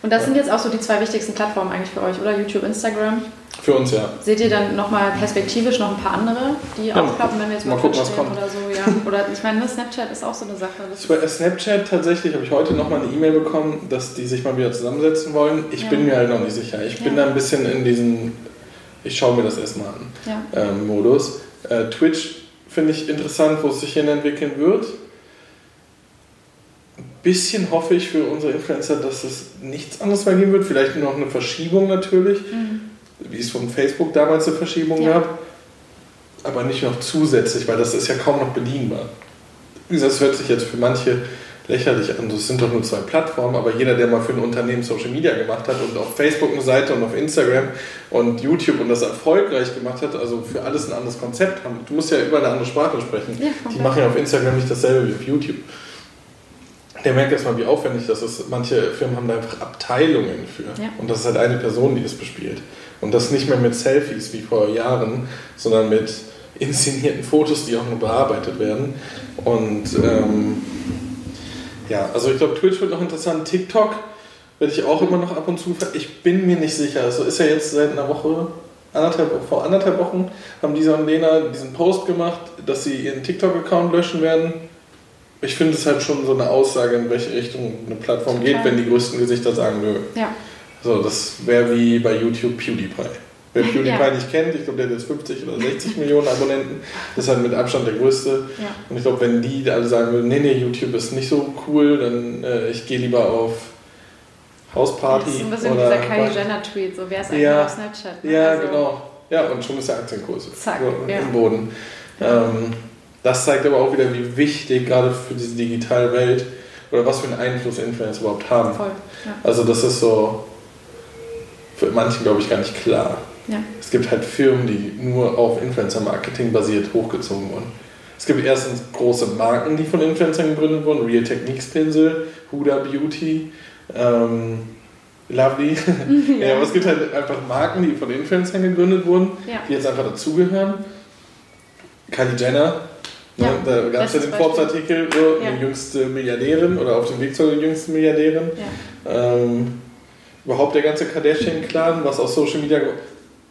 Und das sind jetzt auch so die zwei wichtigsten Plattformen eigentlich für euch, oder? YouTube, Instagram? für uns ja. Seht ihr dann nochmal perspektivisch noch ein paar andere, die ja, aufklappen, wenn wir jetzt mal, gucken, was kommt. oder so? Ja. Oder ich meine, ne, Snapchat ist auch so eine Sache. Bei Snapchat tatsächlich habe ich heute nochmal eine E-Mail bekommen, dass die sich mal wieder zusammensetzen wollen. Ich ja. bin mir halt noch nicht sicher. Ich bin da ein bisschen in diesen, ich schaue mir das erstmal an, ähm, Modus. Äh, Twitch finde ich interessant, wo es sich hin entwickeln wird bisschen hoffe ich für unsere Influencer, dass es nichts anderes mehr geben wird. Vielleicht noch eine Verschiebung natürlich, mhm. wie es von Facebook damals eine Verschiebung ja. gab. Aber nicht noch zusätzlich, weil das ist ja kaum noch bedienbar. Wie gesagt, das hört sich jetzt für manche lächerlich an. Das sind doch nur zwei Plattformen, aber jeder, der mal für ein Unternehmen Social Media gemacht hat und auf Facebook eine Seite und auf Instagram und YouTube und das erfolgreich gemacht hat, also für alles ein anderes Konzept haben. Du musst ja über eine andere Sprache sprechen. Ja, Die machen ja auf Instagram nicht dasselbe wie auf YouTube der merkt erstmal, wie aufwendig das ist. Manche Firmen haben da einfach Abteilungen für. Ja. Und das ist halt eine Person, die das bespielt. Und das nicht mehr mit Selfies wie vor Jahren, sondern mit inszenierten Fotos, die auch nur bearbeitet werden. Und ähm, ja, also ich glaube, Twitch wird noch interessant. TikTok werde ich auch immer noch ab und zu. Ich bin mir nicht sicher. Also ist ja jetzt seit einer Woche, anderthalb, vor anderthalb Wochen, haben Lisa und Lena diesen Post gemacht, dass sie ihren TikTok-Account löschen werden ich finde es halt schon so eine Aussage, in welche Richtung eine Plattform Total. geht, wenn die größten Gesichter sagen, nö. Ja. So, das wäre wie bei YouTube PewDiePie. Wer [laughs] PewDiePie ja. nicht kennt, ich glaube, der hat jetzt 50 oder 60 Millionen Abonnenten, das ist halt mit Abstand der größte. Ja. Und ich glaube, wenn die alle sagen würden, nee, nee, YouTube ist nicht so cool, dann äh, ich gehe lieber auf Hausparty. Das ist ein bisschen oder dieser Kylie Jenner-Tweet, so wer ist eigentlich ja, auf Snapchat. Ne? Ja, also, genau. Ja, und schon ist der Aktienkurs Zack, so, ja. im Boden. Ähm, das zeigt aber auch wieder, wie wichtig gerade für diese digitale Welt oder was für einen Einfluss Influencer überhaupt haben. Voll, ja. Also das ist so für manchen, glaube ich, gar nicht klar. Ja. Es gibt halt Firmen, die nur auf Influencer-Marketing basiert hochgezogen wurden. Es gibt erstens große Marken, die von Influencern gegründet wurden, Real Techniques Pinsel, Huda Beauty, ähm, Lovely. [laughs] Ja. ja. aber es gibt halt einfach Marken, die von Influencern gegründet wurden, ja. die jetzt einfach dazugehören. Kylie Jenner ja, da gab es ja den Forbes-Artikel, so, ja. die jüngste Milliardärin oder auf dem Weg zur jüngsten Milliardärin. Ja. Ähm, überhaupt der ganze Kardashian-Clan, was aus Social Media.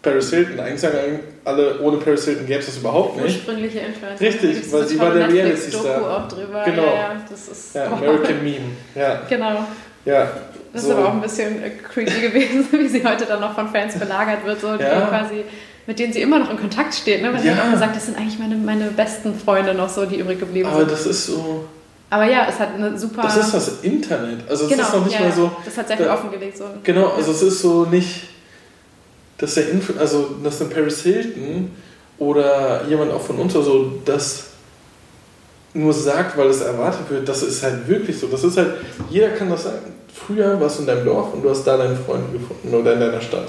Paris Hilton, eigentlich sagen alle, ohne Paris Hilton gäbe es das überhaupt nicht. Ursprüngliche Influencer. Richtig, weil sie war der Reality-Star. auch drüber. Genau. Ja, ja, das ist, ja, American Meme. Ja. Genau. Ja. Das so. ist aber auch ein bisschen creepy [laughs] gewesen, wie sie heute dann noch von Fans belagert wird. So, ja. quasi mit denen sie immer noch in Kontakt steht. Ne? Weil ja. sie auch gesagt das sind eigentlich meine, meine besten Freunde noch so, die übrig geblieben Aber sind. Aber das ist so... Aber ja, es hat eine super... Das ist das Internet. Also es genau, ist noch nicht ja, mal so... Das hat sehr viel da, offengelegt. So. Genau, also es ist so nicht... Dass der Info, also dass eine Paris Hilton oder jemand auch von uns oder so das nur sagt, weil es erwartet wird, das ist halt wirklich so. Das ist halt, jeder kann das sagen. Früher warst du in deinem Dorf und du hast da deine Freunde gefunden oder in deiner Stadt.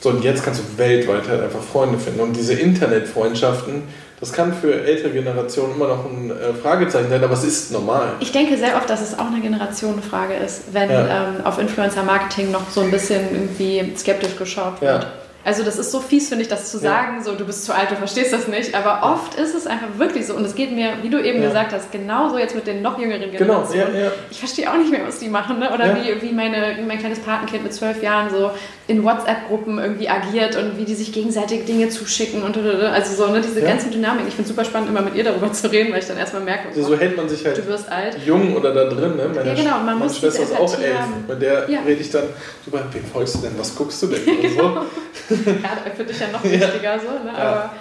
So, und jetzt kannst du weltweit halt einfach Freunde finden. Und diese Internetfreundschaften, das kann für ältere Generationen immer noch ein äh, Fragezeichen sein, aber es ist normal. Ich denke sehr oft, dass es auch eine Generationenfrage ist, wenn ja. ähm, auf Influencer-Marketing noch so ein bisschen irgendwie skeptisch geschaut wird. Ja. Also das ist so fies, finde ich, das zu sagen, ja. so du bist zu alt, du verstehst das nicht. Aber oft ist es einfach wirklich so. Und es geht mir, wie du eben ja. gesagt hast, genauso jetzt mit den noch jüngeren genau, Generationen. Genau, ja, ich verstehe auch nicht mehr, was die machen. Ne? Oder wie, wie meine, mein kleines Patenkind mit zwölf Jahren so in WhatsApp-Gruppen irgendwie agiert und wie die sich gegenseitig Dinge zuschicken und also so ne, diese ganzen Dynamiken. Ich finde es super spannend, immer mit ihr darüber zu reden, weil ich dann erstmal merke, also so hält man sich halt du wirst alt. jung oder da drin. Ne? Meine, ja, genau. Man meine Schwester ist auch elf. Bei der rede ich dann, super, wem folgst du denn, was guckst du denn? [laughs] Und so. ja, für dich ja noch wichtiger ja. so. Ne? Aber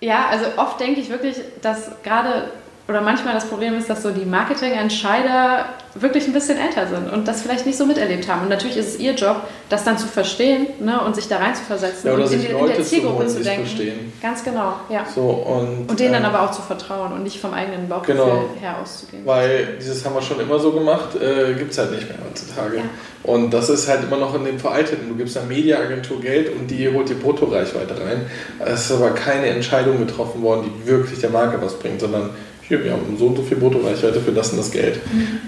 ja, also oft denke ich wirklich, dass gerade oder manchmal das Problem ist, dass so die Marketingentscheider wirklich ein bisschen älter sind und das vielleicht nicht so miterlebt haben. Und natürlich ist es ihr Job, das dann zu verstehen ne, und sich da rein zu versetzen ja, oder und in, in, der Zielgruppe zu, zu denken. Verstehen. Ganz genau, ja. So, und, und denen ähm, dann aber auch zu vertrauen und nicht vom eigenen Bauchgefühl genau, her auszugehen. Weil dieses haben wir schon immer so gemacht, äh, gibt es halt nicht mehr heutzutage. Ja. Und das ist halt immer noch in dem Veralteten. Du gibst einer Mediaagentur Geld und die holt die Bruttoreichweite rein. Es ist aber keine Entscheidung getroffen worden, die wirklich der Marke was bringt, sondern hier, wir haben so und so viel Bruttoreichweite für das und das Geld. Mhm.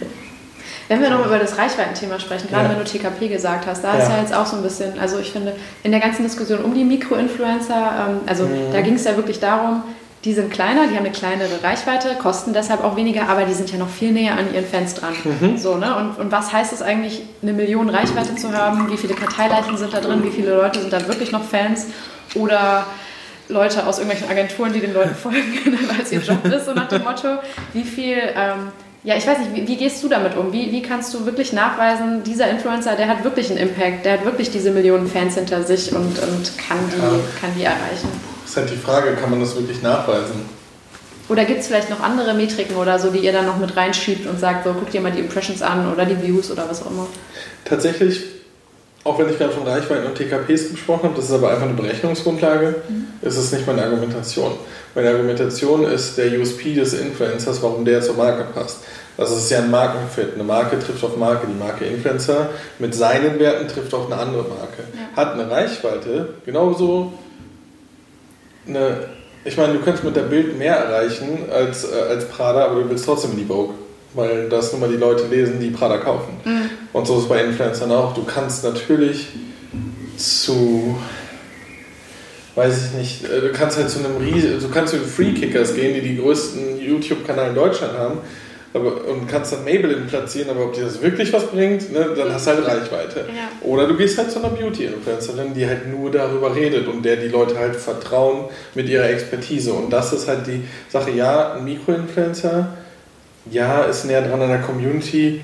Wenn wir noch über das Reichweitenthema sprechen, gerade ja. wenn du TKP gesagt hast, da ja. ist ja jetzt auch so ein bisschen, also ich finde, in der ganzen Diskussion um die Mikroinfluencer, ähm, also mhm. da ging es ja wirklich darum, die sind kleiner, die haben eine kleinere Reichweite, kosten deshalb auch weniger, aber die sind ja noch viel näher an ihren Fans dran. Mhm. So, ne? und, und was heißt es eigentlich, eine Million Reichweite zu haben? Wie viele Karteileichen sind da drin? Wie viele Leute sind da wirklich noch Fans? Oder Leute aus irgendwelchen Agenturen, die den Leuten folgen, [laughs] weil es ihr Job ist, so nach dem Motto. Wie viel, ähm, ja, ich weiß nicht, wie, wie, gehst du damit um? Wie, wie kannst du wirklich nachweisen, dieser Influencer, der hat wirklich einen Impact, der hat wirklich diese Millionen Fans hinter sich und, und kann, die, ja. kann die erreichen? Das ist halt die Frage, kann man das wirklich nachweisen? Oder gibt es vielleicht noch andere Metriken oder so, die ihr dann noch mit reinschiebt und sagt, so guck dir mal die Impressions an oder die Views oder was auch immer? Tatsächlich, auch wenn ich gerade von Reichweiten und TKPs gesprochen habe, das ist aber einfach eine Berechnungsgrundlage, mhm. ist es nicht meine Argumentation. Meine Argumentation ist der USP des Influencers, warum der zur Marke passt. Also es ist ja ein Markenfit. Eine Marke trifft auf Marke. Die Marke Influencer mit seinen Werten trifft auf eine andere Marke. Ja. Hat eine Reichweite, genauso eine. Ich meine, du könntest mit der Bild mehr erreichen als, äh, als Prada, aber du willst trotzdem in die Vogue. Weil das nun mal die Leute lesen, die Prada kaufen. Mhm. Und so ist es bei Influencern auch. Du kannst natürlich zu weiß ich nicht, äh, du kannst halt zu einem Riesen, du kannst zu den Free Kickers gehen, die die größten YouTube-Kanal in Deutschland haben aber, und kannst dann Maybelline platzieren, aber ob dir das wirklich was bringt, ne, dann hast du halt Reichweite. Ja. Oder du gehst halt zu einer Beauty-Influencerin, die halt nur darüber redet und der die Leute halt vertrauen mit ihrer Expertise. Und das ist halt die Sache, ja, ein Mikro-Influencer, ja, ist näher dran an der Community,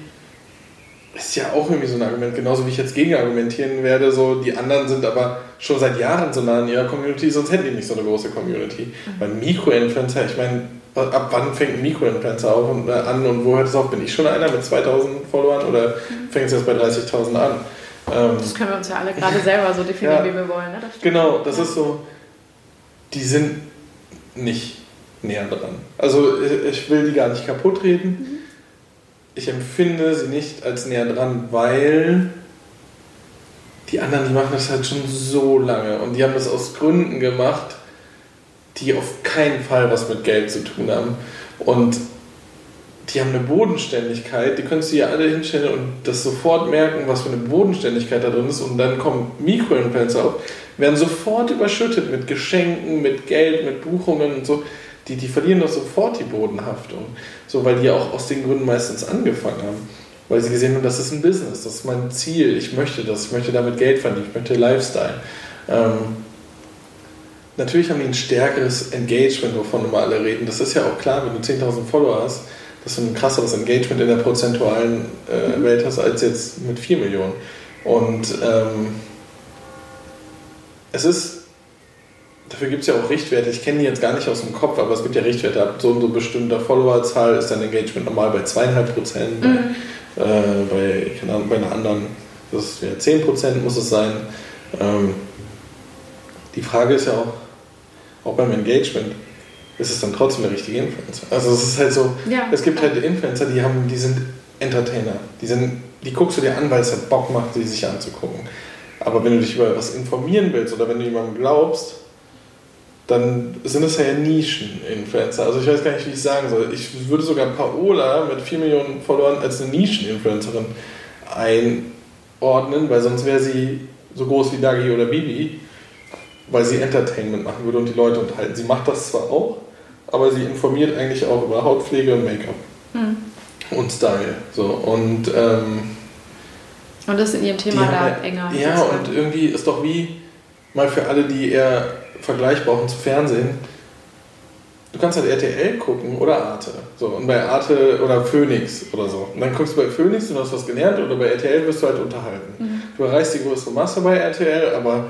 ist ja auch irgendwie so ein Argument, genauso wie ich jetzt gegen argumentieren werde, so die anderen sind aber schon seit Jahren so nah an ihrer Community, sonst hätten die nicht so eine große Community. Mhm. Weil Mikro-Influencer, ich meine, ab wann fängt ein Mikroinfluencer auf und, äh, an und wo hört es auf? Bin ich schon einer mit 2000 Followern oder mhm. fängt es jetzt bei 30.000 an? Ähm, das können wir uns ja alle gerade [laughs] selber so definieren, ja, wie wir wollen. Ne? Das genau, das ja. ist so, die sind nicht näher dran. Also ich will die gar nicht kaputt reden. Mhm. Ich empfinde sie nicht als näher dran, weil die anderen, die machen das halt schon so lange und die haben das aus Gründen gemacht, die auf keinen Fall was mit Geld zu tun haben. Und die haben eine Bodenständigkeit, die könntest du ja alle hinstellen und das sofort merken, was für eine Bodenständigkeit da drin ist. Und dann kommen Mikroinfluencer auf, werden sofort überschüttet mit Geschenken, mit Geld, mit Buchungen und so. Die, die verlieren doch sofort die Bodenhaftung. So, weil die ja auch aus den Gründen meistens angefangen haben. Weil sie gesehen haben, das ist ein Business, das ist mein Ziel, ich möchte das, ich möchte damit Geld verdienen, ich möchte Lifestyle. Ähm, Natürlich haben die ein stärkeres Engagement, wovon immer alle reden. Das ist ja auch klar, wenn du 10.000 Follower hast, dass du ein krasseres Engagement in der prozentualen äh, mhm. Welt hast als jetzt mit 4 Millionen. Und ähm, es ist, dafür gibt es ja auch Richtwerte. Ich kenne die jetzt gar nicht aus dem Kopf, aber es gibt ja Richtwerte. Ab so und so bestimmter Followerzahl ist dein Engagement normal bei 2,5 Prozent. Mhm. Äh, bei, keine Ahnung, bei einer anderen, das wäre 10 Prozent muss es sein. Ähm, die Frage ist ja auch, auch beim Engagement, ist es dann trotzdem der richtige Influencer? Also es ist halt so, ja. es gibt halt Influencer, die haben, die sind Entertainer. Die, sind, die guckst du dir an, weil es halt Bock macht, sie sich anzugucken. Aber wenn du dich über was informieren willst oder wenn du jemandem glaubst, dann sind es ja Nischen-Influencer. Also ich weiß gar nicht, wie ich sagen soll. Ich würde sogar Paola mit 4 Millionen Followern als eine Nischen-Influencerin einordnen, weil sonst wäre sie so groß wie Dagi oder Bibi weil sie Entertainment machen würde und die Leute unterhalten. Sie macht das zwar auch, aber sie informiert eigentlich auch über Hautpflege und Make-up hm. und Style. So, und, ähm, und das ist in ihrem Thema da enger. Ja, und irgendwie ist doch wie, mal für alle, die eher Vergleich brauchen zu Fernsehen, du kannst halt RTL gucken oder Arte. So, und bei Arte oder Phoenix oder so. Und dann guckst du bei Phoenix und hast was gelernt oder bei RTL wirst du halt unterhalten. Mhm. Du erreichst die größere Masse bei RTL, aber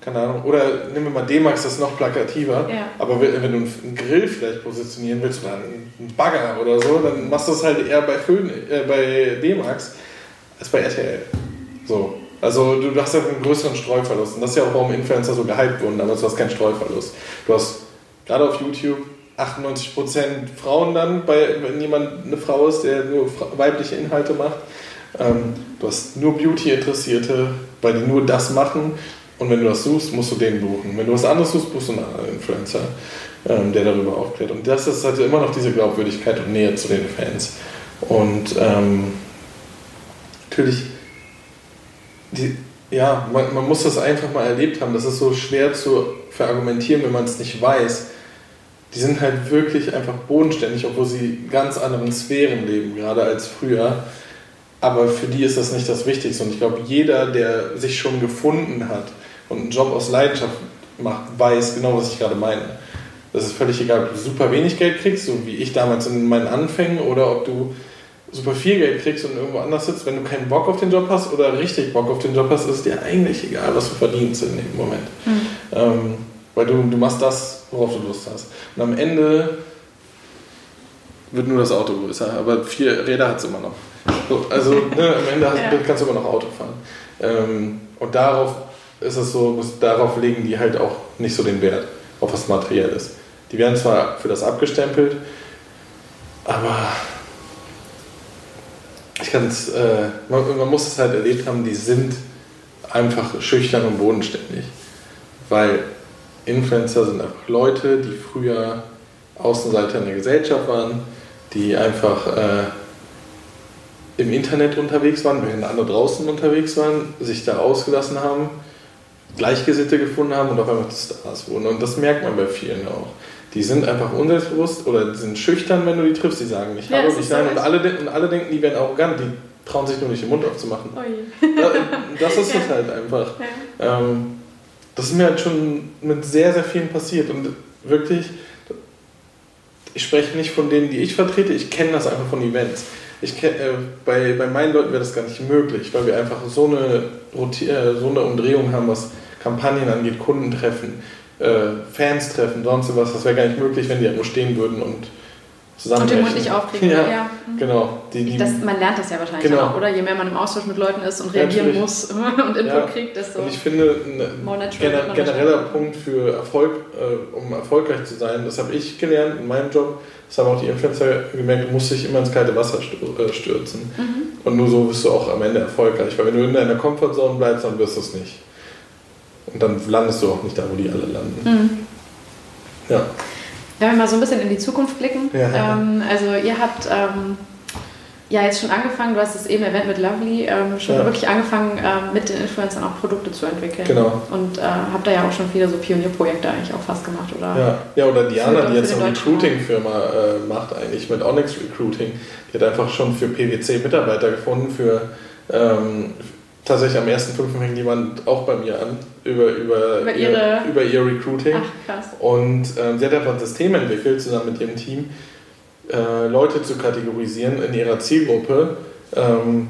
keine Ahnung, oder nehmen wir mal D-Max, das ist noch plakativer, ja. aber wenn, wenn, du einen Grill vielleicht positionieren willst oder einen Bagger oder so, dann machst du es halt eher bei, äh, bei D-Max als bei RTL. So. Also du, hast halt einen größeren Streuverlust und das ist ja auch, warum Influencer so gehypt wurden, aber du hast keinen Streuverlust. Du hast gerade auf YouTube 98% Frauen dann, bei, wenn jemand eine Frau ist, der nur weibliche Inhalte macht. Ähm, du hast nur Beauty-Interessierte, weil die nur das machen und wenn du das suchst, musst du den buchen. Wenn du was anderes suchst, buchst du einen anderen Influencer, ähm, der darüber aufklärt. Und das ist also immer noch diese Glaubwürdigkeit und Nähe zu den Fans. Und ähm, natürlich, die, ja, man, man, muss das einfach mal erlebt haben. Das ist so schwer zu verargumentieren, wenn man es nicht weiß. die sind halt wirklich einfach bodenständig, obwohl sie in ganz anderen Sphären leben, gerade als früher. Aber für die ist das nicht das Wichtigste. Und ich glaube, jeder, der sich schon gefunden hat und einen Job aus Leidenschaft macht, weiß genau, was ich gerade meine. Das ist völlig egal, ob du super wenig Geld kriegst, so wie ich damals in meinen Anfängen, oder ob du super viel Geld kriegst und irgendwo anders sitzt. Wenn du keinen Bock auf den Job hast oder richtig Bock auf den Job hast, ist dir eigentlich egal, was du verdienst in dem Moment. Mhm. Ähm, weil du, du machst das, worauf du Lust hast. Und am Ende wird nur das Auto größer, aber vier Räder hat es immer noch. So, also [laughs] ne, am Ende hast, ja. kannst du immer noch Auto fahren. Ähm, und darauf ist es so, darauf legen die halt auch nicht so den Wert, auf was materiell ist. Die werden zwar für das abgestempelt, aber ich kann es, äh, man, man, muss es halt erlebt haben, die sind einfach schüchtern und bodenständig. Weil Influencer sind einfach Leute, die früher Außenseiter in der Gesellschaft waren, die einfach äh, im Internet unterwegs waren, während andere draußen unterwegs waren, sich da ausgelassen haben, Gleichgesinnte gefunden haben und auf einmal Stars wurden. Und das merkt man bei vielen auch. Die sind einfach unselbstbewusst oder sind schüchtern, wenn du die triffst. Die sagen nicht Hallo, nicht Nein. Und alle, und alle denken, die werden arrogant. Die trauen sich nur nicht den Mund aufzumachen. Das, das ist [laughs] es halt einfach. Ja. Ähm, das ist mir halt schon mit sehr, sehr vielen passiert. Und wirklich, ich spreche nicht von denen, die ich vertrete, ich kenne das einfach von Events. Ich kenn, äh, bei, bei meinen Leuten wäre das gar nicht möglich, weil wir einfach so eine, äh, so eine Umdrehung haben, was Kampagnen angeht, Kunden treffen, äh, Fans treffen, sonst was. Das wäre gar nicht möglich, wenn die halt nur stehen würden und zusammen. Und den Mund nicht aufkriegen. Ja, ja. Mhm. genau. Die, die, das, man lernt das ja wahrscheinlich genau. auch, oder? Je mehr man im Austausch mit Leuten ist und reagieren Natürlich. muss [laughs] und Input ja. kriegt, desto Und ich finde, ein gener genereller Punkt für Erfolg, äh, um erfolgreich zu sein, das habe ich gelernt in meinem Job, das haben auch die Influencer gemerkt, du musst dich immer ins kalte Wasser äh, stürzen. Mhm. Und nur so bist du auch am Ende erfolgreich. Weil wenn du in deiner Comfortzone bleibst, dann wirst du es nicht. Und dann landest du auch nicht da, wo die alle landen. Mhm. Ja. Wenn wir mal so ein bisschen in die Zukunft blicken. Ja. Ähm, also ihr habt ähm, ja jetzt schon angefangen, du hast es eben erwähnt mit Lovely, ähm, schon ja. wirklich angefangen, ähm, mit den Influencern auch Produkte zu entwickeln. Genau. Und äh, habt da ja auch schon viele so Pionierprojekte eigentlich auch fast gemacht, oder? Ja, ja oder Diana, die jetzt eine Recruiting-Firma äh, macht eigentlich mit Onyx Recruiting. Die hat einfach schon für PwC Mitarbeiter gefunden, für ähm, tatsächlich am 1.5. fängt jemand auch bei mir an über, über, über, ihre, ihr, über ihr Recruiting. Ach, krass. Und ähm, sie hat einfach ein System entwickelt, zusammen mit ihrem Team, äh, Leute zu kategorisieren in ihrer Zielgruppe, ähm,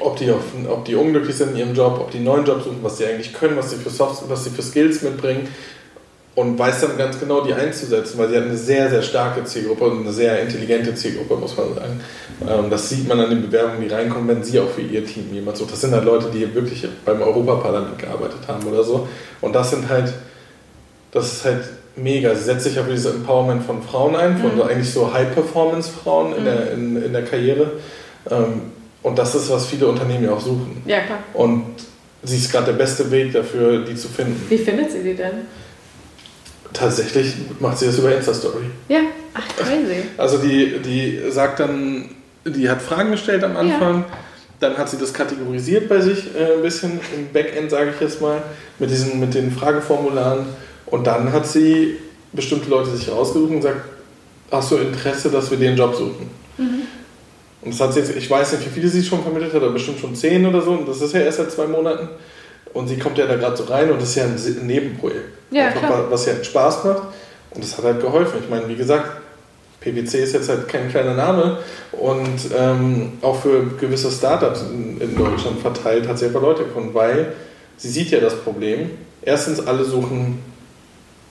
ob, die auf, ob die unglücklich sind in ihrem Job, ob die einen neuen Job suchen, was sie eigentlich können, was sie für Soft was sie für Skills mitbringen und weiß dann ganz genau, die einzusetzen, weil sie hat eine sehr, sehr starke Zielgruppe und eine sehr intelligente Zielgruppe, muss man sagen. Ähm, das sieht man an den Bewerbungen, die reinkommen, wenn sie auch für ihr Team jemand sucht. Das sind halt Leute, die wirklich beim Europaparlament gearbeitet haben oder so. Und das sind halt, das ist halt mega. Sie setzt sich auf dieses Empowerment von Frauen ein, von mhm. eigentlich so High-Performance-Frauen in, mhm. der, in, in der Karriere. Ähm, und das ist, was viele Unternehmen ja auch suchen. Ja, klar. Und sie ist gerade der beste Weg dafür, die zu finden. Wie findet sie die denn? Tatsächlich macht sie das über Insta-Story. Ja, ach crazy. Also die, die sagt dann, die hat Fragen gestellt am Anfang, ja. dann hat sie das kategorisiert bei sich äh, ein bisschen im Backend, sage ich jetzt mal, mit, diesen, mit den Frageformularen und dann hat sie bestimmte Leute sich rausgesucht und gesagt, hast du Interesse, dass wir den Job suchen? Mhm. Und das hat sie jetzt, ich weiß nicht, wie viele sie schon vermittelt hat, aber bestimmt schon zehn oder so. Und das ist ja erst seit zwei Monaten. Und sie kommt ja da gerade so rein und das ist ja ein Nebenprojekt. Ja, Einfach, was ja Spaß macht. Und das hat halt geholfen. Ich meine, wie gesagt, PwC ist jetzt halt kein kleiner Name und ähm, auch für gewisse Startups in, in, Deutschland verteilt hat sie einfach Leute gefunden, weil sie sieht ja das Problem. Erstens, alle suchen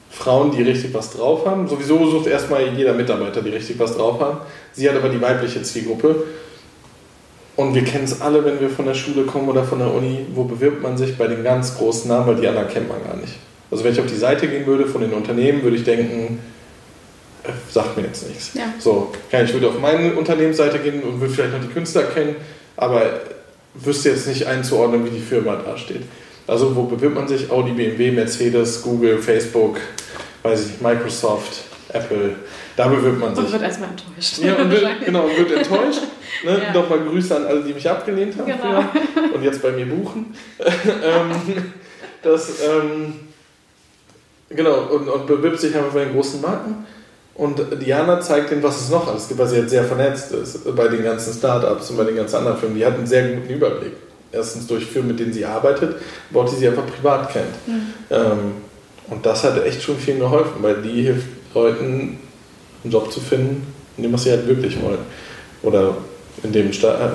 Frauen, die richtig was drauf haben. Sowieso sucht erstmal jeder Mitarbeiter, die richtig was drauf haben. Sie hat aber die weibliche Zielgruppe und wir kennen es alle, wenn wir von der Schule kommen oder von der Uni, wo bewirbt man sich bei den ganz großen Namen, weil die anderen kennt man gar nicht. Also wenn ich auf die Seite gehen würde von den Unternehmen, würde ich denken, äh, sagt mir jetzt nichts. Ja. So, ich würde auf meine Unternehmensseite gehen und würde vielleicht noch die Künstler kennen, aber wüsste jetzt nicht einzuordnen, wie die Firma dasteht. Also wo bewirbt man sich? Audi, BMW, Mercedes, Google, Facebook, weiß ich nicht, Microsoft, Apple. Da bewirbt man sich. Und wird erstmal enttäuscht. Ja, und wird, genau, wird enttäuscht. Ne? Ja. Nochmal Grüße an alle, die mich abgelehnt haben genau. und jetzt bei mir buchen. [laughs] ähm, das, ähm, Genau, und, und bewirbt sich einfach bei den großen Marken. Und Diana zeigt ihnen, was es noch alles gibt, weil sie jetzt sehr vernetzt ist bei den ganzen Startups und bei den ganzen anderen Firmen. Die hat einen sehr guten Überblick. Erstens durch Firmen, mit denen sie arbeitet, aber auch die sie einfach privat kennt. Mhm. Ähm, und das hat echt schon vielen geholfen, weil die hilft Leuten, einen Job zu finden, in dem was sie halt wirklich wollen. Oder in dem Sta äh,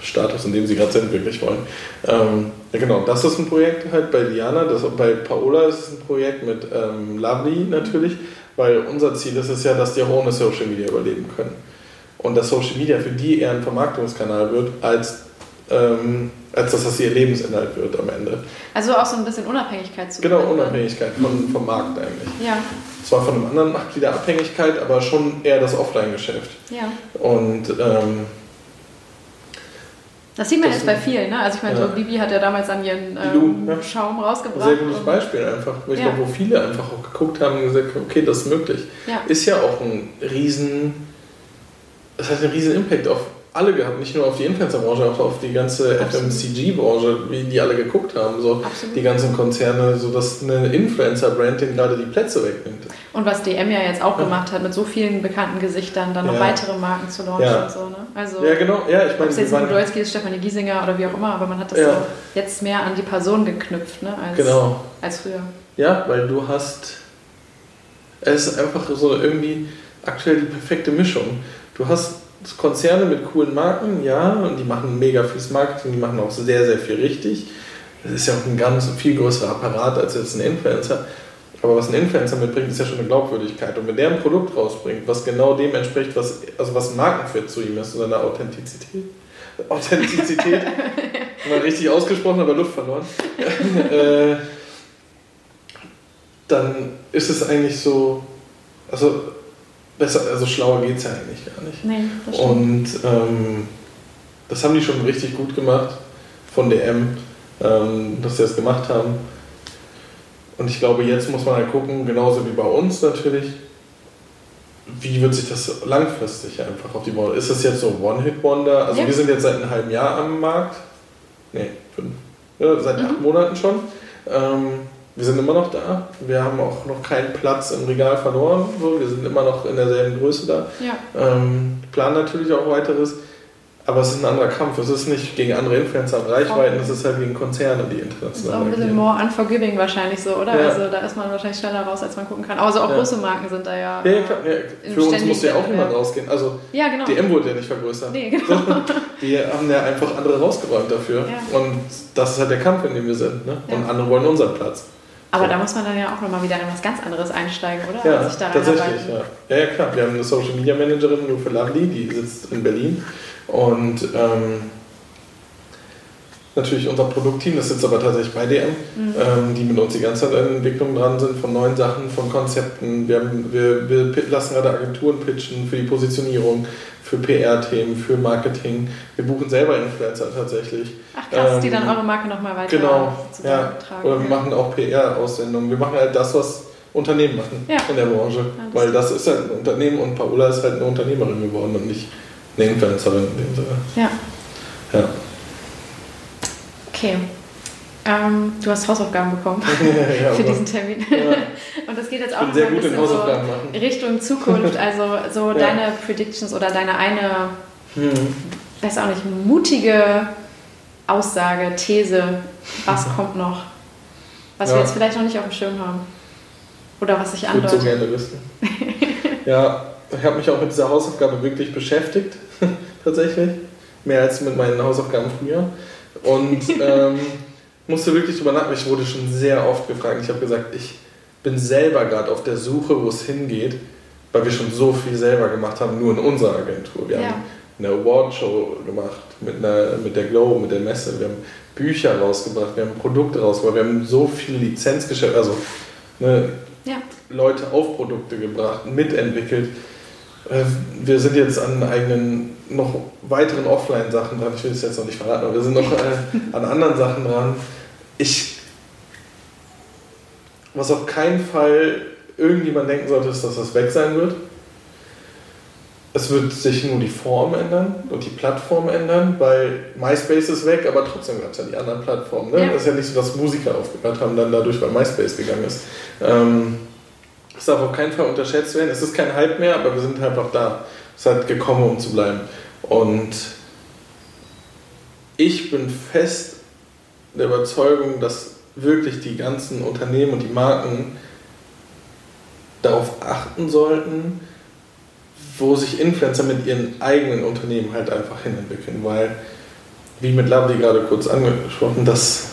Status, in dem sie gerade sind, wirklich wollen. Ähm, ja, genau, das ist ein Projekt halt bei Diana, das, bei Paola ist es ein Projekt mit ähm, Lovely natürlich, weil unser Ziel ist es ja, dass die auch ohne Social Media überleben können. Und dass Social Media für die eher ein Vermarktungskanal wird, als, ähm, als dass das ihr Lebensinhalt wird am Ende. Also auch so ein bisschen Unabhängigkeit zu Genau, Unabhängigkeit von, vom Markt eigentlich. Ja. Zwar von einem anderen Markt wieder Abhängigkeit, aber schon eher das Offline-Geschäft. Ja. Und ähm, das sieht man das jetzt bei vielen, ne? Also ich meine, ja. so Bibi hat ja damals dann ihren ähm, ja. Schaum rausgebracht. Ein sehr gutes Beispiel einfach. Ich ja. glaube, wo viele einfach auch geguckt haben und gesagt, okay, das ist möglich. Ist ja auch ein riesen, das hat einen riesen Impact auf alle gehabt, nicht nur auf die Influencer-Branche, auch auf die ganze FMCG-Branche, wie die alle geguckt haben, so Absolut. die ganzen Konzerne, so dass eine Influencer-Brand den gerade die Plätze wegnimmt. Und was DM ja jetzt auch ja. gemacht hat, mit so vielen bekannten Gesichtern, dann noch ja. weitere Marken zu launchen ja. und so, ne? Also, ja, genau, ja, ich meine... Ob es jetzt Podolski ist, Stefanie Giesinger oder wie auch immer, aber man hat das so jetzt mehr an die Person geknüpft, ne? Als, genau. als früher. Ja, weil du hast... Es ist einfach so irgendwie aktuell die perfekte Mischung. Du hast Konzerne mit coolen Marken, ja, und die machen mega fürs Marketing, die machen auch sehr, sehr viel richtig. Das ist ja auch ein ganz viel größerer Apparat als jetzt ein Influencer. Aber was ein Influencer mitbringt, ist ja schon eine Glaubwürdigkeit. Und wenn der ein Produkt rausbringt, was genau dem entspricht, was, also was ein Markenfit zu ihm ist, seine Authentizität. [laughs] Authentizität, [laughs] mal richtig ausgesprochen, aber Luft verloren. [laughs] äh, dann ist es eigentlich so, also besser, also schlauer geht es ja eigentlich gar nicht. Nee, das Und ähm, das haben die schon richtig gut gemacht von DM, ähm, dass sie das gemacht haben. Und ich glaube, jetzt muss man halt gucken, genauso wie bei uns natürlich, wie wird sich das langfristig einfach auf die Branche. Ist das jetzt so One-Hit-Wonder? Also ja. wir sind jetzt seit einem halben Jahr am Markt. Nee, fünf. Ja, seit mhm. acht Monaten schon. Ähm, wir sind immer noch da. Wir haben auch noch keinen Platz im Regal verloren. So. Wir sind immer noch in derselben Größe da. Ja. Ähm, planen natürlich auch weiteres. Aber es ist ein anderer Kampf. Es ist nicht gegen andere Influencer und Reichweiten, es ist halt gegen Konzerne, die international ist auch ein bisschen more unforgiving wahrscheinlich so, oder? Ja. Also da ist man wahrscheinlich schneller raus, als man gucken kann. Aber so auch ja. große Marken sind da ja. Ja, klar. Ja. Für uns muss ja auch niemand rausgehen. Also ja, genau. DM wurde ja nicht vergrößert. Nee, genau. [laughs] die haben ja einfach andere rausgeräumt dafür. Und das ist halt der Kampf, in dem wir sind. Ne? Und andere wollen unseren Platz. Aber da muss man dann ja auch nochmal wieder in was ganz anderes einsteigen, oder? Ja, tatsächlich, ja. ja. Ja, klar. Wir haben eine Social Media Managerin nur für Lovely, die sitzt in Berlin. Und ähm, natürlich unser Produktteam, das sitzt aber tatsächlich bei DM, mhm. ähm, die mit uns die ganze Zeit in Entwicklung dran sind, von neuen Sachen, von Konzepten. Wir, haben, wir, wir lassen gerade Agenturen pitchen für die Positionierung, für PR-Themen, für Marketing. Wir buchen selber Influencer tatsächlich. Ach krass, ähm, die dann eure Marke nochmal weiter genau, ja. tragen. Oder wir machen auch PR-Aussendungen. Wir machen halt das, was Unternehmen machen ja. in der Branche. Ja, Weil das ist halt ein Unternehmen und Paola ist halt eine Unternehmerin geworden und nicht eine Influencerin in dem Sinne. Ja. Ja. Okay. Ähm, du hast Hausaufgaben bekommen [laughs] ja, [laughs] für diesen Termin. Ja. [laughs] Und das geht jetzt auch noch ein bisschen so Richtung Zukunft. Also so ja. deine Predictions oder deine eine, hm. weiß auch nicht, mutige Aussage, These, was kommt noch? Was wir jetzt vielleicht noch nicht auf dem Schirm haben. Oder was ich andeutet. so gerne wissen. ja, ich habe mich auch mit dieser Hausaufgabe wirklich beschäftigt, tatsächlich. Mehr als mit meinen Hausaufgaben früher. Und ähm, musste wirklich drüber nachdenken. Ich wurde schon sehr oft gefragt. Ich habe gesagt, ich bin selber gerade auf der Suche, wo es hingeht, weil wir schon so viel selber gemacht haben, nur in unserer Agentur. Wir ja. haben eine Awardshow gemacht mit, einer, mit der Glow, mit der Messe. Wir haben Bücher rausgebracht, wir haben Produkte rausgebracht, wir haben so viele Lizenzgeschäfte, also ne, ja. Leute auf Produkte gebracht, mitentwickelt. Äh, wir sind jetzt an eigenen, noch weiteren Offline-Sachen dran. Ich will es jetzt noch nicht verraten, aber wir sind noch äh, an anderen Sachen dran. Ich, was auf keinen Fall irgendjemand denken sollte, ist, dass das weg sein wird. es wird sich nur die Form ändern und die Plattform ändern, weil MySpace ist weg, aber trotzdem gab es ja die anderen Plattformen. Ne? Ja. Das ist ja nicht so, dass Musiker aufgehört haben, dann dadurch, weil MySpace gegangen ist. Ähm, das darf auf keinen Fall unterschätzt werden. Es ist kein Hype mehr, aber wir sind einfach da. Es ist halt gekommen, um zu bleiben. Und ich bin fest der Überzeugung, dass wirklich die ganzen Unternehmen und die Marken darauf achten sollten, wo sich Influencer mit ihren eigenen Unternehmen halt einfach hinentwickeln, weil, wie mit Lovely gerade kurz angesprochen, das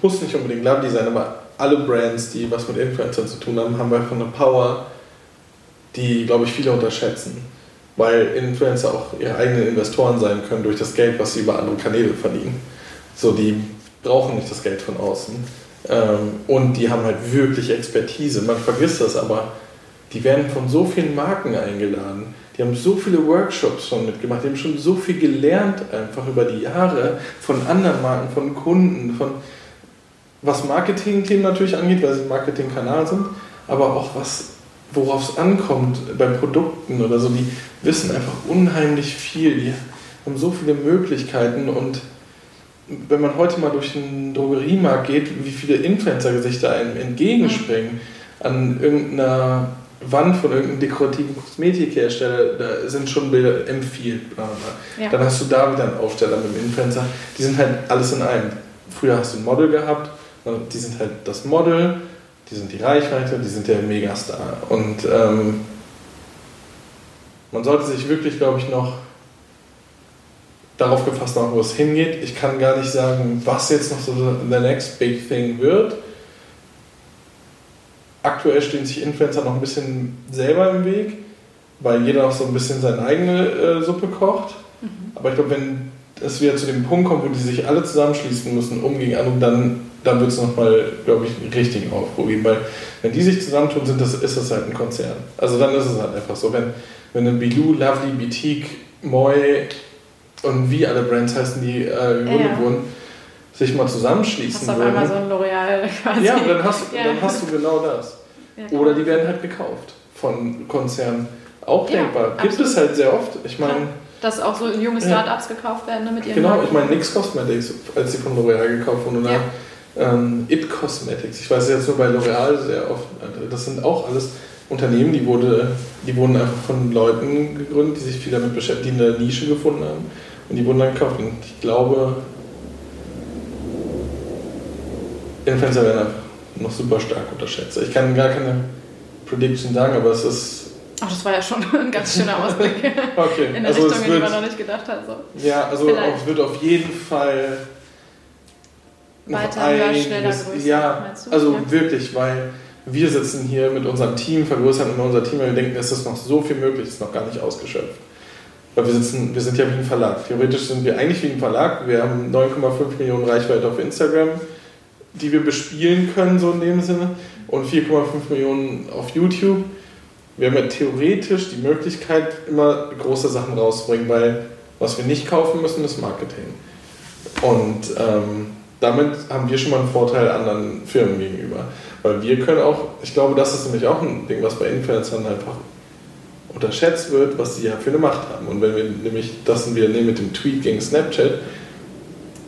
muss nicht unbedingt Lovely sein, aber alle Brands, die was mit Influencern zu tun haben, haben einfach eine Power, die, glaube ich, viele unterschätzen. Weil Influencer auch ihre eigenen Investoren sein können durch das Geld, was sie über andere Kanäle verdienen. So, die brauchen nicht das Geld von außen. Ähm, und die haben halt wirklich Expertise. Man vergisst das, aber die werden von so vielen Marken eingeladen. Die haben so viele Workshops schon mitgemacht. Die haben schon so viel gelernt, einfach über die Jahre von anderen Marken, von Kunden, von was Marketing-Themen natürlich angeht, weil sie ein Marketingkanal sind, aber auch was, worauf es ankommt bei Produkten oder so. Die wissen einfach unheimlich viel. Die haben so viele Möglichkeiten und wenn man heute mal durch den Drogeriemarkt geht, wie viele Influencer-Gesichter einem entgegenspringen an irgendeiner Wand von irgendeinem dekorativen Kosmetikhersteller, da sind schon Bilder empfiehlt. Ja. Dann hast du da wieder einen Aufsteller mit dem Influencer. Die sind halt alles in einem. Früher hast du ein Model gehabt, die sind halt das Model, die sind die Reichweite, die sind der Megastar. Und ähm, man sollte sich wirklich, glaube ich, noch darauf gefasst machen, wo es hingeht. Ich kann gar nicht sagen, was jetzt noch so the next big thing wird. Aktuell stehen sich Influencer noch ein bisschen selber im Weg, weil jeder noch so ein bisschen seine eigene äh, Suppe kocht. Mhm. Aber ich glaube, wenn es wieder zu dem Punkt kommt, wo die sich alle zusammenschließen müssen, um gegen andere, dann, dann wird es nochmal, glaube ich, einen richtigen Aufruhr geben. Weil wenn die sich zusammentun, sind das, ist das halt ein Konzern. Also dann ist es halt einfach so. Wenn, wenn eine Bilou, Lovely, Boutique, Moi und wie alle Brands heißen, die äh, gegründet ja. wurden, sich mal zusammenschließen hast würden. Hast du auf L'Oreal [laughs] quasi. Ja, dann hast, ja. dann hast du genau das. Ja, Oder die werden halt gekauft von Konzernen. Auch denkbar. Gibt es halt sehr oft. Ich meine dass auch so junge Startups ja. gekauft werden ne, mit ihren Genau, Marken. ich meine NYX Cosmetics, als sie von L'Oreal gekauft wurden, oder ja. Ähm, It Cosmetics. Ich weiß jetzt nur bei L'Oreal sehr oft. Das sind auch alles Unternehmen, die, wurde, die wurden einfach von Leuten gegründet, die sich viel damit beschäftigen, die eine Nische gefunden haben. Und die wurden dann gekauft. Und ich glaube, Influencer werden einfach noch super stark unterschätzt. Ich kann gar keine Prediction sagen, aber es ist Ach, das war ja schon [laughs] ein ganz schöner Ausblick. [laughs] okay. In eine also Richtung, in die man noch nicht gedacht hat. So. Ja, also es wird auf jeden Fall weiter, höher, schneller, größer. Ja, also ja. wirklich, weil wir sitzen hier mit unserem Team, vergrößern immer unser Team, weil wir denken, es ist noch so viel möglich, es ist noch gar nicht ausgeschöpft. Weil wir, sitzen, wir sind ja wie ein Verlag. Theoretisch sind wir eigentlich wie ein Verlag. Wir haben 9,5 Millionen Reichweite auf Instagram, die wir bespielen können, so in dem Sinne, und 4,5 Millionen auf YouTube wir haben ja theoretisch die Möglichkeit, immer große Sachen rauszubringen, weil was wir nicht kaufen müssen, ist Marketing. Und ähm, damit haben wir schon mal einen Vorteil anderen Firmen gegenüber. Weil wir können auch, ich glaube, das ist nämlich auch ein Ding, was bei Influencern einfach unterschätzt wird, was sie ja für eine Macht haben. Und wenn wir nämlich, das wir nehmen mit dem Tweet gegen Snapchat,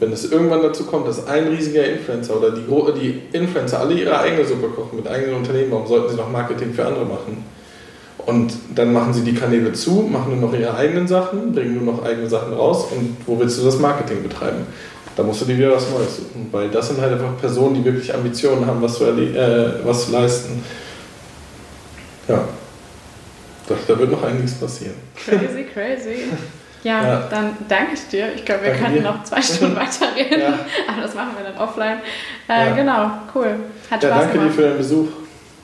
wenn es irgendwann dazu kommt, dass ein riesiger Influencer oder die, die Influencer alle ihre eigene Suppe kochen mit eigenen Unternehmen, warum sollten sie noch Marketing für andere machen? Und dann machen sie die Kanäle zu, machen nur noch ihre eigenen Sachen, bringen nur noch eigene Sachen raus. Und wo willst du das Marketing betreiben? Da musst du dir wieder was Neues suchen. Weil das sind halt einfach Personen, die wirklich Ambitionen haben, was zu, äh, was zu leisten. Ja. Da, da wird noch einiges passieren. Crazy, crazy. Ja, ja, dann danke ich dir. Ich glaube, wir danke könnten dir. noch zwei Stunden [laughs] weiterreden. Ja. Aber das machen wir dann offline. Äh, ja. Genau, cool. Hat Spaß danke gemacht. dir für deinen Besuch.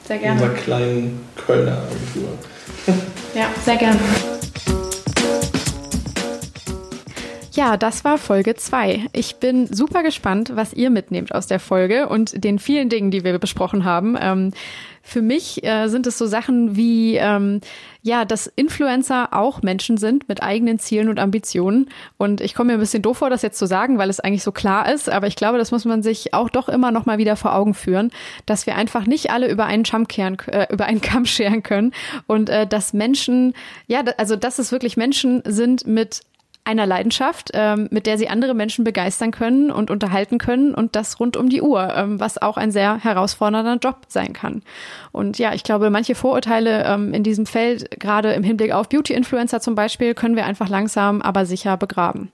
Sehr gerne. Unserer kleinen Kölner Agentur. Ja, sehr gerne. Ja, das war Folge 2. Ich bin super gespannt, was ihr mitnehmt aus der Folge und den vielen Dingen, die wir besprochen haben. Ähm, für mich äh, sind es so Sachen wie, ähm, ja, dass Influencer auch Menschen sind mit eigenen Zielen und Ambitionen. Und ich komme mir ein bisschen doof vor, das jetzt zu sagen, weil es eigentlich so klar ist. Aber ich glaube, das muss man sich auch doch immer noch mal wieder vor Augen führen, dass wir einfach nicht alle über einen Kamm kehren, äh, über einen Kamm scheren können und äh, dass Menschen, ja, also dass es wirklich Menschen sind mit einer Leidenschaft, ähm, mit der sie andere Menschen begeistern können und unterhalten können und das rund um die Uhr, ähm, was auch ein sehr herausfordernder Job sein kann. Und ja, ich glaube, manche Vorurteile ähm, in diesem Feld, gerade im Hinblick auf Beauty-Influencer zum Beispiel, können wir einfach langsam, aber sicher begraben.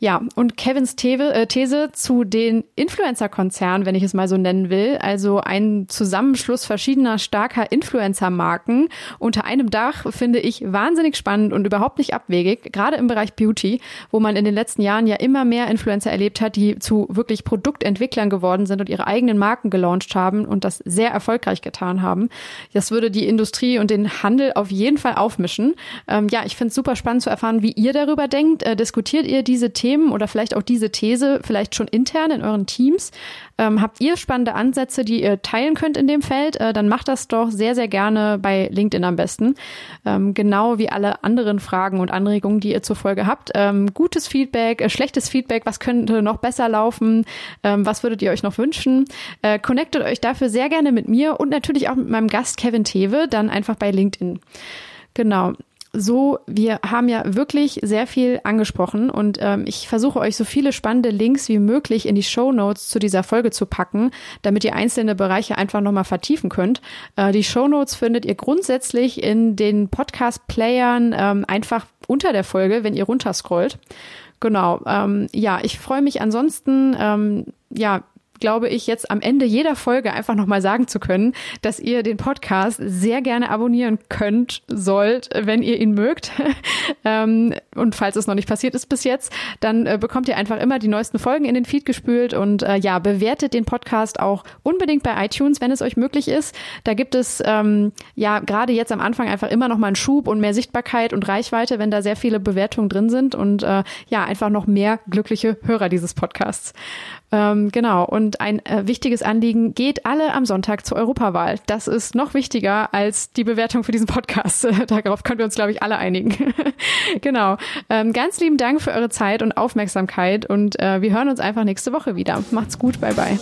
Ja, und Kevins These, äh, These zu den Influencer-Konzernen, wenn ich es mal so nennen will, also ein Zusammenschluss verschiedener starker Influencer-Marken unter einem Dach, finde ich wahnsinnig spannend und überhaupt nicht abwegig, gerade im Bereich Beauty, wo man in den letzten Jahren ja immer mehr Influencer erlebt hat, die zu wirklich Produktentwicklern geworden sind und ihre eigenen Marken gelauncht haben und das sehr erfolgreich getan haben. Das würde die Industrie und den Handel auf jeden Fall aufmischen. Ähm, ja, ich finde es super spannend zu erfahren, wie ihr darüber denkt. Äh, diskutiert ihr diese Themen? Themen oder vielleicht auch diese These vielleicht schon intern in euren Teams? Ähm, habt ihr spannende Ansätze, die ihr teilen könnt in dem Feld? Äh, dann macht das doch sehr, sehr gerne bei LinkedIn am besten. Ähm, genau wie alle anderen Fragen und Anregungen, die ihr zur Folge habt. Ähm, gutes Feedback, äh, schlechtes Feedback, was könnte noch besser laufen? Ähm, was würdet ihr euch noch wünschen? Äh, connectet euch dafür sehr gerne mit mir und natürlich auch mit meinem Gast Kevin Tewe, dann einfach bei LinkedIn. Genau so, wir haben ja wirklich sehr viel angesprochen und ähm, ich versuche euch so viele spannende Links wie möglich in die Show Notes zu dieser Folge zu packen, damit ihr einzelne Bereiche einfach nochmal vertiefen könnt. Äh, die Show Notes findet ihr grundsätzlich in den Podcast-Playern ähm, einfach unter der Folge, wenn ihr runterscrollt. Genau. Ähm, ja, ich freue mich ansonsten, ähm, ja, glaube ich, jetzt am Ende jeder Folge einfach nochmal sagen zu können, dass ihr den Podcast sehr gerne abonnieren könnt, sollt, wenn ihr ihn mögt. [laughs] ähm, und falls es noch nicht passiert ist bis jetzt, dann äh, bekommt ihr einfach immer die neuesten Folgen in den Feed gespült und äh, ja, bewertet den Podcast auch unbedingt bei iTunes, wenn es euch möglich ist. Da gibt es ähm, ja gerade jetzt am Anfang einfach immer noch mal einen Schub und mehr Sichtbarkeit und Reichweite, wenn da sehr viele Bewertungen drin sind und äh, ja, einfach noch mehr glückliche Hörer dieses Podcasts. Ähm, genau. Und ein äh, wichtiges Anliegen geht alle am Sonntag zur Europawahl. Das ist noch wichtiger als die Bewertung für diesen Podcast. [laughs] Darauf können wir uns, glaube ich, alle einigen. [laughs] genau. Ähm, ganz lieben Dank für eure Zeit und Aufmerksamkeit und äh, wir hören uns einfach nächste Woche wieder. Macht's gut. Bye bye.